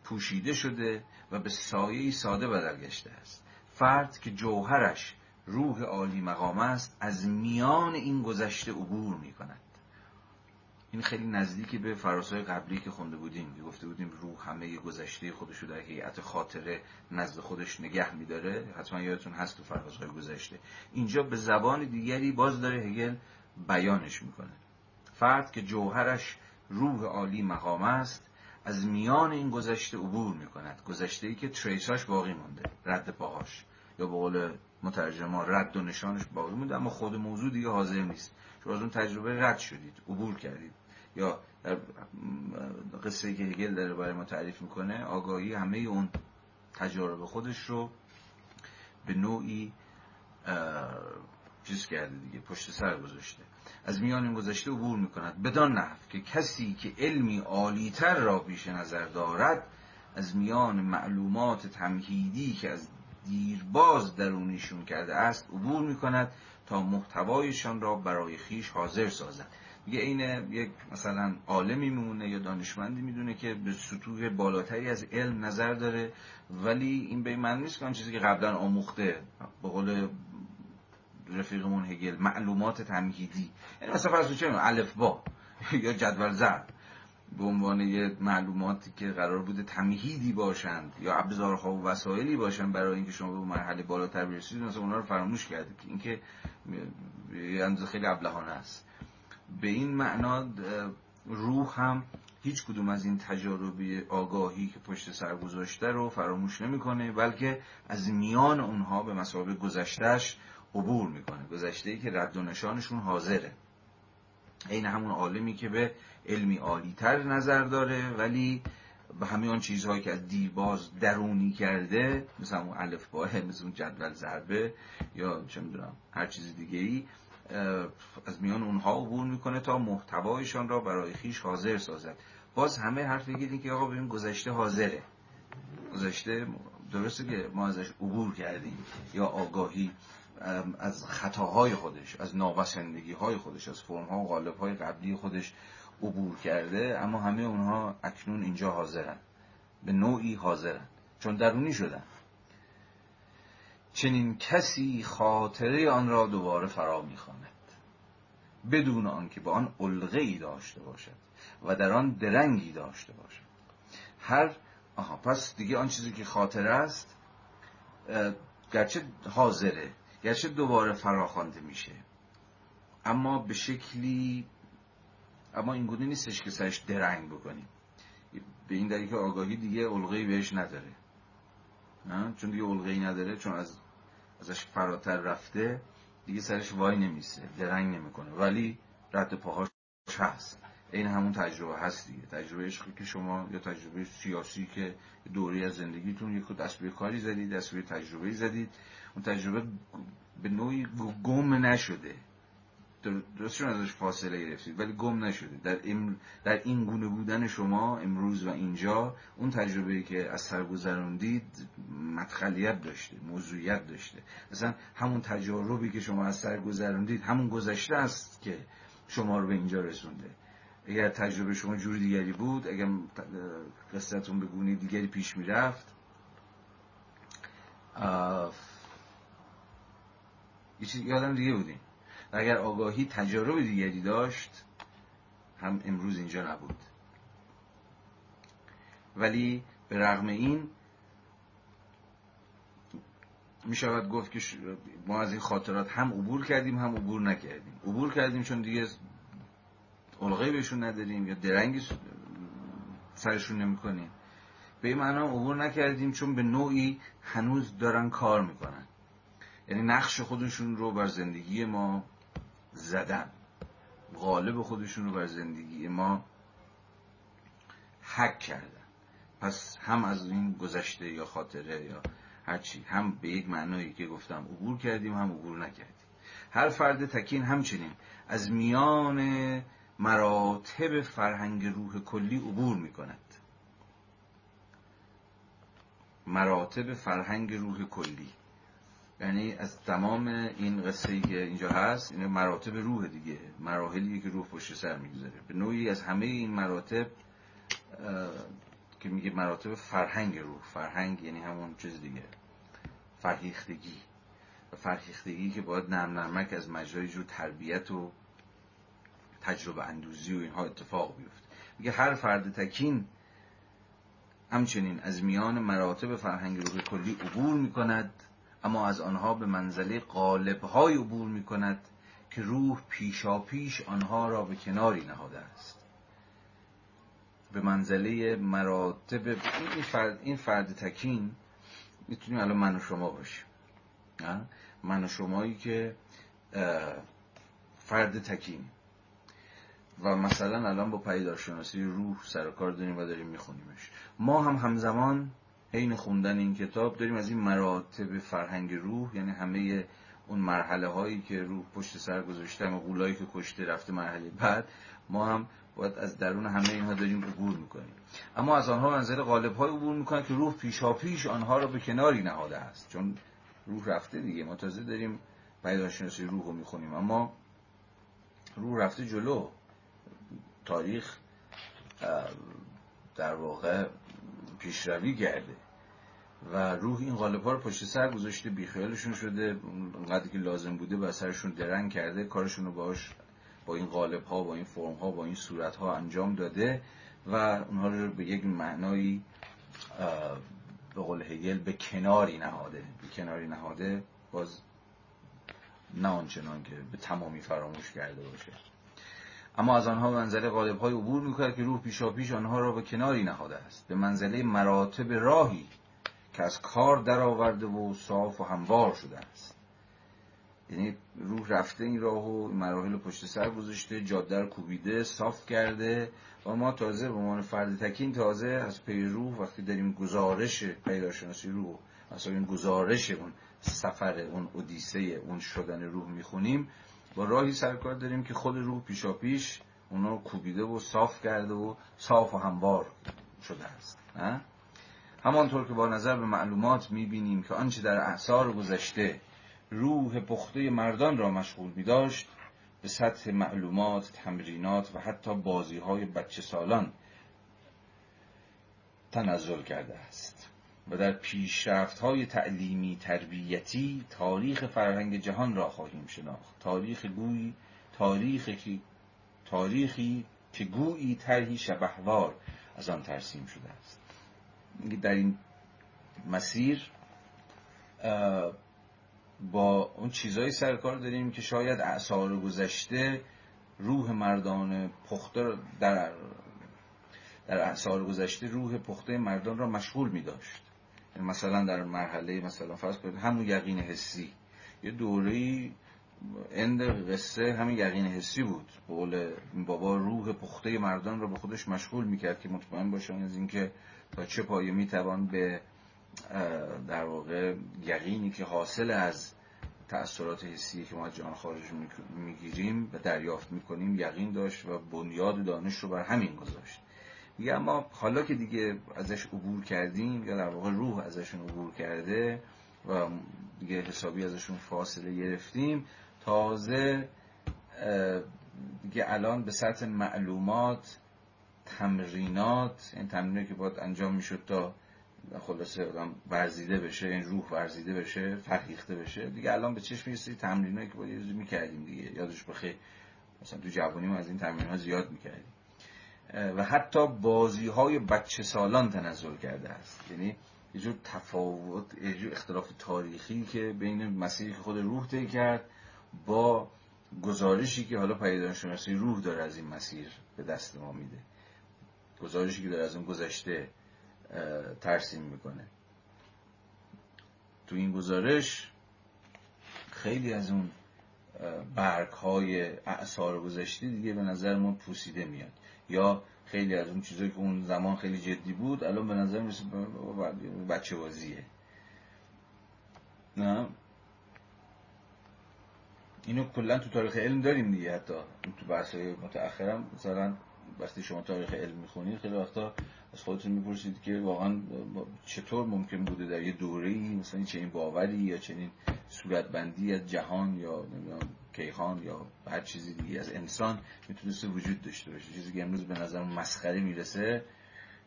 پوشیده شده و به سایه ساده بدل گشته است. فرد که جوهرش روح عالی مقام است از میان این گذشته عبور می کند این خیلی نزدیک به فراسای قبلی که خونده بودیم. گفته بودیم روح همه گذشته خودش رو در هیئت خاطره نزد خودش نگه میداره. حتما یادتون هست تو فراسای گذشته. اینجا به زبان دیگری باز داره هگل بیانش می‌کنه. فرد که جوهرش روح عالی مقام است از میان این گذشته عبور می‌کند. گذشته ای که تریساش باقی مونده رد پاهاش. یا به قول مترجما رد و نشانش باقی مونده اما خود موضوع دیگه حاضر نیست. شما از اون تجربه رد شدید عبور کردید. یا در قصه که هگل داره برای ما تعریف می‌کنه آگاهی همه اون تجارب خودش رو به نوعی چیز کرده دیگه پشت سر گذاشته. از میان این گذشته عبور می‌کند. بدان نحو که کسی که علمی عالیتر را پیش نظر دارد از میان معلومات تمهیدی که از دیرباز درونیشون کرده است عبور می‌کند. تا محتوایشان را برای خیش حاضر سازد. میگه این یک مثلا عالمی میمونه یا دانشمندی می‌دونه که به سطوح بالاتری از علم نظر داره ولی این به من نیست که چیزی که قبلا آموخته به قول رفیقمون هگل معلومات تمهیدی یعنی مثلا فرض الف با یا جدول زد به عنوان یه معلوماتی که قرار بوده تمهیدی باشند یا ابزارها و وسایلی باشند برای اینکه شما به مرحله بالاتر برسید مثلا اونا رو فراموش کرده که اینکه یه خیلی ابلهانه است. به این معنا روح هم هیچ کدوم از این تجاربی آگاهی که پشت سر گذاشته رو فراموش نمی‌کنه بلکه از میان اونها به مسابقه گذشتهش عبور می‌کنه. گذشته ای که رد و نشانشون حاضره. این همون عالمی که به علمی عالیتر نظر داره ولی به همه آن چیزهایی که از دیرباز درونی کرده مثل اون الف باه مثل اون جدول ضربه یا چه می‌دونم هر چیز دیگه ای از میان اونها عبور می‌کنه تا محتوایشان را برای خیش حاضر سازد. باز همه حرف می‌گیرین که آقا ببین گذشته حاضره. گذشته درسته که ما ازش عبور کردیم یا آگاهی از خطاهای خودش از نابسندگی های خودش از فرم ها و غالب های قبلی خودش عبور کرده اما همه اونها اکنون اینجا حاضرن. به نوعی حاضرن چون درونی شدن. چنین کسی خاطره آن را دوباره فرا می‌خواند. بدون آنکه به آن علقه ای داشته باشد و در آن درنگی داشته باشد. هر آها پس دیگه آن چیزی که خاطره است گرچه حاضره گرچه دوباره فراخوانده میشه اما به شکلی اما این گونه نیستش که سرش درنگ بکنیم به این دلیل که آگاهی دیگه علقه‌ای بهش نداره. چون دیگه علقه‌ای نداره چون از ازش فراتر رفته دیگه سرش وای نمیسه درنگ نمی‌کنه. ولی رد پاهاش هست. این همون تجربه هست دیگه. تجربه عشقی که شما یا تجربه سیاسی که دوری از زندگیتون یک دست به کاری زدید دست به تجربه زدید. اون تجربه به نوعی گم نشده. درستشون ازش فاصله گرفتید ولی گم نشده در, در این گونه بودن شما امروز و اینجا اون تجربه که از سر گذروندید مدخلیت داشته موضوعیت داشته. مثلا همون تجربی که شما از سر گذروندید همون گذشته است که شما رو به اینجا رسونده. اگر تجربه شما جور دیگری بود اگر قصتون به گونه دیگری پیش می‌رفت یه چیز یادم دیگه بودیم. اگر آگاهی تجارب دیگری داشت هم امروز اینجا نبود. ولی به رغم این می شود گفت که ما از این خاطرات هم عبور کردیم هم عبور نکردیم. عبور کردیم چون دیگه علقه بهشون نداریم یا درنگی سرشون نمی کنیم به این معنا عبور نکردیم چون به نوعی هنوز دارن کار می‌کنن. یعنی نقش خودشون رو بر زندگی ما زدن. غالب خودشون رو بر زندگی ما حک کردن. پس هم از این گذشته یا خاطره یا هرچی هم به یک معنایی که گفتم عبور کردیم هم عبور نکردیم. هر فرد تکین همچنین از میان مراتب فرهنگ روح کلی عبور می کند مراتب فرهنگ روح کلی. یعنی از تمام این قصه که اینجا هست این مراتب روح دیگه مراحلی که روح پشت سر می‌گذاره. به نوعی از همه این مراتب که میگه مراتب فرهنگ روح. فرهنگ یعنی همون چیز دیگه. فرهیختگی. و فرهیختگی که باید نرم نرمک از مجرای جور تربیت و تجربه اندوزی و اینها اتفاق بیفته. میگه هر فرد تکین همچنین از میان مراتب فرهنگ روح کلی عبور می‌کند. اما از آنها به منزله قالبهای عبور می‌کند که روح پیشا پیش آنها را به کناری نهاده است. به منزله مراتب این فرد, این فرد تکین می‌تونیم الان من و شما باشیم. من و شمایی که فرد تکین. و مثلا الان با پیدارشناسی روح سر کار داریم و داریم میخونیمش. ما هم همزمان حین خوندن این کتاب داریم از این مراتب فرهنگ روح یعنی همه اون مرحله هایی که روح پشت سر گذاشته و قولایی که کشته رفته مرحله بعد ما هم باید از درون همه اینها داریم عبور می‌کنیم. اما از آنها منظر غالب های عبور می‌کنن که روح پیشا پیش آنها را به کناری نهاده است. چون روح رفته دیگه. ما تازه داریم پیداشناسی روح رو می‌خونیم. اما روح رفته جلو. تاریخ در واقع پیشروی کرده و روح این غالب ها رو پشت سر گذاشته بیخیالشون شده اونقدر که لازم بوده و سرشون درنگ کرده کارشون رو باش با این غالب ها با این فرم ها با این صورت ها انجام داده و اونها رو به یک معنایی به قول هگل به کناری نهاده. به کناری نهاده باز نه آنچنان که به تمامی فراموش کرده باشه. اما از آنها منزله غالب های عبور می‌کرد که روح پیشا پیش آنها را به کناری نهاده است. به منزله مراتب راهی که از کار درآورده و صاف و هموار شده است. یعنی روح رفته این راه و مراحل پشت سر گذاشته جاده رو کوبیده صاف کرده و ما تازه به عنوان فرد تکین تازه از پی روح وقتی داریم گزارش پیداشناسی روح مثلا این گزارش اون سفر اون اودیسه اون شدن روح می‌خونیم با راهی سرکار داریم که خود روح پیشا پیش اونا رو کوبیده و صاف کرده و صاف و هموار شده است همانطور که با نظر به معلومات می‌بینیم که آنچه در اعثار گذشته روح پخته مردان را مشغول می داشت به سطح معلومات، تمرینات و حتی بازی های بچه سالان تنزل کرده است. و در پیشرفت های تعلیمی تربیتی تاریخ فرهنگ جهان را خواهیم شناخت. تاریخ گویی تاریخی تاریخی که گویی طرحی شبهوار از آن ترسیم شده است. در این مسیر با اون چیزایی سرکار داریم که شاید اعثار گذشته روح مردان پخته در در اعثار گذشته روح پخته مردان را مشغول می داشت مثلا در مرحله مثلا فرض کنید همون یقین حسی. یه دوره اند قصه همین یقین حسی بود. قول بابا روح پخته مردان را به خودش مشغول می‌کرد که مطمئن باشن از اینکه تا چه پایه می‌توان به در واقع یقینی که حاصل از تأثیرات حسی که ما از جان خارج می‌گیریم و دریافت می‌کنیم یقین داشت و بنیاد دانش رو بر همین گذاشت. میگه اما حالا که دیگه ازش عبور کردیم یا در واقع روح ازشون عبور کرده و دیگه حسابی ازشون فاصله گرفتیم تازه دیگه الان به سطح معلومات تمرینات این تمرینی که باید انجام می‌شد تا خلاصه آدم ورزیده بشه این روح ورزیده بشه فرهیخته بشه دیگه الان به چشم می‌رسی تمرینایی که باید می‌کردیم دیگه. یادش بخیر مثلا تو جوانی ما از این تمرین ها زیاد می‌کردیم. و حتی بازی های بچه سالان تنزل کرده است. یعنی یه جور تفاوت یه جور اختلاف تاریخی که بین مسیری که خود روح طی کرد با گزارشی که حالا پیداشناسی روح داره از این مسیر به دست ما میده. گزارشی که داره از اون گذشته ترسیم می‌کنه. تو این گزارش خیلی از اون برگ های اعثار گذشته دیگه به نظر ما پوسیده میاد. یا خیلی از اون چیزایی که اون زمان خیلی جدی بود الان به نظر می‌رسه بچه بازیه. نه؟ اینو کلا تو تاریخ علم داریم دیگه حتی. تو بحث متأخرم مثلا وقتی شما تاریخ علم می‌خونید خیلی وقتا از خودتون می‌پرسید که واقعا چطور ممکن بوده در یه دوره ای مثلا چنین باوری یا چنین صورتبندی از جهان یا نمی‌دونم کیهان یا هر چیزی دیگه از انسان می‌تونسته وجود داشته باشه. چیزی که امروز به نظر مسخره می‌رسه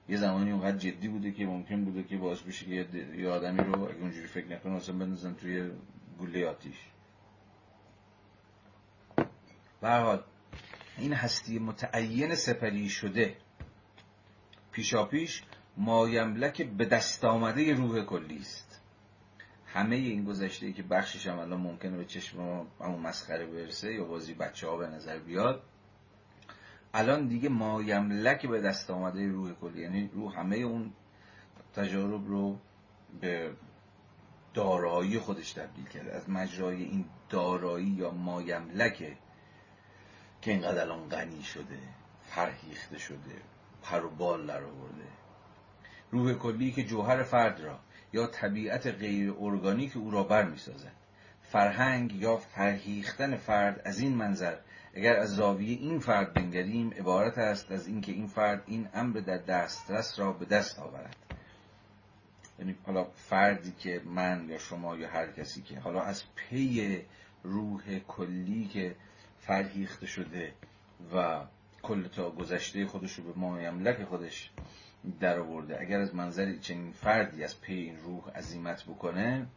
یه زمانی اونقدر جدی بوده که ممکن بوده که باعث بشه که یه آدمی رو اگه اونجوری فکر نکنه مثلا بندازن توی گوله آتیش. به این هستی متعین سپری شده پیشاپیش مایملک به دست آمده روح کلی است همه این گذشته که بخشش هم الان ممکنه به چشم ما همون مسخره برسه یا بازی بچه ها به نظر بیاد الان دیگه مایملک به دست آمده روح کلی. یعنی روح همه اون تجارب رو به دارایی خودش تبدیل کرده. از مجرای این دارایی یا مایملکه که اینقدر الان غنی شده فرهیخته شده پر و بال در آورده. روح کلی که جوهر فرد را یا طبیعت غیر ارگانیک او را بر می سازد. فرهنگ یا فرهیختن فرد از این منظر اگر از زاویه این فرد بنگریم عبارت است از اینکه این فرد این امر در دسترس را به دست آورد یعنی حالا فردی که من یا شما یا هر کسی که حالا از پی روح کلی که فرهیخته شده و کل تا گذشته خودش رو به مایملک خودش در آورده. اگر از منظر چنین فردی از پی این روح عظیمت بکنه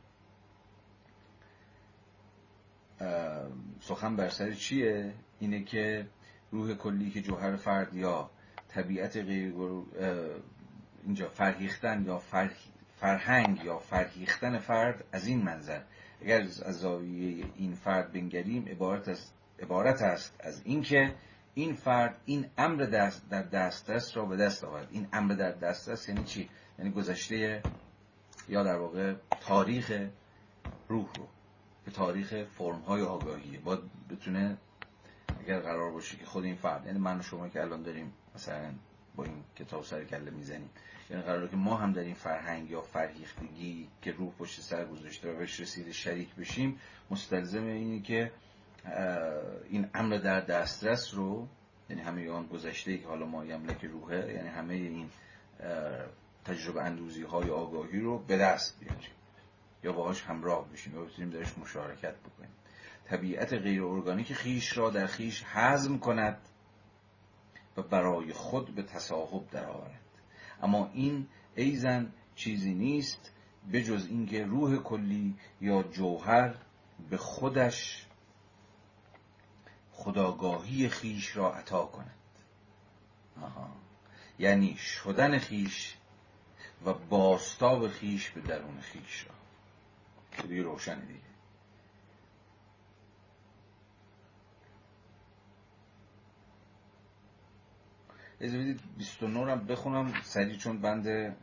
سخن بر سر چیه؟ اینه که روح کلی که جوهر فرد یا طبیعت غیر اینجا فرهیختن یا فرهنگ یا فرهیختن فرد از این منظر. اگر از زاویه این فرد بنگریم عبارت است, عبارت است از اینکه این فرد این امر دست در دسترس را به دست آورد. این امر در دسترس یعنی چی؟ یعنی گذشته یا در واقع تاریخ روح رو به تاریخ فرم های آگاهی باید بتونه اگر قرار باشه که خود این فرد یعنی من و شما که الان داریم مثلا با این کتاب سر کله می‌زنیم یعنی قراره که ما هم در این فرهنگ یا فرهیختگی که روح پشت سر گذاشته و بهش رسیده شریک بشیم مستلزم اینه که این امر در دسترس رو یعنی همه آن گذشته که حالا ما یملک روحه یعنی همه این تجربه اندوزی های آگاهی رو به دست بیاریم. یا باهاش همراه بشیم یا بتونیم درش مشارکت بکنیم. طبیعت غیر ارگانیک خیش را در خیش حزم کند و برای خود به تصاحب درآورد. اما این ایزن چیزی نیست بجز اینکه روح کلی یا جوهر به خودش خداگاهی خیش را عطا کند آها. یعنی شدن خیش و باستاب خیش به درون خیش را دیگه روشن دیگه از بدید 29 هم بخونم سریع چون بند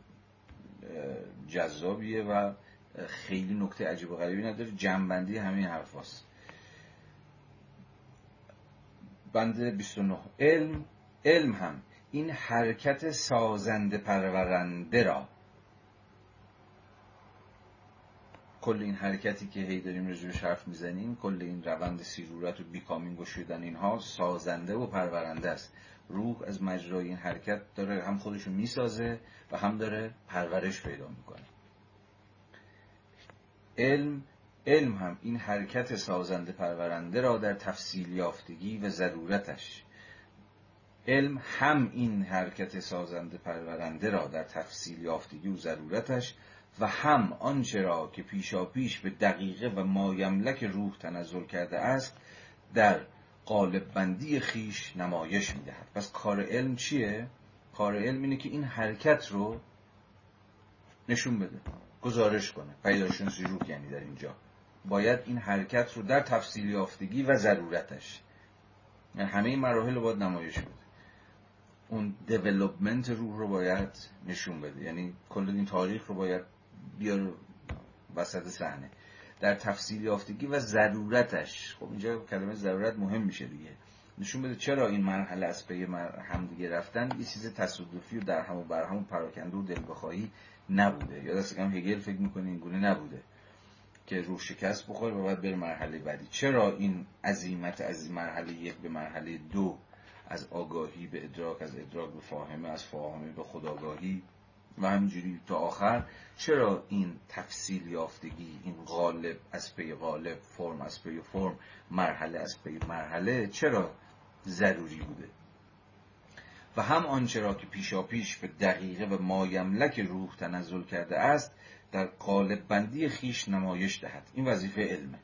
جذابیه و خیلی نکته عجیب و غریبی نداره جنبندی همین حرف هست. بند 29 علم علم هم. این حرکت سازنده پرورنده را. کل این حرکتی که هی داریم رجوعش حرف می‌زنیم کل این روند سیرورت و بیکامینگ و شدن اینها سازنده و پرورنده است. روح از مجرای این حرکت داره هم خودشو می‌سازه و هم داره پرورش پیدا می‌کنه. علم علم هم این حرکت سازنده پرورنده را در تفصیل یافتگی و ضرورتش. علم هم این حرکت سازنده پرورنده را در تفصیل یافتگی و ضرورتش و هم آنچه را که پیشا پیش به دقیقه و مایملک روح تنزل کرده است در قالب بندی خیش نمایش می‌دهد. پس کار علم چیه؟ کار علم اینه که این حرکت رو نشون بده گزارش کنه. پیداشناسی روح یعنی در اینجا. باید این حرکت رو در تفصیل یافتگی و ضرورتش. یعنی همه این مراحل رو باید نمایش بده. اون development روح رو باید نشون بده. یعنی کل این تاریخ رو باید بیاره وسط صحنه. در تفصیل یافتگی و ضرورتش. خب اینجا کلمه ضرورت مهم میشه دیگه. نشون بده چرا این مرحله از پی هم دیگه رفتن. یه چیز تصادفی و در هم و بر هم و پراکنده و دل بخواهی نبوده. یا دست کم هگل فکر می‌کنه این گونه نبوده. که روح شکست بخوره و بعد بره مرحله بعدی. چرا این عزیمت از مرحله یک به مرحله دو از آگاهی به ادراک از ادراک به فاهمه از فاهمه به خودآگاهی و همینجوری تا آخر؟ چرا این تفصیل یافتگی این قالب از پی قالب فرم از پی فرم مرحله از پی مرحله چرا ضروری بوده؟ و هم آنچه را که پیشا پیش به دقیقه و مایملک روح تنزل کرده است در قالب بندی خویش نمایش دهد. این وظیفه علمه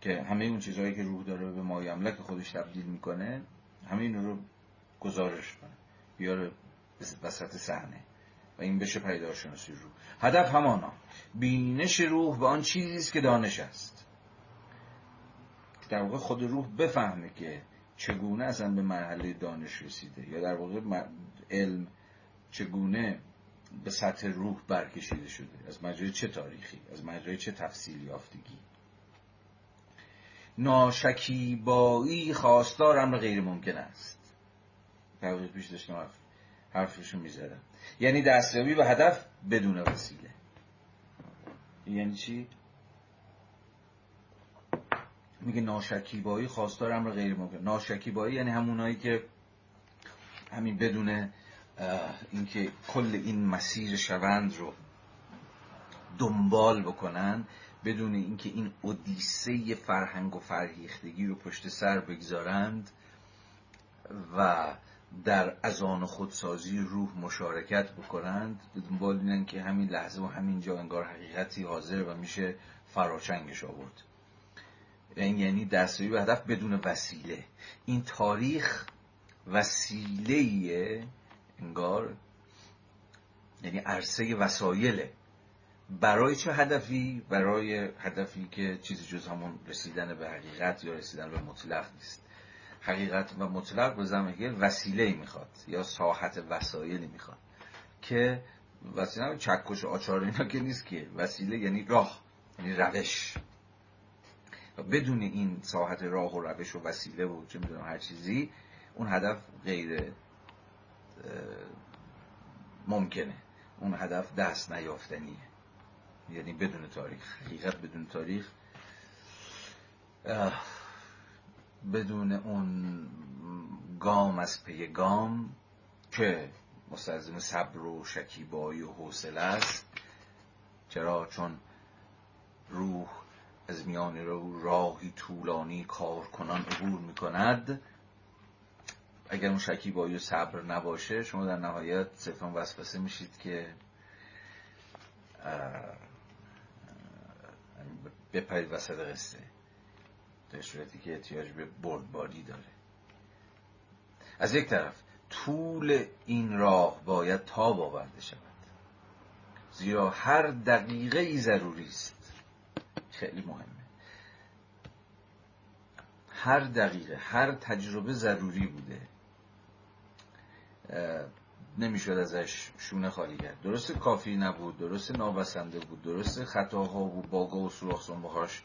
که همه اون چیزهایی که روح داره به مایملک خودش تبدیل می‌کنه همین رو گزارش کنه. بیاره وسط صحنه و این بشه پیدارشناسی روح. هدف همانا. بینش روح به آن چیزی است که دانش است. در واقع خود روح بفهمه که چگونه اصلا به مرحله دانش رسیده. یا در واقع علم چگونه به سطح روح برکشیده شده. از مجرای چه تاریخی؟ از مجرای چه تفصیل یافتگی؟ ناشکیبایی خواستار امر غیر ممکن است. دقیق پیش داشتم حرف حرفشون می‌زدم. یعنی دستیابی به هدف بدون وسیله. یعنی چی؟ میگه ناشکیبایی خواستار امر غیر ممکن. ناشکیبایی یعنی همونایی که همین بدون اینکه کل این مسیر شوند رو دنبال بکنن بدون اینکه این اودیسه فرهنگ و فرهیختگی رو پشت سر بگذارند و در ازان خودسازی روح مشارکت بکنند دنبال اینن که همین لحظه و همین جا انگار حقیقتی حاضر و میشه فراچنگش آورد. این یعنی دستوی به هدف بدون وسیله. این تاریخ وسیله انگار یعنی عرصه وسایله برای چه هدفی؟ برای هدفی که چیزی جز همون رسیدن به حقیقت یا رسیدن به مطلق نیست. حقیقت و مطلق به زمان وسیله می‌خواد یا ساحت وسایلی می‌خواد که وسیله چکش و آچار اینا که نیست که. وسیله یعنی راه یعنی روش. و بدون این ساحت راه و روش و وسیله و چه می‌دونم هر چیزی اون هدف غیر ممکنه. اون هدف دست نیافتنیه. یعنی بدون تاریخ حقیقت بدون تاریخ. بدون اون گام از پی گام که مستلزم صبر و شکیبایی و حوصله است. چرا؟ چون روح از میان رو راهی طولانی کار کنان عبور می‌کند. اگر اون شکیبایی و صبر نباشه شما در نهایت صرفا وسوسه میشید که بپرید وسط قصه در صورتی که احتیاج به بردباری داره. از یک طرف طول این راه باید تاب آورده شود. زیرا هر دقیقه ای ضروری است. خیلی مهمه. هر دقیقه هر تجربه ضروری بوده. نمی‌شد ازش شونه خالی کرد. درست کافی نبود درست نابسنده بود درست خطاها و باگا و سوراخ سنبهاش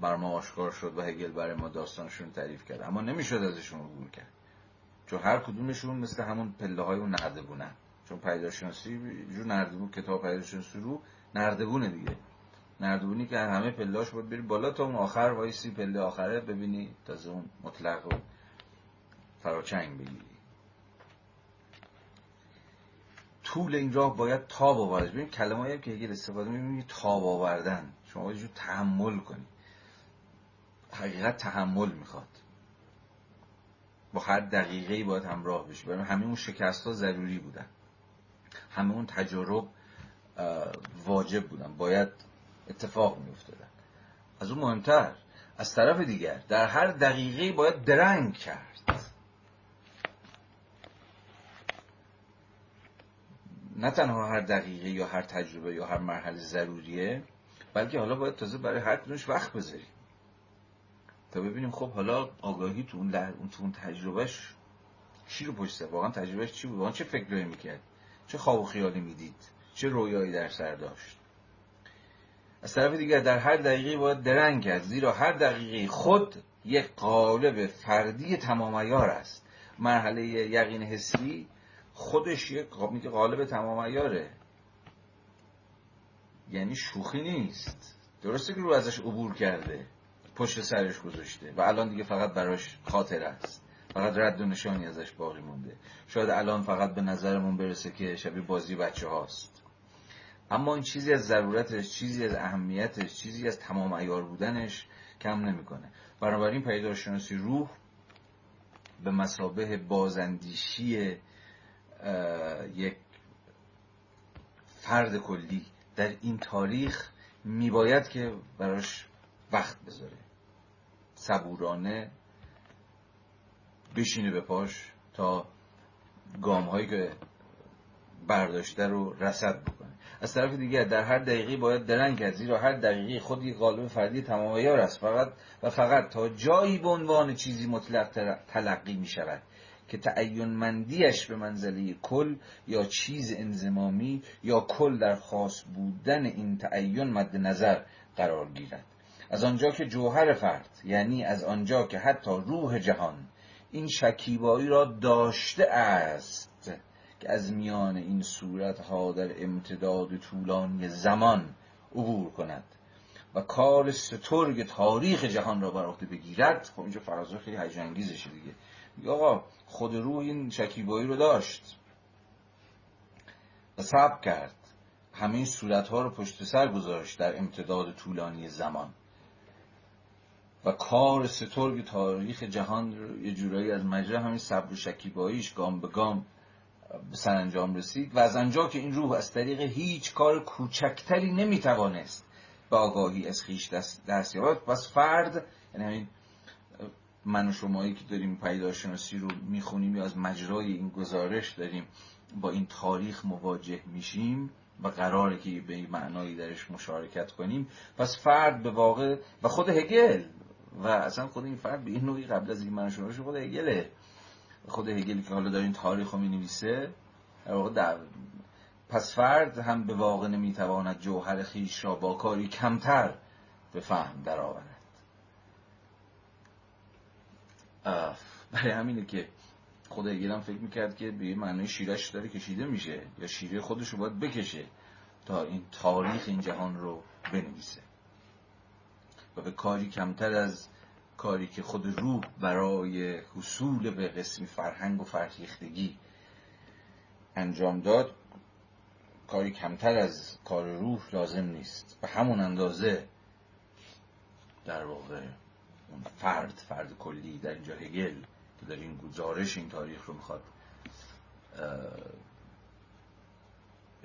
بر ما آشکار شد و هگل برای ما داستانشون تعریف کرد. اما نمی‌شد ازشون عبور کرد. چون هر کدومشون مثل همون پله های اون نردبونن چون پیداشناسی جو نردبون کتاب پیداشناسی رو نردبونه دیگه. نردبونی که همه پلاش بود بری بالا تا اون آخر وایسی پله آخره ببینی تازه اون مطلق و فراچنگ بگیری. طول این راه باید تاب آورد ببین کلمه که اگر استفاده می‌کنی تاب آوردن. شما باید تحمل کنی. حقیقت تحمل می‌خواد. با هر دقیقه باید همراه بشی. برای همه اون شکست ها ضروری بودن. همه اون تجارب واجب بودن. باید اتفاق می افتادن از اون مهمتر از طرف دیگر در هر دقیقه باید درنگ کرد. نه تنها هر دقیقه یا هر تجربه یا هر مرحله ضروریه بلکه حالا باید تازه برای هر کدومش وقت بذاریم. تا ببینیم خب حالا آگاهی تو اون, اون تو اون تجربهش چی رو پشت واقعا تجربهش چی بود؟ واقعا چه فکرایی می‌کرد چه خواب و خیالی می‌دید؟ چه رویایی در سر داشت؟ از طرف دیگر در هر دقیقه باید درنگ کرد زیرا هر دقیقه خود یک قالب فردی تمام است. مرحله یقین حسی خودش یک قالب تمام ایاره یعنی شوخی نیست. درسته که رو ازش عبور کرده. پشت سرش گذاشته. و الان دیگه فقط براش خاطر است. فقط رد و نشانی ازش باقی مونده. شاید الان فقط به نظرمون برسه که شبیه بازی بچه هاست. اما این چیزی از ضرورتش چیزی از اهمیتش چیزی از تمام ایار بودنش کم نمی‌کنه. بنابراین پیداشناسی روح به مسابه بازندیشی یک فرد کلی در این تاریخ میباید که براش وقت بذاره. صبورانه بشینه به پاش تا گام هایی که برداشته رو رسد بکنه. از طرف دیگر در هر دقیقه باید درنگ کرد زیرا هر دقیقه خود یک قالب فردی تمام است. فقط و فقط تا جایی به عنوان چیزی مطلق تلقی می شود که تعین مندیش به منزله کل یا چیز انزمامی یا کل در خاص بودن این تعین مد نظر قرار گیرد. از آنجا که جوهر فرد یعنی از آنجا که حتی روح جهان این شکیبایی را داشته است که از میان این صورت ها در امتداد طولانی زمان عبور کند و کار سترگ تاریخ جهان را بر عهده بگیرد. خب اینجا فرازه خیلی هیجان دیگه. آقا خود روح این شکیبایی رو داشت. و سب کرد. همه این صورت ها رو پشت سر گذاشت در امتداد طولانی زمان. و کار سترگ تاریخ جهان رو یه جورایی از مجرا همین صبر و شکیباییش گام به گام به سرانجام رسید. و از آنجا که این روح از طریق هیچ کار کوچکتری نمی‌توانست به آگاهی از خیش دست, دست یابد. پس فرد یعنی همین من و شمایی که داریم پیداشناسی رو می‌خونیم یا از مجرای این گزارش داریم با این تاریخ مواجه میشیم و قراره که به این معنایی درش مشارکت کنیم. پس فرد به واقع و خود هگل و اصلا خود این فرد به این نوعی قبل از این من شما خود هگله. خود هگلی که حالا داره این تاریخ رو می نویسه واقع پس فرد هم به واقع نمی‌تواند جوهر خیش را با کاری کمتر به فهم درآورد. برای همینه که هگل هم فکر می‌کرد که به یه معنی شیرش داره کشیده میشه یا شیره خودش رو باید بکشه تا این تاریخ این جهان رو بنویسه. و به کاری کمتر از کاری که خود روح برای حصول به قسمی فرهنگ و فرهیختگی انجام داد کاری کمتر از کار روح لازم نیست. و همون اندازه در واقع اون فرد فرد کلی در اینجا هگل که در این گزارش این تاریخ رو می‌خواد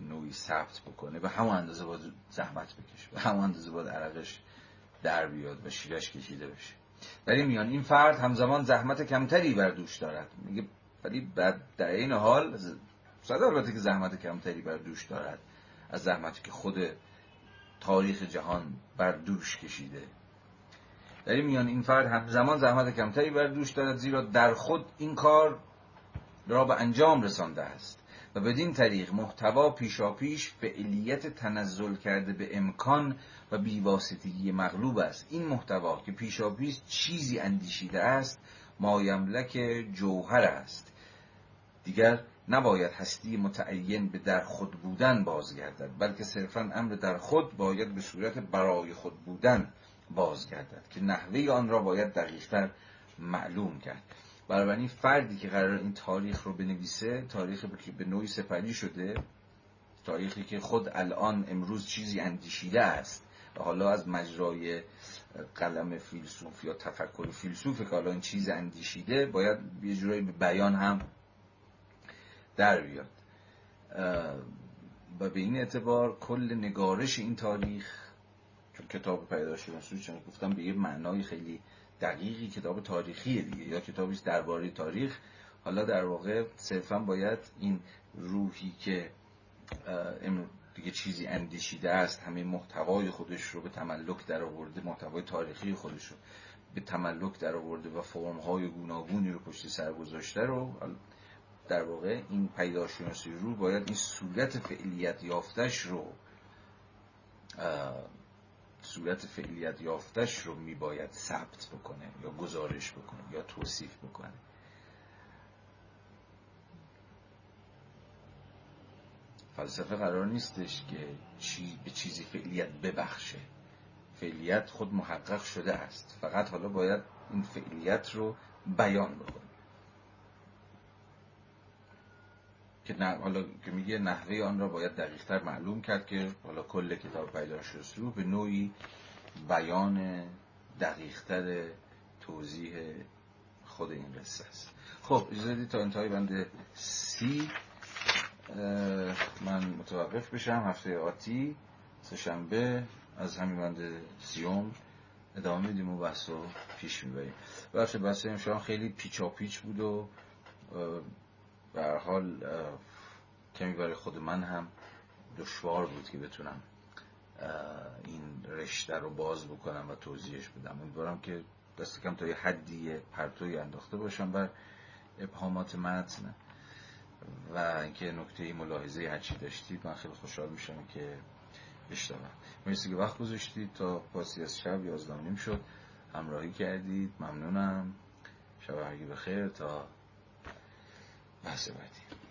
نوعی ثبت بکنه به همون اندازه باید زحمت بکشه به همون اندازه باید عرقش در بیاد و شیرش کشیده بشه. در این میان این فرد همزمان زحمت کمتری بر دوش دارد. میگه ولی در این حال صد البته که زحمت کمتری بر دوش دارد از زحمتی که خود تاریخ جهان بر دوش کشیده. در این میان این فرد همزمان زحمت کمتری بر دوش دارد زیرا در خود این کار را به انجام رسانده است. و بدین طریق محتوا پیشاپیش فعلیت تنزل کرده به امکان و بیواسطگی مغلوب است. این محتوا که پیشاپیش چیزی اندیشیده است مایملک جوهر است. دیگر نباید هستی متعین به در خود بودن بازگردد بلکه صرفا امر در خود باید به صورت برای خود بودن بازگردد که نحوه آن را باید دقیقتر معلوم کرد. بنابراین فردی که قرار این تاریخ رو بنویسه تاریخی که به نوعی سپری شده تاریخی که خود الان امروز چیزی اندیشیده است و حالا از مجرای قلم فیلسوف یا تفکر فیلسوف که حالا این چیز اندیشیده باید یه جورایی به بیان هم در بیاد. و به این اعتبار کل نگارش این تاریخ کتاب پیدا شدن چون گفتم به یه معنای خیلی دقیقی کتاب تاریخیه دیگه. یا کتابی درباره تاریخ. حالا در واقع صرفا باید این روحی که دیگه چیزی اندیشیده است همه محتوای خودش رو به تملک در آورده محتوای تاریخی خودش رو به تملک در آورده و فرم‌های گوناگونی رو پشت سر گذاشته رو در واقع این پیداشناسی رو باید این صورت فعلیت یافتش رو صورت فعلیت یافتش رو میباید ثبت بکنه یا گزارش بکنه یا توصیف بکنه. فلسفه قرار نیستش که چی به چیزی فعلیت ببخشه. فعلیت خود محقق شده است. فقط حالا باید این فعلیت رو بیان بکنه. که نه حالا که میگه نحوه آن را باید دقیقتر معلوم کرد که حالا کل کتاب رو به نوعی بیان دقیقتر توضیح خود این قصه است. خب اجازه تا انتهای بند سی من متوقف بشم. هفته آتی سهشنبه از همین بند سیوم ادامه میدیم و بحث رو پیش می‌بریم. بخش بحث امشان خیلی پیچا پیچ بود و به حال کمی برای خود من هم دشوار بود که بتونم این رشته رو باز بکنم و توضیحش بدم. امیدوارم که دست کم تا یه حدی پرتوی انداخته باشم بر ابهامات متن و اینکه نکته ملاحظه هرچی داشتید من خیلی خوشحال میشم که بشنوم. مرسی که وقت گذاشتید تا پاسی از شب یازده نیم شد. همراهی کردید. ممنونم. شب هرگی بخیر تا بحث بعدی.